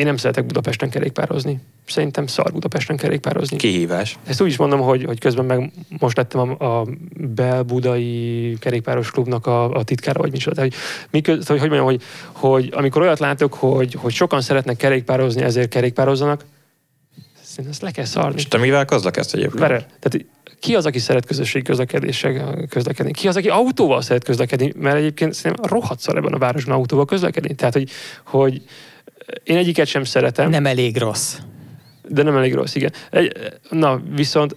én nem szeretek Budapesten kerékpározni. Szerintem szar Budapesten kerékpározni. Kihívás. Ezt úgy is mondom, hogy, hogy közben meg most lettem a, a Belbudai kerékpáros klubnak a, a titkára, vagy micsoda. Tehát, hogy, miköz, hogy, hogy mondjam, hogy, hogy amikor olyat látok, hogy, hogy sokan szeretnek kerékpározni, ezért kerékpározzanak, szerintem ezt le kell szarni. És te mivel közlekedsz egyébként? Vere. Tehát ki az, aki szeret közösségi közlekedéssel közlekedni? Ki az, aki autóval szeret közlekedni? Mert egyébként szerintem rohadt szar ebben a városban autóval közlekedni. Tehát, hogy, hogy én egyiket sem szeretem. Nem elég rossz. De nem elég rossz, igen. Egy, na, viszont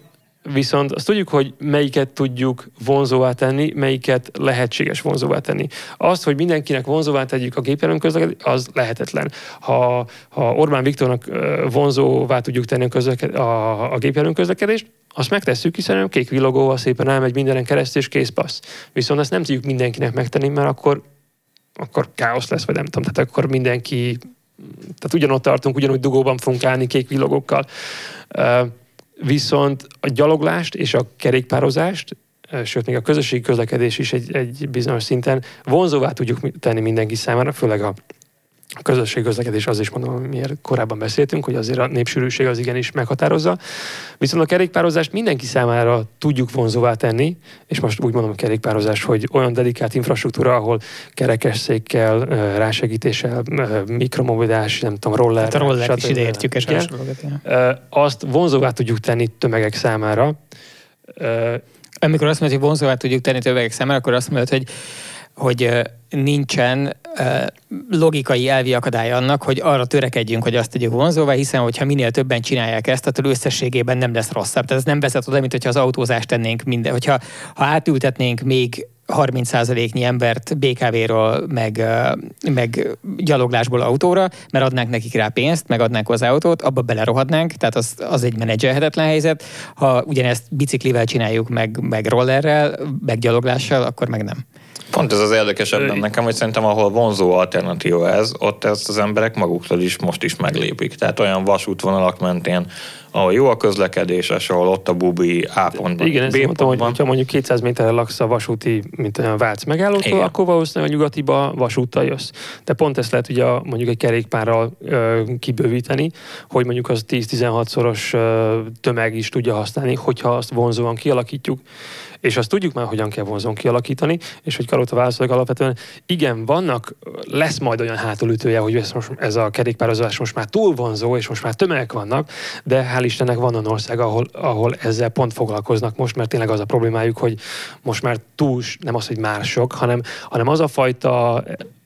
Viszont azt tudjuk, hogy melyiket tudjuk vonzóvá tenni, melyiket lehetséges vonzóvá tenni. Azt, hogy mindenkinek vonzóvá tegyük a gépjármű közlekedést, az lehetetlen. Ha, ha Orbán Viktornak vonzóvá tudjuk tenni a, közleked, a, a gépjármű közlekedést, azt megtesszük, hiszen kék villogóval szépen elmegy mindenen keresztül, és kész passz. Viszont ezt nem tudjuk mindenkinek megtenni, mert akkor, akkor káosz lesz, vagy nem tudom, tehát akkor mindenki tehát ugyanott tartunk, ugyanúgy dugóban fogunk állni kék villogokkal. Viszont a gyaloglást és a kerékpározást, sőt, még a közösségi közlekedés is egy, egy bizonyos szinten vonzóvá tudjuk tenni mindenki számára, főleg a a közösség közlekedés az is mondom, miért korábban beszéltünk, hogy azért a népsűrűség az igenis meghatározza. Viszont a kerékpározást mindenki számára tudjuk vonzóvá tenni, és most úgy mondom a kerékpározás, hogy olyan dedikált infrastruktúra, ahol kerekesszékkel, rásegítéssel, mikromobilitás, nem tudom, roller. Hát a roller is ide értjük, és azt vonzóvá tudjuk tenni tömegek számára. Amikor azt mondod, hogy vonzóvá tudjuk tenni tömegek számára, akkor azt mondod, hogy hogy nincsen logikai elvi akadály annak, hogy arra törekedjünk, hogy azt tegyük vonzóvá, hiszen hogyha minél többen csinálják ezt, attól összességében nem lesz rosszabb. Tehát ez nem vezet oda, mint hogyha az autózást tennénk minden. Hogyha ha átültetnénk még 30%-nyi embert BKV-ról, meg, meg gyaloglásból autóra, mert adnánk nekik rá pénzt, meg adnánk hozzá autót, abba belerohadnánk, tehát az, az egy menedzselhetetlen helyzet. Ha ugyanezt biciklivel csináljuk, meg, meg rollerrel, meg gyaloglással, akkor meg nem. Pont ez az érdekes ebben nekem, hogy szerintem ahol vonzó alternatíva ez, ott ezt az emberek maguktól is most is meglépik. Tehát olyan vasútvonalak mentén, ahol jó a közlekedés, és ahol ott a bubi A pontban, Igen, ezt mondtam, hogy ha mondjuk 200 méterre laksz a vasúti, mint a Vác megállótól, Igen. akkor valószínűleg a nyugatiba vasúttal jössz. De pont ezt lehet ugye mondjuk egy kerékpárral ö, kibővíteni, hogy mondjuk az 10-16 szoros ö, tömeg is tudja használni, hogyha azt vonzóan kialakítjuk és azt tudjuk már, hogyan kell vonzón kialakítani, és hogy Karóta válaszolok alapvetően, igen, vannak, lesz majd olyan hátulütője, hogy ez, most, ez a kerékpározás most már túl vonzó, és most már tömegek vannak, de hál' Istennek van olyan ország, ahol, ahol ezzel pont foglalkoznak most, mert tényleg az a problémájuk, hogy most már túl, nem az, hogy mások, hanem, hanem az a fajta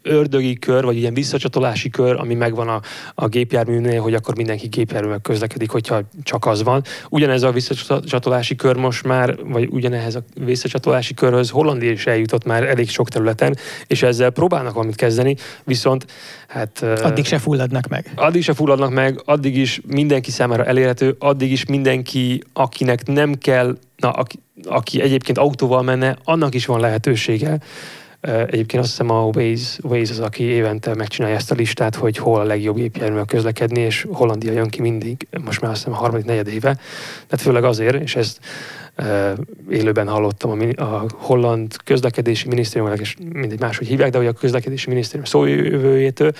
ördögi kör, vagy ilyen visszacsatolási kör, ami megvan a, a gépjárműnél, hogy akkor mindenki gépjárművel közlekedik, hogyha csak az van. Ugyanez a visszacsatolási kör most már, vagy ugyanehhez a visszacsatolási körhöz Hollandia is eljutott már elég sok területen, és ezzel próbálnak valamit kezdeni, viszont hát... Addig se fulladnak meg. Addig se fulladnak meg, addig is mindenki számára elérhető, addig is mindenki, akinek nem kell, na, aki, aki egyébként autóval menne, annak is van lehetősége Egyébként azt hiszem a Waze, Waze az, aki évente megcsinálja ezt a listát, hogy hol a legjobb gépjármű közlekedni, és Hollandia jön ki mindig, most már azt hiszem a harmadik, negyed éve. Tehát főleg azért, és ezt élőben hallottam a, a holland közlekedési minisztériumnak, és mindegy máshogy hívják, de hogy a közlekedési minisztérium szójövőjétől,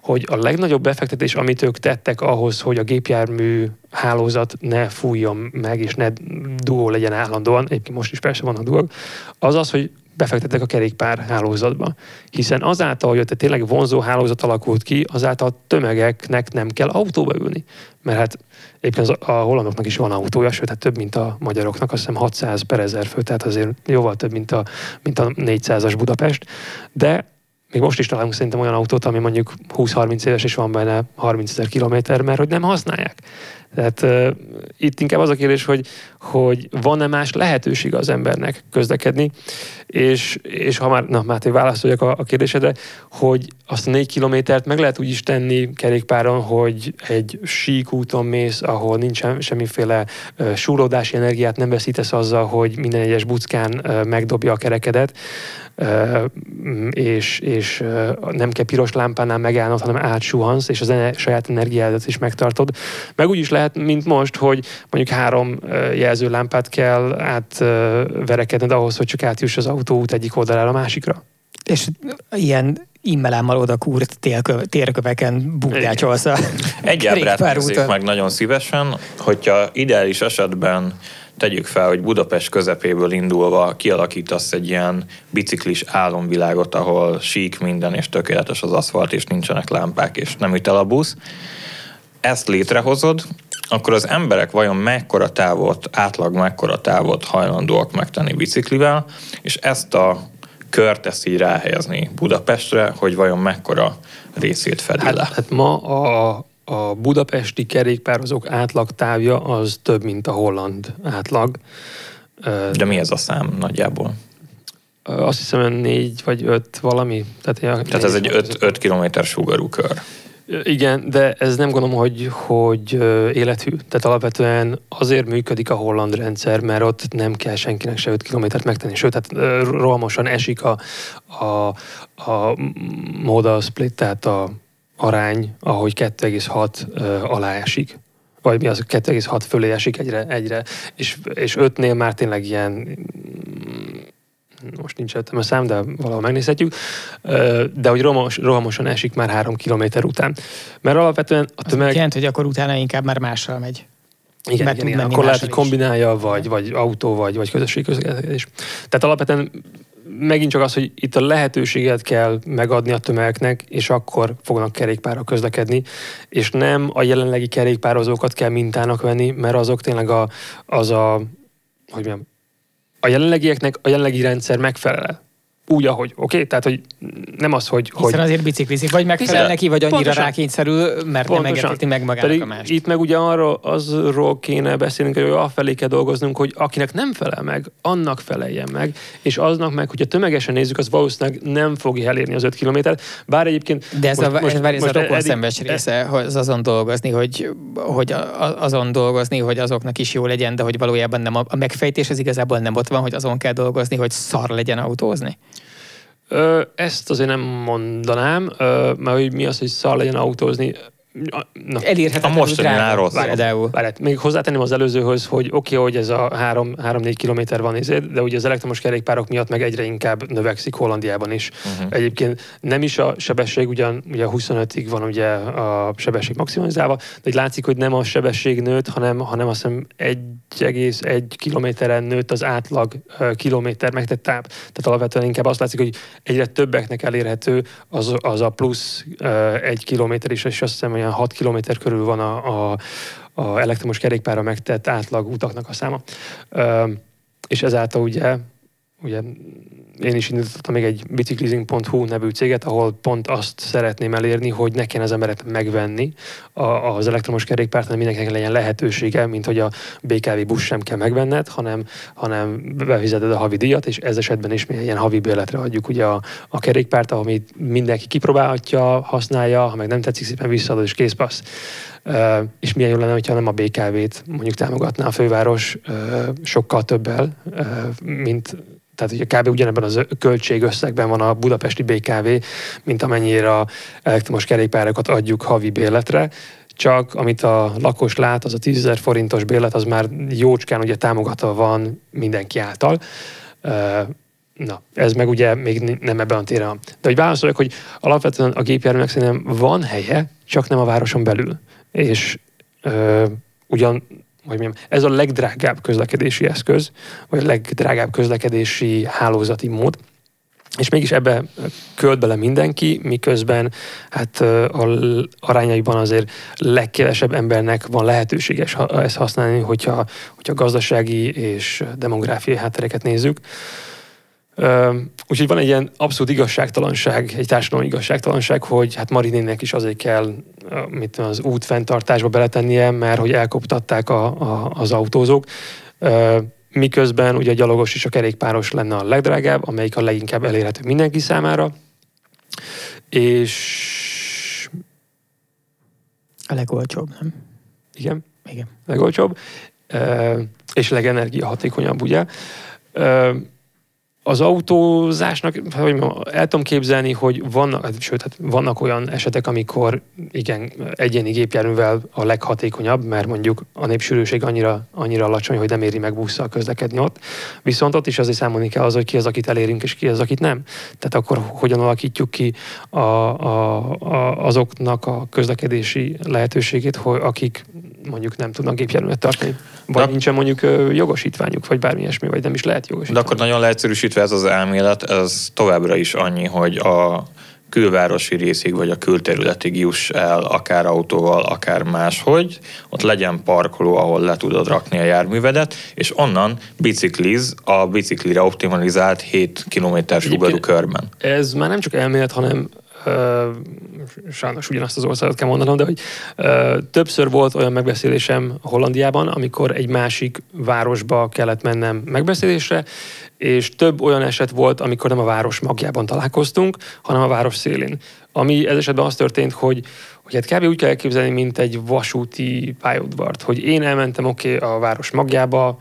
hogy a legnagyobb befektetés, amit ők tettek ahhoz, hogy a gépjármű hálózat ne fújjon meg, és ne duó legyen állandóan, egyébként most is persze vannak duók, az az, hogy befektettek a kerékpár hálózatba. Hiszen azáltal, hogy ott tényleg vonzó hálózat alakult ki, azáltal tömegeknek nem kell autóba ülni. Mert hát éppen a hollandoknak is van autója, sőt, hát több, mint a magyaroknak, azt hiszem 600 per ezer fő, tehát azért jóval több, mint a, mint a 400-as Budapest. De még most is találunk szerintem olyan autót, ami mondjuk 20-30 éves, és van benne 30 ezer kilométer, mert hogy nem használják. Tehát uh, itt inkább az a kérdés, hogy, hogy van-e más lehetőség az embernek közlekedni, és, és ha már, na Máté, válaszoljak a, a kérdésedre, hogy azt a négy kilométert meg lehet úgy is tenni kerékpáron, hogy egy sík úton mész, ahol nincsen semmiféle uh, súródási energiát, nem veszítesz azzal, hogy minden egyes buckán uh, megdobja a kerekedet, és, és nem kell piros lámpánál megállnod, hanem átsuhansz, és az ene, saját energiádat is megtartod. Meg úgy is lehet, mint most, hogy mondjuk három jelzőlámpát kell átverekedned ahhoz, hogy csak átjuss az autóút egyik oldalára a másikra. És ilyen immelámmal oda kúrt térköveken bukdácsolsz a Egy ábrát meg nagyon szívesen, hogyha ideális esetben tegyük fel, hogy Budapest közepéből indulva kialakítasz egy ilyen biciklis álomvilágot, ahol sík minden, és tökéletes az aszfalt, és nincsenek lámpák, és nem üt el a busz. Ezt létrehozod, akkor az emberek vajon mekkora távot, átlag mekkora távot hajlandóak megtenni biciklivel, és ezt a kört ezt így ráhelyezni Budapestre, hogy vajon mekkora részét fedi hát, Hát ma a, a budapesti kerékpározók átlag távja az több, mint a holland átlag. De mi ez a szám nagyjából? Azt hiszem, négy vagy öt valami. Tehát, Tehát ez egy öt, öt kilométer sugarú kör. Igen, de ez nem gondolom, hogy, hogy élethű. Tehát alapvetően azért működik a holland rendszer, mert ott nem kell senkinek se 5 kilométert megtenni. Sőt, tehát rohamosan esik a, a, a moda split, tehát a arány, ahogy 2,6 alá esik vagy mi az 2,6 fölé esik egyre, egyre és, és 5-nél már tényleg ilyen most nincs a szám, de valahol megnézhetjük, de hogy rohamos, rohamosan esik már három kilométer után. Mert alapvetően a tömeg... Az jelent, hogy akkor utána inkább már mással megy. Igen, igen, igen. akkor lehet, hogy kombinálja, vagy, vagy autó, vagy, vagy közösségi közlekedés. Tehát alapvetően megint csak az, hogy itt a lehetőséget kell megadni a tömegeknek, és akkor fognak kerékpárra közlekedni, és nem a jelenlegi kerékpározókat kell mintának venni, mert azok tényleg a, az a, hogy mondjam, a jelenlegieknek a jelenlegi rendszer megfelel úgy, ahogy, oké? Okay? Tehát, hogy nem az, hogy... Hiszen hogy... azért biciklizik, vagy megfelel Hiszen, neki, vagy annyira pontosan, rákényszerül, mert pontosan. nem engedheti meg magának Pedig a mást. Itt meg ugye arról, azról kéne beszélnünk, hogy afelé kell dolgoznunk, hogy akinek nem felel meg, annak feleljen meg, és aznak meg, hogyha tömegesen nézzük, az valószínűleg nem fogja elérni az 5 kilométert, bár egyébként... De ez most, a, most, ez, most, a rokon szembes része, hogy az azon dolgozni, hogy, hogy azon dolgozni, hogy azoknak is jó legyen, de hogy valójában nem a, a megfejtés az igazából nem ott van, hogy azon kell dolgozni, hogy szar legyen autózni. Ezt azért nem mondanám, mert hogy mi az, hogy szar legyen autózni. Na, Elérhetetlen a mostani rossz. Várját, még hozzátenném az előzőhöz, hogy oké, okay, hogy ez a 3-4 kilométer van, de ugye az elektromos kerékpárok miatt meg egyre inkább növekszik Hollandiában is. Uh-huh. Egyébként nem is a sebesség, ugyan ugye 25-ig van ugye a sebesség maximalizálva, de így látszik, hogy nem a sebesség nőtt, hanem, hanem azt hiszem 1,1 kilométeren nőtt az átlag kilométer megtett táv. Tehát alapvetően inkább azt látszik, hogy egyre többeknek elérhető az, az a plusz egy kilométer is, és azt hiszem, hogy olyan 6 km körül van a, a, a elektromos kerékpára megtett átlag utaknak a száma. Ö, és ezáltal ugye ugye én is indítottam még egy biciklizing.hu nevű céget, ahol pont azt szeretném elérni, hogy ne kelljen az emberek megvenni az elektromos kerékpárt, hanem mindenkinek legyen lehetősége, mint hogy a BKV busz sem kell megvenned, hanem, hanem befizeted a havi díjat, és ez esetben is mi ilyen havi bérletre adjuk ugye a, a kerékpárt, amit mindenki kipróbálhatja, használja, ha meg nem tetszik, szépen visszaadod és készpassz. Uh, és milyen jó lenne, hogyha nem a BKV-t mondjuk támogatná a főváros uh, sokkal többel, uh, mint tehát ugye kb. ugyanebben az költségösszegben van a budapesti BKV, mint amennyire a elektromos kerékpárokat adjuk havi bérletre, csak amit a lakos lát, az a 10 forintos bérlet, az már jócskán ugye támogatva van mindenki által. Na, ez meg ugye még nem ebben a téren. De hogy válaszoljak, hogy alapvetően a gépjárműnek szerintem van helye, csak nem a városon belül. És ö, ugyan hogy mondjam, ez a legdrágább közlekedési eszköz, vagy a legdrágább közlekedési hálózati mód, és mégis ebbe költ bele mindenki, miközben hát a arányaiban azért legkevesebb embernek van lehetőséges ezt használni, hogyha, hogyha gazdasági és demográfiai háttereket nézzük. Úgyhogy van egy ilyen abszolút igazságtalanság, egy társadalmi igazságtalanság, hogy hát Marinének is azért kell mit az út fenntartásba beletennie, mert hogy elkoptatták a, a, az autózók. Miközben ugye a gyalogos és a kerékpáros lenne a legdrágább, amelyik a leginkább elérhető mindenki számára. És... A legolcsóbb, nem? Igen. Igen. Legolcsóbb. És legenergiahatékonyabb, ugye? Az autózásnak, hogy el tudom képzelni, hogy vannak, hát, sőt, hát vannak olyan esetek, amikor igen, egyéni gépjárművel a leghatékonyabb, mert mondjuk a népsűrűség annyira, annyira alacsony, hogy nem éri meg busszal közlekedni ott. Viszont ott is azért számolni kell az, hogy ki az, akit elérünk, és ki az, akit nem. Tehát akkor hogyan alakítjuk ki a, a, a, azoknak a közlekedési lehetőségét, hogy akik mondjuk nem tudnak gépjárművet tartani. Vagy de, nincsen mondjuk jogosítványuk, vagy bármi ilyesmi, vagy nem is lehet jogosítvány. De akkor nagyon leegyszerűsítve ez az elmélet, ez továbbra is annyi, hogy a külvárosi részig, vagy a külterületig juss el, akár autóval, akár máshogy, ott legyen parkoló, ahol le tudod rakni a járművedet, és onnan bicikliz a biciklire optimalizált 7 km sugarú körben. Ez már nem csak elmélet, hanem sajnos ugyanazt az országot kell mondanom, de hogy többször volt olyan megbeszélésem Hollandiában, amikor egy másik városba kellett mennem megbeszélésre, és több olyan eset volt, amikor nem a város magjában találkoztunk, hanem a város szélén. Ami ez esetben az történt, hogy, hogy hát kb. úgy kell elképzelni, mint egy vasúti pályaudvart, hogy én elmentem oké okay, a város magjába,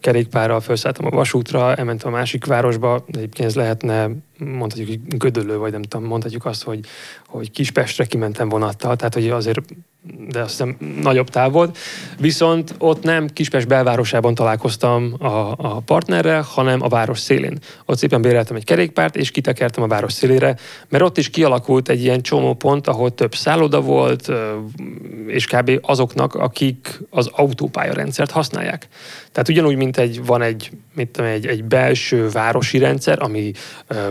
kerékpárral felszálltam a vasútra, elmentem a másik városba, de egyébként ez lehetne, mondhatjuk, hogy Gödöllő, vagy nem tudom, mondhatjuk azt, hogy, hogy Kispestre kimentem vonattal, tehát hogy azért de azt hiszem nagyobb táv volt. Viszont ott nem Kispest belvárosában találkoztam a, a partnerrel, hanem a város szélén. Ott szépen béreltem egy kerékpárt, és kitekertem a város szélére, mert ott is kialakult egy ilyen csomópont, ahol több szálloda volt, és kb. azoknak, akik az autópályarendszert használják. Tehát ugyanúgy, mint egy, van egy, mit tudom, egy, egy belső városi rendszer, ami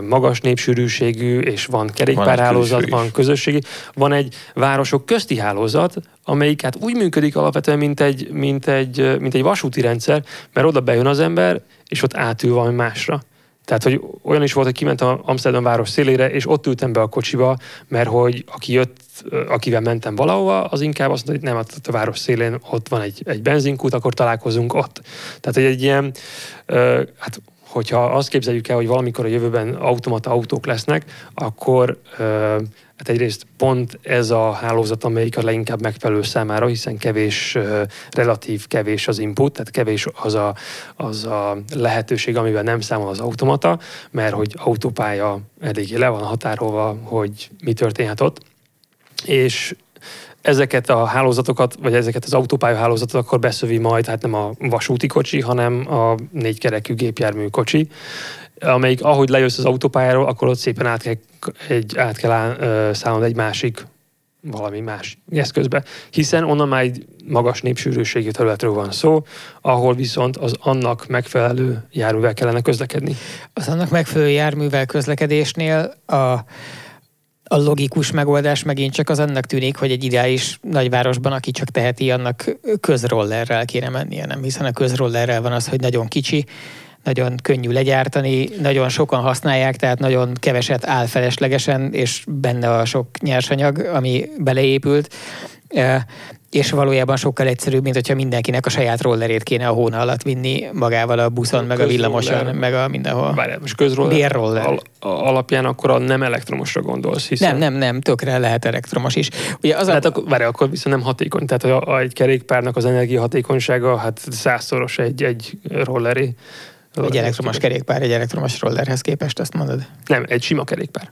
magas népsűrűségű, és van kerékpárhálózat, van, van közösségi, van egy városok közti hálózat, amelyik hát úgy működik alapvetően, mint egy, mint egy, mint egy vasúti rendszer, mert oda bejön az ember, és ott átül valami másra. Tehát, hogy olyan is volt, hogy kimentem Amsterdam város szélére, és ott ültem be a kocsiba, mert hogy aki jött, akivel mentem valahova, az inkább azt mondta, hogy nem, a város szélén ott van egy, egy benzinkút, akkor találkozunk ott. Tehát, hogy egy ilyen, hát hogyha azt képzeljük el, hogy valamikor a jövőben automata autók lesznek, akkor Hát egyrészt pont ez a hálózat, amelyik a leginkább megfelelő számára, hiszen kevés, relatív kevés az input, tehát kevés az a, az a lehetőség, amivel nem számol az automata, mert hogy autópálya eléggé le van határolva, hogy mi történhet ott. És ezeket a hálózatokat, vagy ezeket az autópálya hálózatot akkor beszövi majd, hát nem a vasúti kocsi, hanem a négykerekű gépjármű kocsi, amelyik ahogy lejössz az autópályáról, akkor ott szépen át kell, egy, át kell áll, szállnod egy másik valami más eszközbe, hiszen onnan már egy magas népsűrűségű területről van szó, ahol viszont az annak megfelelő járművel kellene közlekedni. Az annak megfelelő járművel közlekedésnél a a logikus megoldás megint csak az annak tűnik, hogy egy ideális nagyvárosban, aki csak teheti, annak közrollerrel kéne mennie, nem? Hiszen a közrollerrel van az, hogy nagyon kicsi, nagyon könnyű legyártani, nagyon sokan használják, tehát nagyon keveset áll feleslegesen, és benne a sok nyersanyag, ami beleépült és valójában sokkal egyszerűbb, mint hogyha mindenkinek a saját rollerét kéne a hóna alatt vinni magával a buszon, meg a villamoson, meg a mindenhol. Várjál, most közroller al- alapján akkor a nem elektromosra gondolsz, hiszen... Nem, nem, nem, tökre lehet elektromos is. Ugye az hát a... akkor, várjál, akkor viszont nem hatékony. Tehát a, a, egy kerékpárnak az energiahatékonysága hát százszoros egy, egy rolleré. Egy elektromos kerékpár egy elektromos rollerhez képest, azt mondod? Nem, egy sima kerékpár.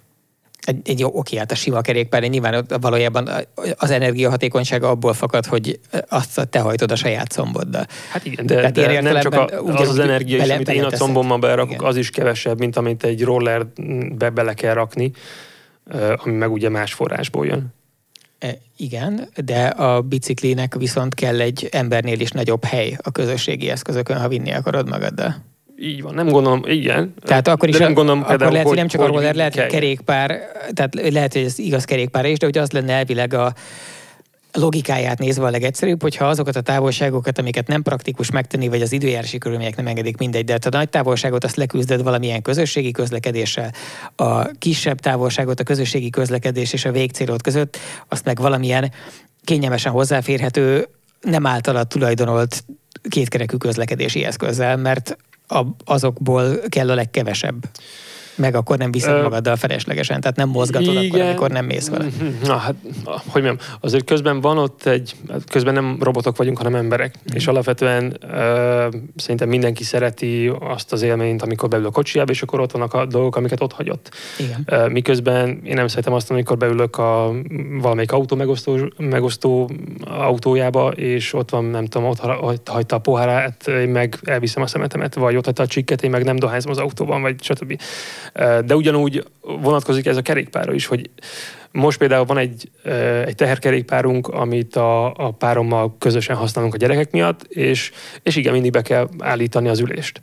Egy, egy jó, oké, hát a sima kerékpár, nyilván valójában az energiahatékonysága abból fakad, hogy azt te hajtod a saját szomboddal. Hát igen, de, de nem csak a, az az energia bele, is, amit én a combommal berakok, igen. az is kevesebb, mint amit egy rollerbe bele kell rakni, ami meg ugye más forrásból jön. E, igen, de a biciklinek viszont kell egy embernél is nagyobb hely a közösségi eszközökön, ha vinni akarod magaddal. Így van, nem gondolom, igen. Tehát akkor is, de nem gondolom, akkor lehet, hogy nem csak hogy a roller, lehet, hogy kerékpár, tehát lehet, hogy ez igaz kerékpár is, de hogy az lenne elvileg a logikáját nézve a legegyszerűbb, hogyha azokat a távolságokat, amiket nem praktikus megtenni, vagy az időjárási körülmények nem engedik mindegy, de a nagy távolságot azt leküzdöd valamilyen közösségi közlekedéssel, a kisebb távolságot a közösségi közlekedés és a végcélod között, azt meg valamilyen kényelmesen hozzáférhető, nem általad tulajdonolt kétkerekű közlekedési eszközzel, mert azokból kell a legkevesebb meg akkor nem viszed magaddal feleslegesen, tehát nem mozgatod igen. akkor, amikor nem mész vele. Mhm. Na hát, hogy mondjam, azért közben van ott egy, közben nem robotok vagyunk, hanem emberek, mm. és alapvetően uh, szerintem mindenki szereti azt az élményt, amikor beül a kocsiába, és akkor ott vannak a dolgok, amiket ott hagyott. Igen. Uh, miközben én nem szeretem azt, amikor beülök a valamelyik autó megosztó, megosztó autójába, és ott van, nem tudom, ott, ott hagyta a pohárát, én meg elviszem a szemetemet, vagy ott hagyta a csikket, én meg nem dohányzom az autóban, vagy stb. De ugyanúgy vonatkozik ez a kerékpára is, hogy most például van egy, egy teherkerékpárunk, amit a, a párommal közösen használunk a gyerekek miatt, és, és igen, mindig be kell állítani az ülést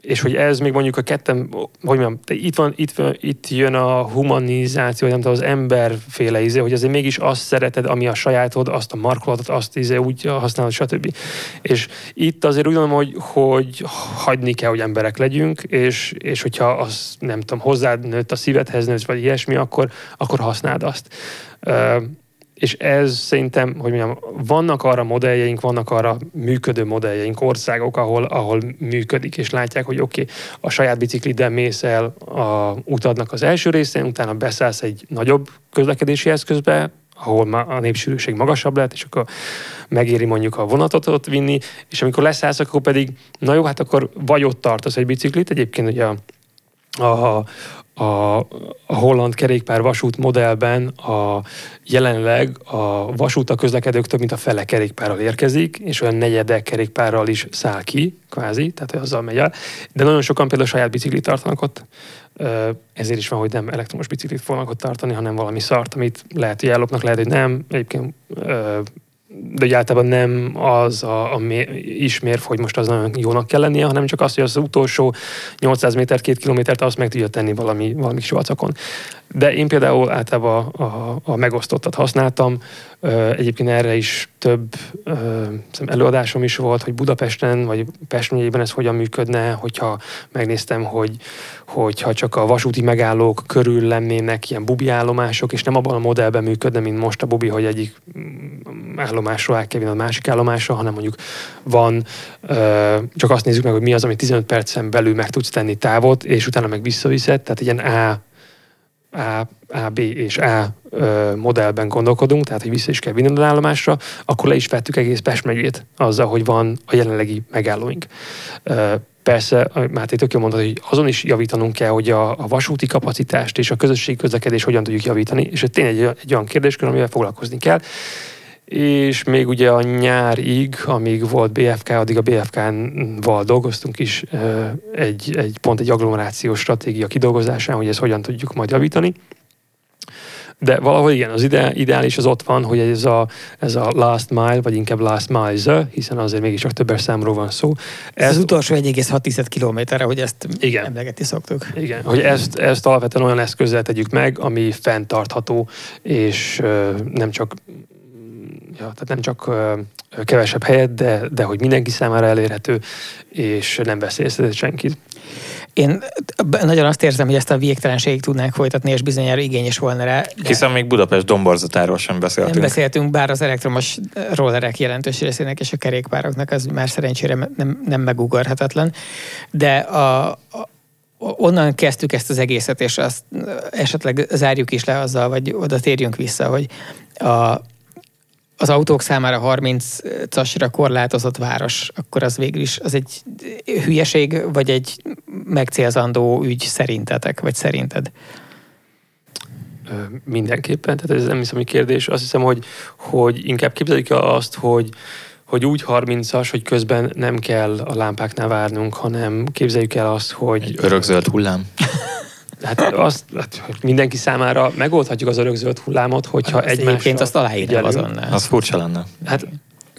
és hogy ez még mondjuk a kettem, hogy mondjam, itt, van, itt, van, itt jön a humanizáció, nem tudom, az emberféle izé, hogy azért mégis azt szereted, ami a sajátod, azt a markolatot, azt izé, úgy használod, stb. És itt azért úgy gondolom, hogy, hogy hagyni kell, hogy emberek legyünk, és, és hogyha az, nem tudom, hozzád nőtt a szívedhez nőtt, vagy ilyesmi, akkor, akkor használd azt és ez szerintem, hogy mondjam, vannak arra modelljeink, vannak arra működő modelljeink, országok, ahol, ahol működik, és látják, hogy oké, okay, a saját bicikliddel mész el a utadnak az első részén, utána beszállsz egy nagyobb közlekedési eszközbe, ahol a népsűrűség magasabb lehet, és akkor megéri mondjuk a vonatot ott vinni, és amikor leszállsz, akkor pedig, na jó, hát akkor vagy ott tartasz egy biciklit, egyébként ugye a, a, a, a holland kerékpár vasút modellben a, jelenleg a vasút a közlekedők több mint a fele kerékpárral érkezik, és olyan negyede kerékpárral is száll ki, kvázi, tehát azzal megy el. De nagyon sokan például saját biciklit tartanak ott, ezért is van, hogy nem elektromos biciklit fognak ott tartani, hanem valami szart, amit lehet, hogy ellopnak, lehet, hogy nem. Egyébként de hogy általában nem az a, a ismér, hogy most az nagyon jónak kell lennie, hanem csak az, hogy az utolsó 800 méter, két kilométert azt meg tudja tenni valami, valami kis vacakon. De én például általában a, a, megosztottat használtam, Egyébként erre is több előadásom is volt, hogy Budapesten vagy Pest megyében ez hogyan működne, hogyha megnéztem, hogy hogyha csak a vasúti megállók körül lennének ilyen bubi állomások, és nem abban a modellben működne, mint most a bubi, hogy egyik mm, állomásról el kell a másik állomásra, hanem mondjuk van, csak azt nézzük meg, hogy mi az, amit 15 percen belül meg tudsz tenni távot, és utána meg visszaviszed, tehát ilyen A a, A, B és A modellben gondolkodunk, tehát hogy vissza is kell vinni az állomásra, akkor le is vettük egész Pest megyét azzal, hogy van a jelenlegi megállóink. Persze, Máté tök jól mondta, hogy azon is javítanunk kell, hogy a, a vasúti kapacitást és a közösségi közlekedés hogyan tudjuk javítani, és ez tényleg egy, egy olyan kérdéskör, amivel foglalkozni kell és még ugye a nyárig, amíg volt BFK, addig a BFK-val dolgoztunk is egy, egy pont egy agglomerációs stratégia kidolgozásán, hogy ezt hogyan tudjuk majd javítani. De valahol igen, az ide, ideális az ott van, hogy ez a, ez a last mile, vagy inkább last mile, hiszen azért mégiscsak többes számról van szó. Ez, az utolsó 1,6 kilométerre, hogy ezt igen, emlegetni szoktuk. Igen, hogy ezt, ezt alapvetően olyan eszközzel tegyük meg, ami fenntartható, és nem csak tehát nem csak ö, kevesebb helyet, de, de hogy mindenki számára elérhető, és nem veszélyeztetett senkit. Én nagyon azt érzem, hogy ezt a végtelenségig tudnánk folytatni, és bizonyára igényes volna rá. de Hiszen még Budapest domborzatáról sem beszéltünk. Nem beszéltünk, bár az elektromos rollerek jelentős részének és a kerékpároknak az már szerencsére nem, nem megugorhatatlan. De a, a, onnan kezdtük ezt az egészet, és azt esetleg zárjuk is le azzal, vagy oda térjünk vissza, hogy a, az autók számára 30-asra korlátozott város, akkor az végül is az egy hülyeség, vagy egy megcélzandó ügy szerintetek, vagy szerinted? Mindenképpen, tehát ez nem hiszem, hogy kérdés. Azt hiszem, hogy, hogy inkább képzeljük el azt, hogy, hogy úgy 30-as, hogy közben nem kell a lámpáknál várnunk, hanem képzeljük el azt, hogy... Örökzöld hullám. Hát azt, hát, mindenki számára megoldhatjuk az örökzöld hullámot, hogyha Azt egymásra Egyébként azt aláírnám azonnal. Az furcsa lenne. Hát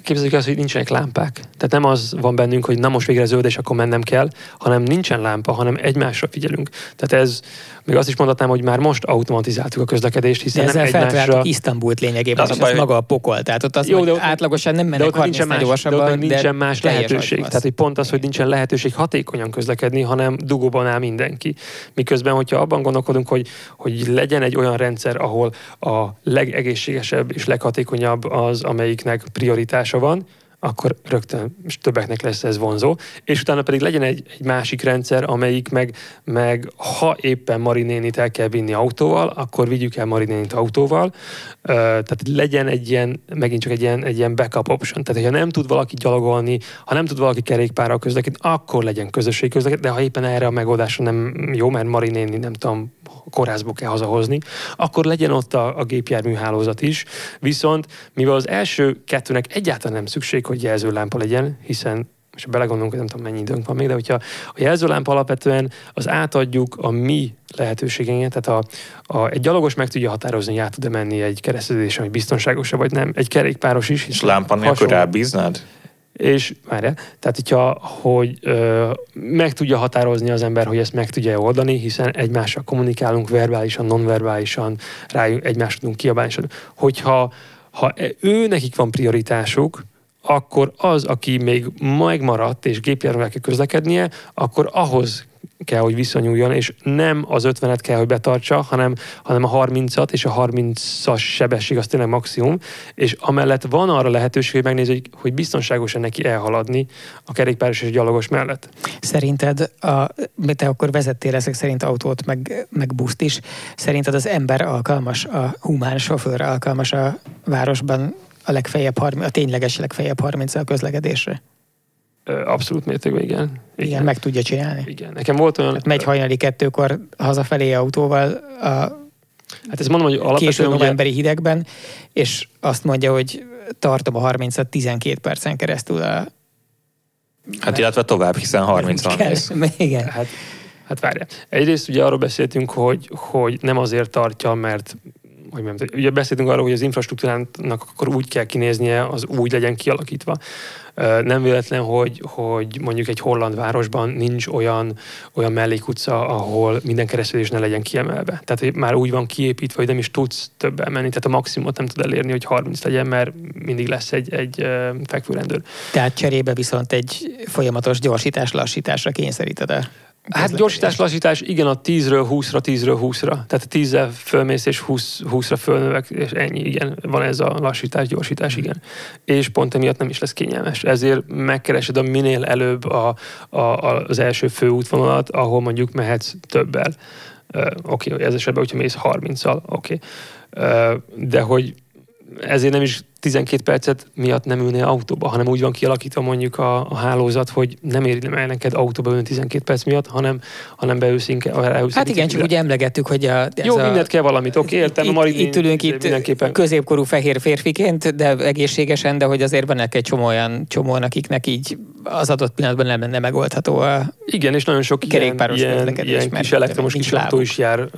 képzeljük azt, hogy nincsenek lámpák. Tehát nem az van bennünk, hogy na most végre zöld, és akkor mennem kell, hanem nincsen lámpa, hanem egymásra figyelünk. Tehát ez, még azt is mondhatnám, hogy már most automatizáltuk a közlekedést, De hiszen ezzel nem egymásra... Isztambult lényegében, De az és az baj, maga a pokol. Tehát ott az, Jó, de ott- átlagosan nem De mennek ott meg nincsen 30 más, de ott nincsen de más lehetőség. Tehát, hogy pont az, hogy nincsen lehetőség hatékonyan közlekedni, hanem dugóban áll mindenki. Miközben, hogyha abban gondolkodunk, hogy, hogy legyen egy olyan rendszer, ahol a legegészségesebb és leghatékonyabb az, amelyiknek prioritása van, akkor rögtön többeknek lesz ez vonzó, és utána pedig legyen egy, egy másik rendszer, amelyik meg, meg ha éppen Marinénit el kell vinni autóval, akkor vigyük el Marinénit autóval, tehát legyen egy ilyen, megint csak egy ilyen, egy ilyen backup option. Tehát, hogyha nem tud valaki gyalogolni, ha nem tud valaki kerékpárral közlekedni, akkor legyen közösségi közlekedni, de ha éppen erre a megoldásra nem jó, mert Marinéni nem tudom, kórházból kell hazahozni, akkor legyen ott a, a gépjárműhálózat is. Viszont, mivel az első kettőnek egyáltalán nem szükség, hogy jelzőlámpa legyen, hiszen és belegondolunk, hogy nem tudom mennyi időnk van még, de hogyha a jelzőlámpa alapvetően az átadjuk a mi lehetőségeinket, tehát a, a, egy gyalogos meg tudja határozni, hogy át tud-e menni egy keresztezésen, hogy biztonságos-e vagy nem, egy kerékpáros is. És lámpa nélkül rábíznád? és várjál, tehát hogyha, hogy ö, meg tudja határozni az ember, hogy ezt meg tudja oldani, hiszen egymással kommunikálunk verbálisan, nonverbálisan, rájuk egymást tudunk kiabálni. Hogyha ha ő nekik van prioritásuk, akkor az, aki még megmaradt és gépjárművel kell közlekednie, akkor ahhoz kell, hogy viszonyuljon, és nem az 50-et kell, hogy betartsa, hanem, hanem a 30-at, és a 30-as sebesség az tényleg maximum, és amellett van arra lehetőség, hogy megnézni, hogy, hogy biztonságosan neki elhaladni a kerékpáros és a gyalogos mellett. Szerinted, a, te akkor vezettél ezek szerint autót, meg, meg buszt is. Szerinted az ember alkalmas, a humán sofőr alkalmas a városban a legfeljebb, 30, a tényleges legfeljebb 30 a közlekedésre? Abszolút mértékben, igen. Igen, Igen, meg tudja csinálni. Igen. Nekem volt olyan... Hát megy hajnali kettőkor hazafelé autóval a Hát ezt mondom, hogy késő alapvetően ugye, novemberi hidegben, és azt mondja, hogy tartom a 30-at 12 percen keresztül a... Hát illetve tovább, hiszen 30 van. Igen. Hát, hát várjál. Egyrészt ugye arról beszéltünk, hogy, hogy nem azért tartja, mert hogy nem, ugye beszéltünk arról, hogy az infrastruktúrának akkor úgy kell kinéznie, az úgy legyen kialakítva. Nem véletlen, hogy, hogy mondjuk egy holland városban nincs olyan, olyan mellékutca, ahol minden keresztülés ne legyen kiemelve. Tehát hogy már úgy van kiépítve, hogy nem is tudsz többel menni. Tehát a maximumot nem tud elérni, hogy 30 legyen, mert mindig lesz egy, egy fekvőrendőr. Tehát cserébe viszont egy folyamatos gyorsítás, lassításra kényszeríted a Hát gyorsítás, lassítás, igen, a 10-ről 20-ra, 10-ről 20-ra. Tehát a 10-zel fölmész, és 20, 20-ra fölnövek, és ennyi, igen. Van ez a lassítás, gyorsítás, igen. És pont emiatt nem is lesz kényelmes. Ezért megkeresed a minél előbb a, a, a, az első főútvonalat, ahol mondjuk mehetsz többel. Uh, oké, okay, ez esetben, hogyha mész 30-al, oké. Okay. Uh, de hogy ezért nem is 12 percet miatt nem ülnél autóba, hanem úgy van kialakítva mondjuk a, a hálózat, hogy nem éri meg neked autóba ülni 12 perc miatt, hanem, hanem beülsz inkább. elülsz Hát igen, csak ugye emlegettük, hogy a, ez Jó, a, mindent kell valamit, oké, értem, a itt, Marini itt ülünk itt mindenképpen. középkorú fehér férfiként, de egészségesen, de hogy azért vannak egy csomó olyan csomó, akiknek így az adott pillanatban nem lenne megoldható a Igen, és nagyon sok Kerékpáros ilyen, ilyen kis elektromos kis autó is jár,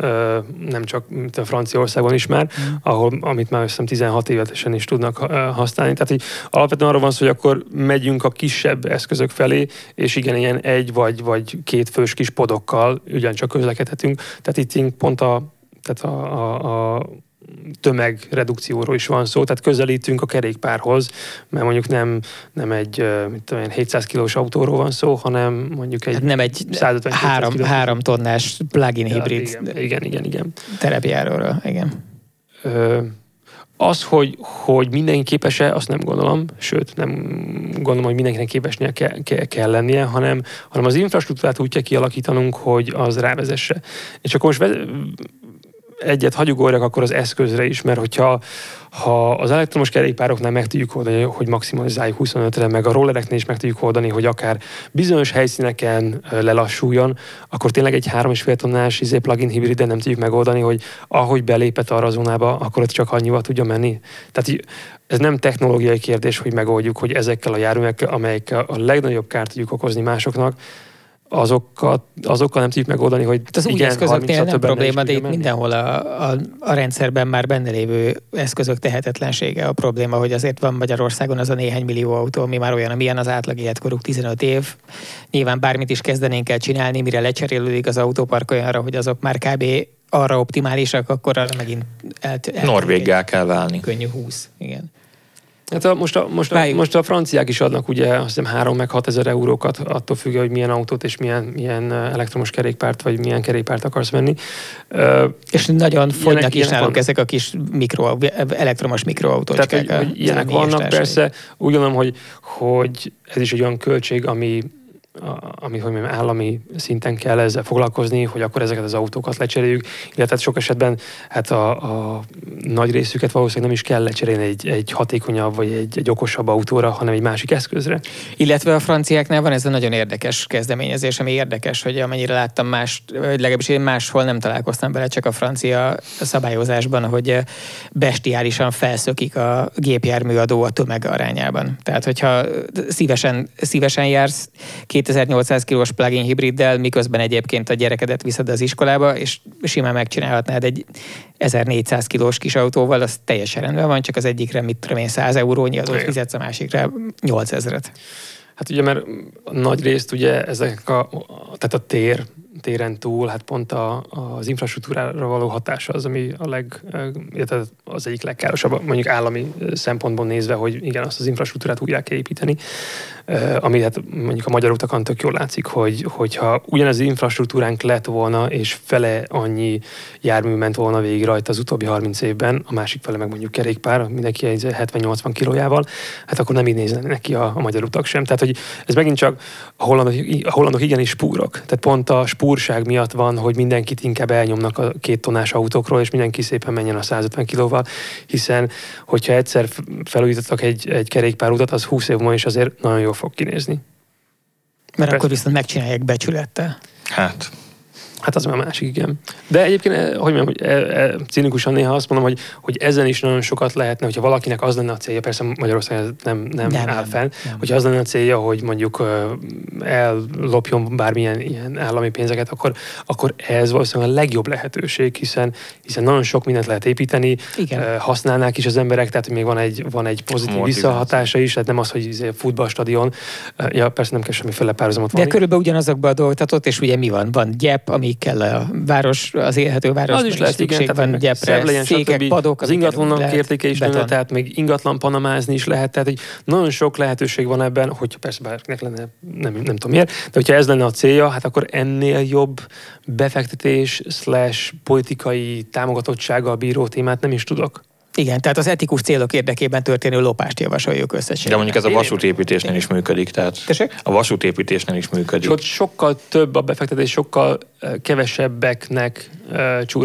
nem csak mint a Franciaországban is már, Mm. ahol, amit már azt hiszem 16 évesen is tudnak ö, használni. Tehát így alapvetően arról van szó, hogy akkor megyünk a kisebb eszközök felé, és igen, ilyen egy vagy, vagy két fős kis podokkal ugyancsak közlekedhetünk. Tehát itt pont a, tehát a, a, a tömegredukcióról is van szó, tehát közelítünk a kerékpárhoz, mert mondjuk nem, nem egy mit tudom én, 700 kilós autóról van szó, hanem mondjuk egy hát nem egy 150 három, három tonnás plug-in ja, hibrid igen, igen, igen, igen. terepjáróra, igen. Ö, az, hogy, hogy mindenki képes-e, azt nem gondolom, sőt, nem gondolom, hogy mindenkinek képesnie ke, ke, kell lennie, hanem, hanem az infrastruktúrát úgy kell kialakítanunk, hogy az rávezesse. És akkor most egyet hagyugorjak akkor az eszközre is, mert hogyha ha az elektromos kerékpároknál meg tudjuk oldani, hogy maximalizáljuk 25-re, meg a rollereknél is meg tudjuk oldani, hogy akár bizonyos helyszíneken lelassuljon, akkor tényleg egy 3,5 tonnás izé plug-in hibriden nem tudjuk megoldani, hogy ahogy belépett arra a zónába, akkor ott csak annyival tudja menni. Tehát ez nem technológiai kérdés, hogy megoldjuk, hogy ezekkel a járművekkel, amelyekkel a legnagyobb kárt tudjuk okozni másoknak, azokkal, azokkal nem tudjuk megoldani, hogy hát az igen, új eszközöknél nem probléma, de itt menni. mindenhol a, a, a, rendszerben már benne lévő eszközök tehetetlensége a probléma, hogy azért van Magyarországon az a néhány millió autó, ami már olyan, amilyen az átlag életkoruk 15 év. Nyilván bármit is kezdenénk el csinálni, mire lecserélődik az autópark olyanra, hogy azok már kb arra optimálisak, akkor arra megint el, el Norvéggá kell válni. Könnyű 20, igen. Hát a, most, a, most, a, most a franciák is adnak ugye azt hiszem 3 meg 6 ezer eurókat attól függő, hogy milyen autót és milyen, milyen elektromos kerékpárt vagy milyen kerékpárt akarsz venni. Uh, és nagyon fogynak is nálunk ezek a kis mikro, elektromos mikroautók. Tehát, hogy, hogy ilyenek vannak, persze. Úgy gondolom, hogy, hogy ez is egy olyan költség, ami amit hogy mondjam, állami szinten kell ezzel foglalkozni, hogy akkor ezeket az autókat lecseréljük, illetve sok esetben hát a, a nagy részüket valószínűleg nem is kell lecserélni egy, egy hatékonyabb vagy egy, egy okosabb autóra, hanem egy másik eszközre. Illetve a franciáknál van ez a nagyon érdekes kezdeményezés, ami érdekes, hogy amennyire láttam más, vagy legalábbis én máshol nem találkoztam bele, csak a francia szabályozásban, hogy bestiálisan felszökik a gépjárműadó a tömeg arányában. Tehát, hogyha szívesen, szívesen jársz két 2800 kilós plug-in hibriddel, miközben egyébként a gyerekedet viszed az iskolába, és simán megcsinálhatnád egy 1400 kilós kis autóval, az teljesen rendben van, csak az egyikre, mit tudom én, 100 eurónyi adót fizetsz, a másikra 8000-et. Hát ugye, mert nagy részt ugye ezek a, tehát a tér, téren túl, hát pont a, az infrastruktúrára való hatása az, ami a leg, az egyik legkárosabb, mondjuk állami szempontból nézve, hogy igen, azt az infrastruktúrát újra kell építeni, ami hát mondjuk a magyar utakon tök jól látszik, hogy, hogyha ugyanez az infrastruktúránk lett volna, és fele annyi jármű ment volna végig rajta az utóbbi 30 évben, a másik fele meg mondjuk kerékpár, mindenki egy 70-80 kilójával, hát akkor nem így néznek neki a, a magyar utak sem. Tehát, hogy ez megint csak a hollandok, a hollandok igenis spúrok. Tehát pont a spúrság miatt van, hogy mindenkit inkább elnyomnak a két tonás autókról, és mindenki szépen menjen a 150 kilóval, hiszen hogyha egyszer felújítottak egy, egy kerékpárutat, az 20 év múlva is azért nagyon jól fog kinézni. Mert Persze. akkor viszont megcsinálják becsülettel. Hát. Hát az már másik, igen. De egyébként, eh, hogy mondjam, hogy e, e, cinikusan néha azt mondom, hogy, hogy ezen is nagyon sokat lehetne, hogyha valakinek az lenne a célja, persze Magyarország nem, nem, nem áll fenn, nem. hogyha az lenne a célja, hogy mondjuk ellopjon bármilyen ilyen állami pénzeket, akkor, akkor ez valószínűleg a legjobb lehetőség, hiszen, hiszen nagyon sok mindent lehet építeni, igen. használnák is az emberek, tehát még van egy, van egy pozitív visszahatása is, tehát nem az, hogy izé futballstadion, ja persze nem kell semmiféle párhuzamot De körülbelül ugyanazokban a dolgok, tehát ott és ugye mi van? Van gyep, ami kell a város, az élhető város. Az is lehet, igen, van gyepre, legyen, székek, stb. padok. Az ingatlanok értéke is nőne, tehát még ingatlan panamázni is lehet, tehát hogy nagyon sok lehetőség van ebben, hogyha persze bárkinek lenne, nem, nem tudom miért, de hogyha ez lenne a célja, hát akkor ennél jobb befektetés slash politikai támogatottsága a bíró témát nem is tudok. Igen, tehát az etikus célok érdekében történő lopást javasoljuk összesen. De mondjuk ez a vasútépítésnél is működik, tehát Tessék? a vasútépítésnél is működik. És ott sokkal több a befektetés, sokkal kevesebbeknek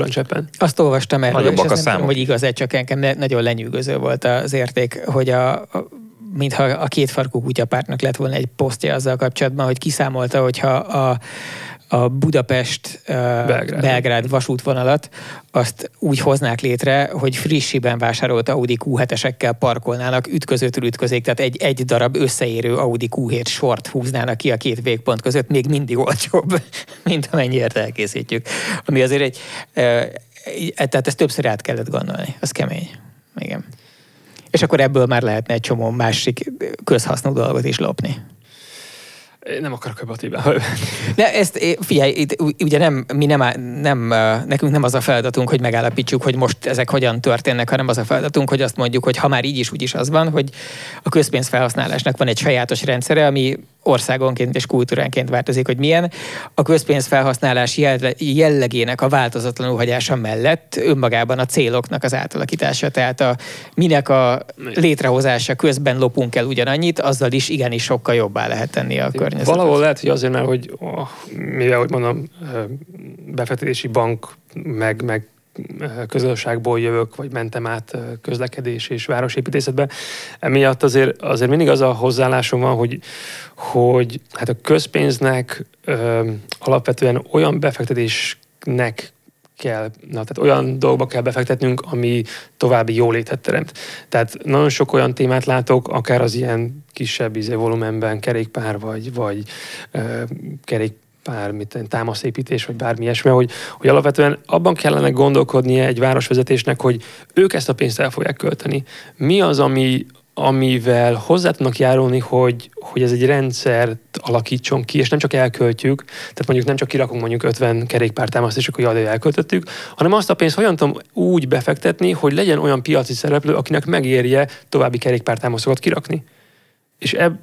cseppen. Azt olvastam el, és a nem hogy igaz, csak engem nagyon lenyűgöző volt az érték, hogy a, a mintha a két farkú kutyapártnak lett volna egy posztja azzal kapcsolatban, hogy kiszámolta, hogyha a a Budapest-Belgrád Belgrád vasútvonalat azt úgy hoznák létre, hogy frissiben vásárolt Audi Q7-esekkel parkolnának ütközőtől ütközék, tehát egy, egy darab összeérő Audi Q7 sort húznának ki a két végpont között, még mindig olcsóbb, mint amennyiért elkészítjük. Ami azért egy, e, tehát ezt többször át kellett gondolni, az kemény. Igen. És akkor ebből már lehetne egy csomó másik közhasznú dolgot is lopni. Nem akarok ebbe a témába De ezt, figyelj, itt ugye nem, mi nem, nem, nekünk nem az a feladatunk, hogy megállapítsuk, hogy most ezek hogyan történnek, hanem az a feladatunk, hogy azt mondjuk, hogy ha már így is, úgy is az van, hogy a közpénzfelhasználásnak van egy sajátos rendszere, ami országonként és kultúránként változik, hogy milyen. A közpénzfelhasználás jellegének a változatlanul hagyása mellett önmagában a céloknak az átalakítása, tehát a minek a létrehozása közben lopunk el ugyanannyit, azzal is igenis sokkal jobbá lehet tenni a környezetet. Valahol lehet, hogy azért, mert hogy mivel, hogy mondom, befektetési bank, meg, meg közösségból jövök, vagy mentem át közlekedés és városépítészetbe. Emiatt azért, azért mindig az a hozzáállásom van, hogy, hogy hát a közpénznek ö, alapvetően olyan befektetésnek kell, na, tehát olyan dolgokba kell befektetnünk, ami további jólétet teremt. Tehát nagyon sok olyan témát látok, akár az ilyen kisebb izé, volumenben, kerékpár vagy, vagy ö, kerék pár mit, támaszépítés, vagy bármi ilyesmi, hogy, hogy alapvetően abban kellene gondolkodnia egy városvezetésnek, hogy ők ezt a pénzt el fogják költeni. Mi az, ami, amivel hozzá tudnak járulni, hogy, hogy ez egy rendszert alakítson ki, és nem csak elköltjük, tehát mondjuk nem csak kirakunk mondjuk 50 kerékpártámaszt, és akkor jaj, elköltöttük, hanem azt a pénzt hogyan tudom úgy befektetni, hogy legyen olyan piaci szereplő, akinek megérje további kerékpártámaszokat kirakni. És eb,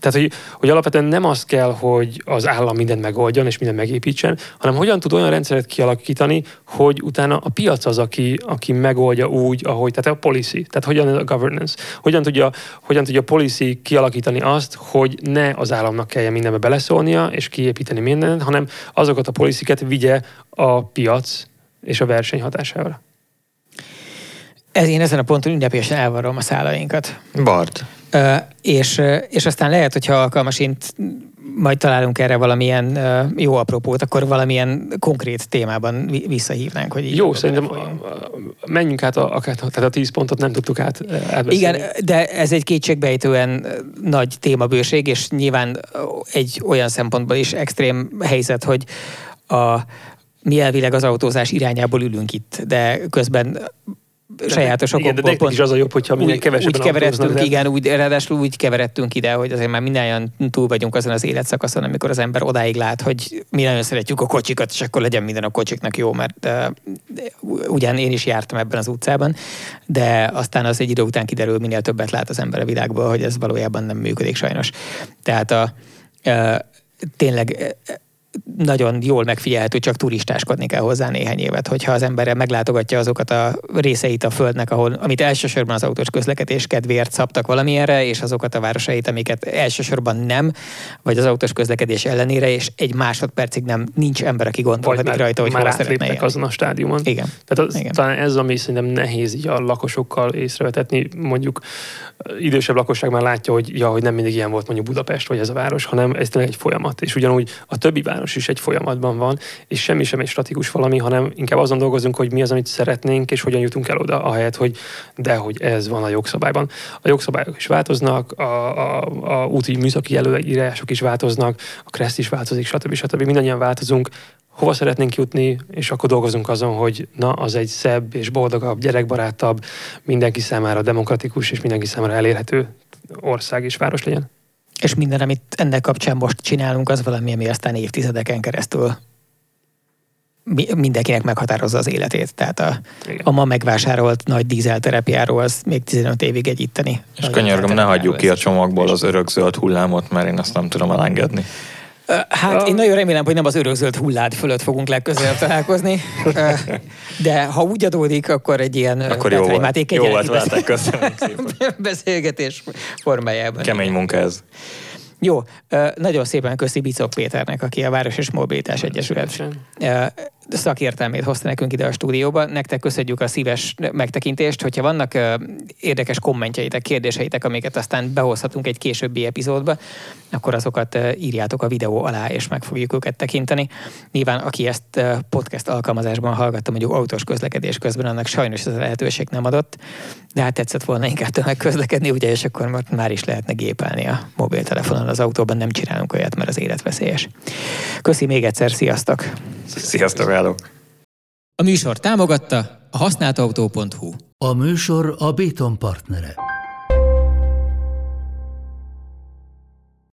tehát, hogy, hogy alapvetően nem az kell, hogy az állam mindent megoldjon és mindent megépítsen, hanem hogyan tud olyan rendszeret kialakítani, hogy utána a piac az, aki, aki megoldja úgy, ahogy, tehát a policy, tehát hogyan a governance, hogyan tudja, hogyan tudja a policy kialakítani azt, hogy ne az államnak kelljen mindenbe beleszólnia és kiépíteni mindent, hanem azokat a policyket vigye a piac és a verseny hatására. Ez én ezen a ponton ünnepélyesen elvarrom a szálainkat. Bart. És, és aztán lehet, hogyha alkalmasint majd találunk erre valamilyen jó apropót, akkor valamilyen konkrét témában visszahívnánk, hogy Jó, szerintem folyam. menjünk át, a, akár, tehát a tíz pontot nem tudtuk át átbeszélni. Igen, de ez egy kétségbejtően nagy témabőség, és nyilván egy olyan szempontból is extrém helyzet, hogy a, mi elvileg az autózás irányából ülünk itt, de közben sajátos okokból. Igen, de pont, is az a jobb, hogyha minél kevesebben úgy keveredtünk, de... igen, úgy, ráadásul úgy keveredtünk ide, hogy azért már mindannyian túl vagyunk azon az életszakaszon, amikor az ember odáig lát, hogy mi nagyon szeretjük a kocsikat, és akkor legyen minden a kocsiknak jó, mert uh, ugyan én is jártam ebben az utcában, de aztán az egy idő után kiderül, minél többet lát az ember a világból, hogy ez valójában nem működik sajnos. Tehát a, uh, tényleg nagyon jól megfigyelhető, csak turistáskodni kell hozzá néhány évet, hogyha az ember meglátogatja azokat a részeit a földnek, ahol, amit elsősorban az autós közlekedés kedvéért szabtak valamilyenre, és azokat a városait, amiket elsősorban nem, vagy az autós közlekedés ellenére, és egy másodpercig nem nincs ember, aki gondolkodik rajta, hogy már hol szeretne azon a stádiumon. Igen. Tehát az, Igen. talán ez, ami szerintem nehéz így a lakosokkal észrevetetni, mondjuk idősebb lakosság már látja, hogy ja, hogy nem mindig ilyen volt mondjuk Budapest vagy ez a város, hanem ez tényleg egy folyamat. És ugyanúgy a többi város is egy folyamatban van, és semmi sem egy statikus valami, hanem inkább azon dolgozunk, hogy mi az, amit szeretnénk, és hogyan jutunk el oda, ahelyett, hogy de hogy ez van a jogszabályban. A jogszabályok is változnak, a, a, a úti műszaki előírások is változnak, a kreszt is változik, stb. stb. Mindannyian változunk, hova szeretnénk jutni, és akkor dolgozunk azon, hogy na, az egy szebb és boldogabb, gyerekbarátabb, mindenki számára demokratikus és mindenki számára elérhető ország és város legyen. És minden, amit ennek kapcsán most csinálunk, az valami, ami aztán évtizedeken keresztül mindenkinek meghatározza az életét. Tehát a, a ma megvásárolt nagy dízelterepjáró az még 15 évig egy itteni. És könyörgöm, ne hagyjuk ki a csomagból az örökzöld hullámot, mert én azt nem tudom elengedni. Hát én nagyon remélem, hogy nem az örökzöld hullád fölött fogunk legközelebb találkozni. De ha úgy adódik, akkor egy ilyen akkor jó volt, jó volt köszönöm beszélgetés formájában. Kemény munka ez. Jó, nagyon szépen köszi Bicok Péternek, aki a Város és Mobilitás Egyesület szakértelmét hozta nekünk ide a stúdióba. Nektek köszönjük a szíves megtekintést. Hogyha vannak érdekes kommentjeitek, kérdéseitek, amiket aztán behozhatunk egy későbbi epizódba, akkor azokat írjátok a videó alá, és meg fogjuk őket tekinteni. Nyilván, aki ezt podcast alkalmazásban hallgatta, mondjuk autós közlekedés közben, annak sajnos ez a lehetőség nem adott, de hát tetszett volna inkább közlekedni, ugye, és akkor már is lehetne gépelni a mobiltelefonon az autóban, nem csinálunk olyat, mert az életveszélyes. Köszi még egyszer, sziasztok! Sziasztok, állok! A műsor támogatta a használtautó.hu. A műsor a Béton partnere.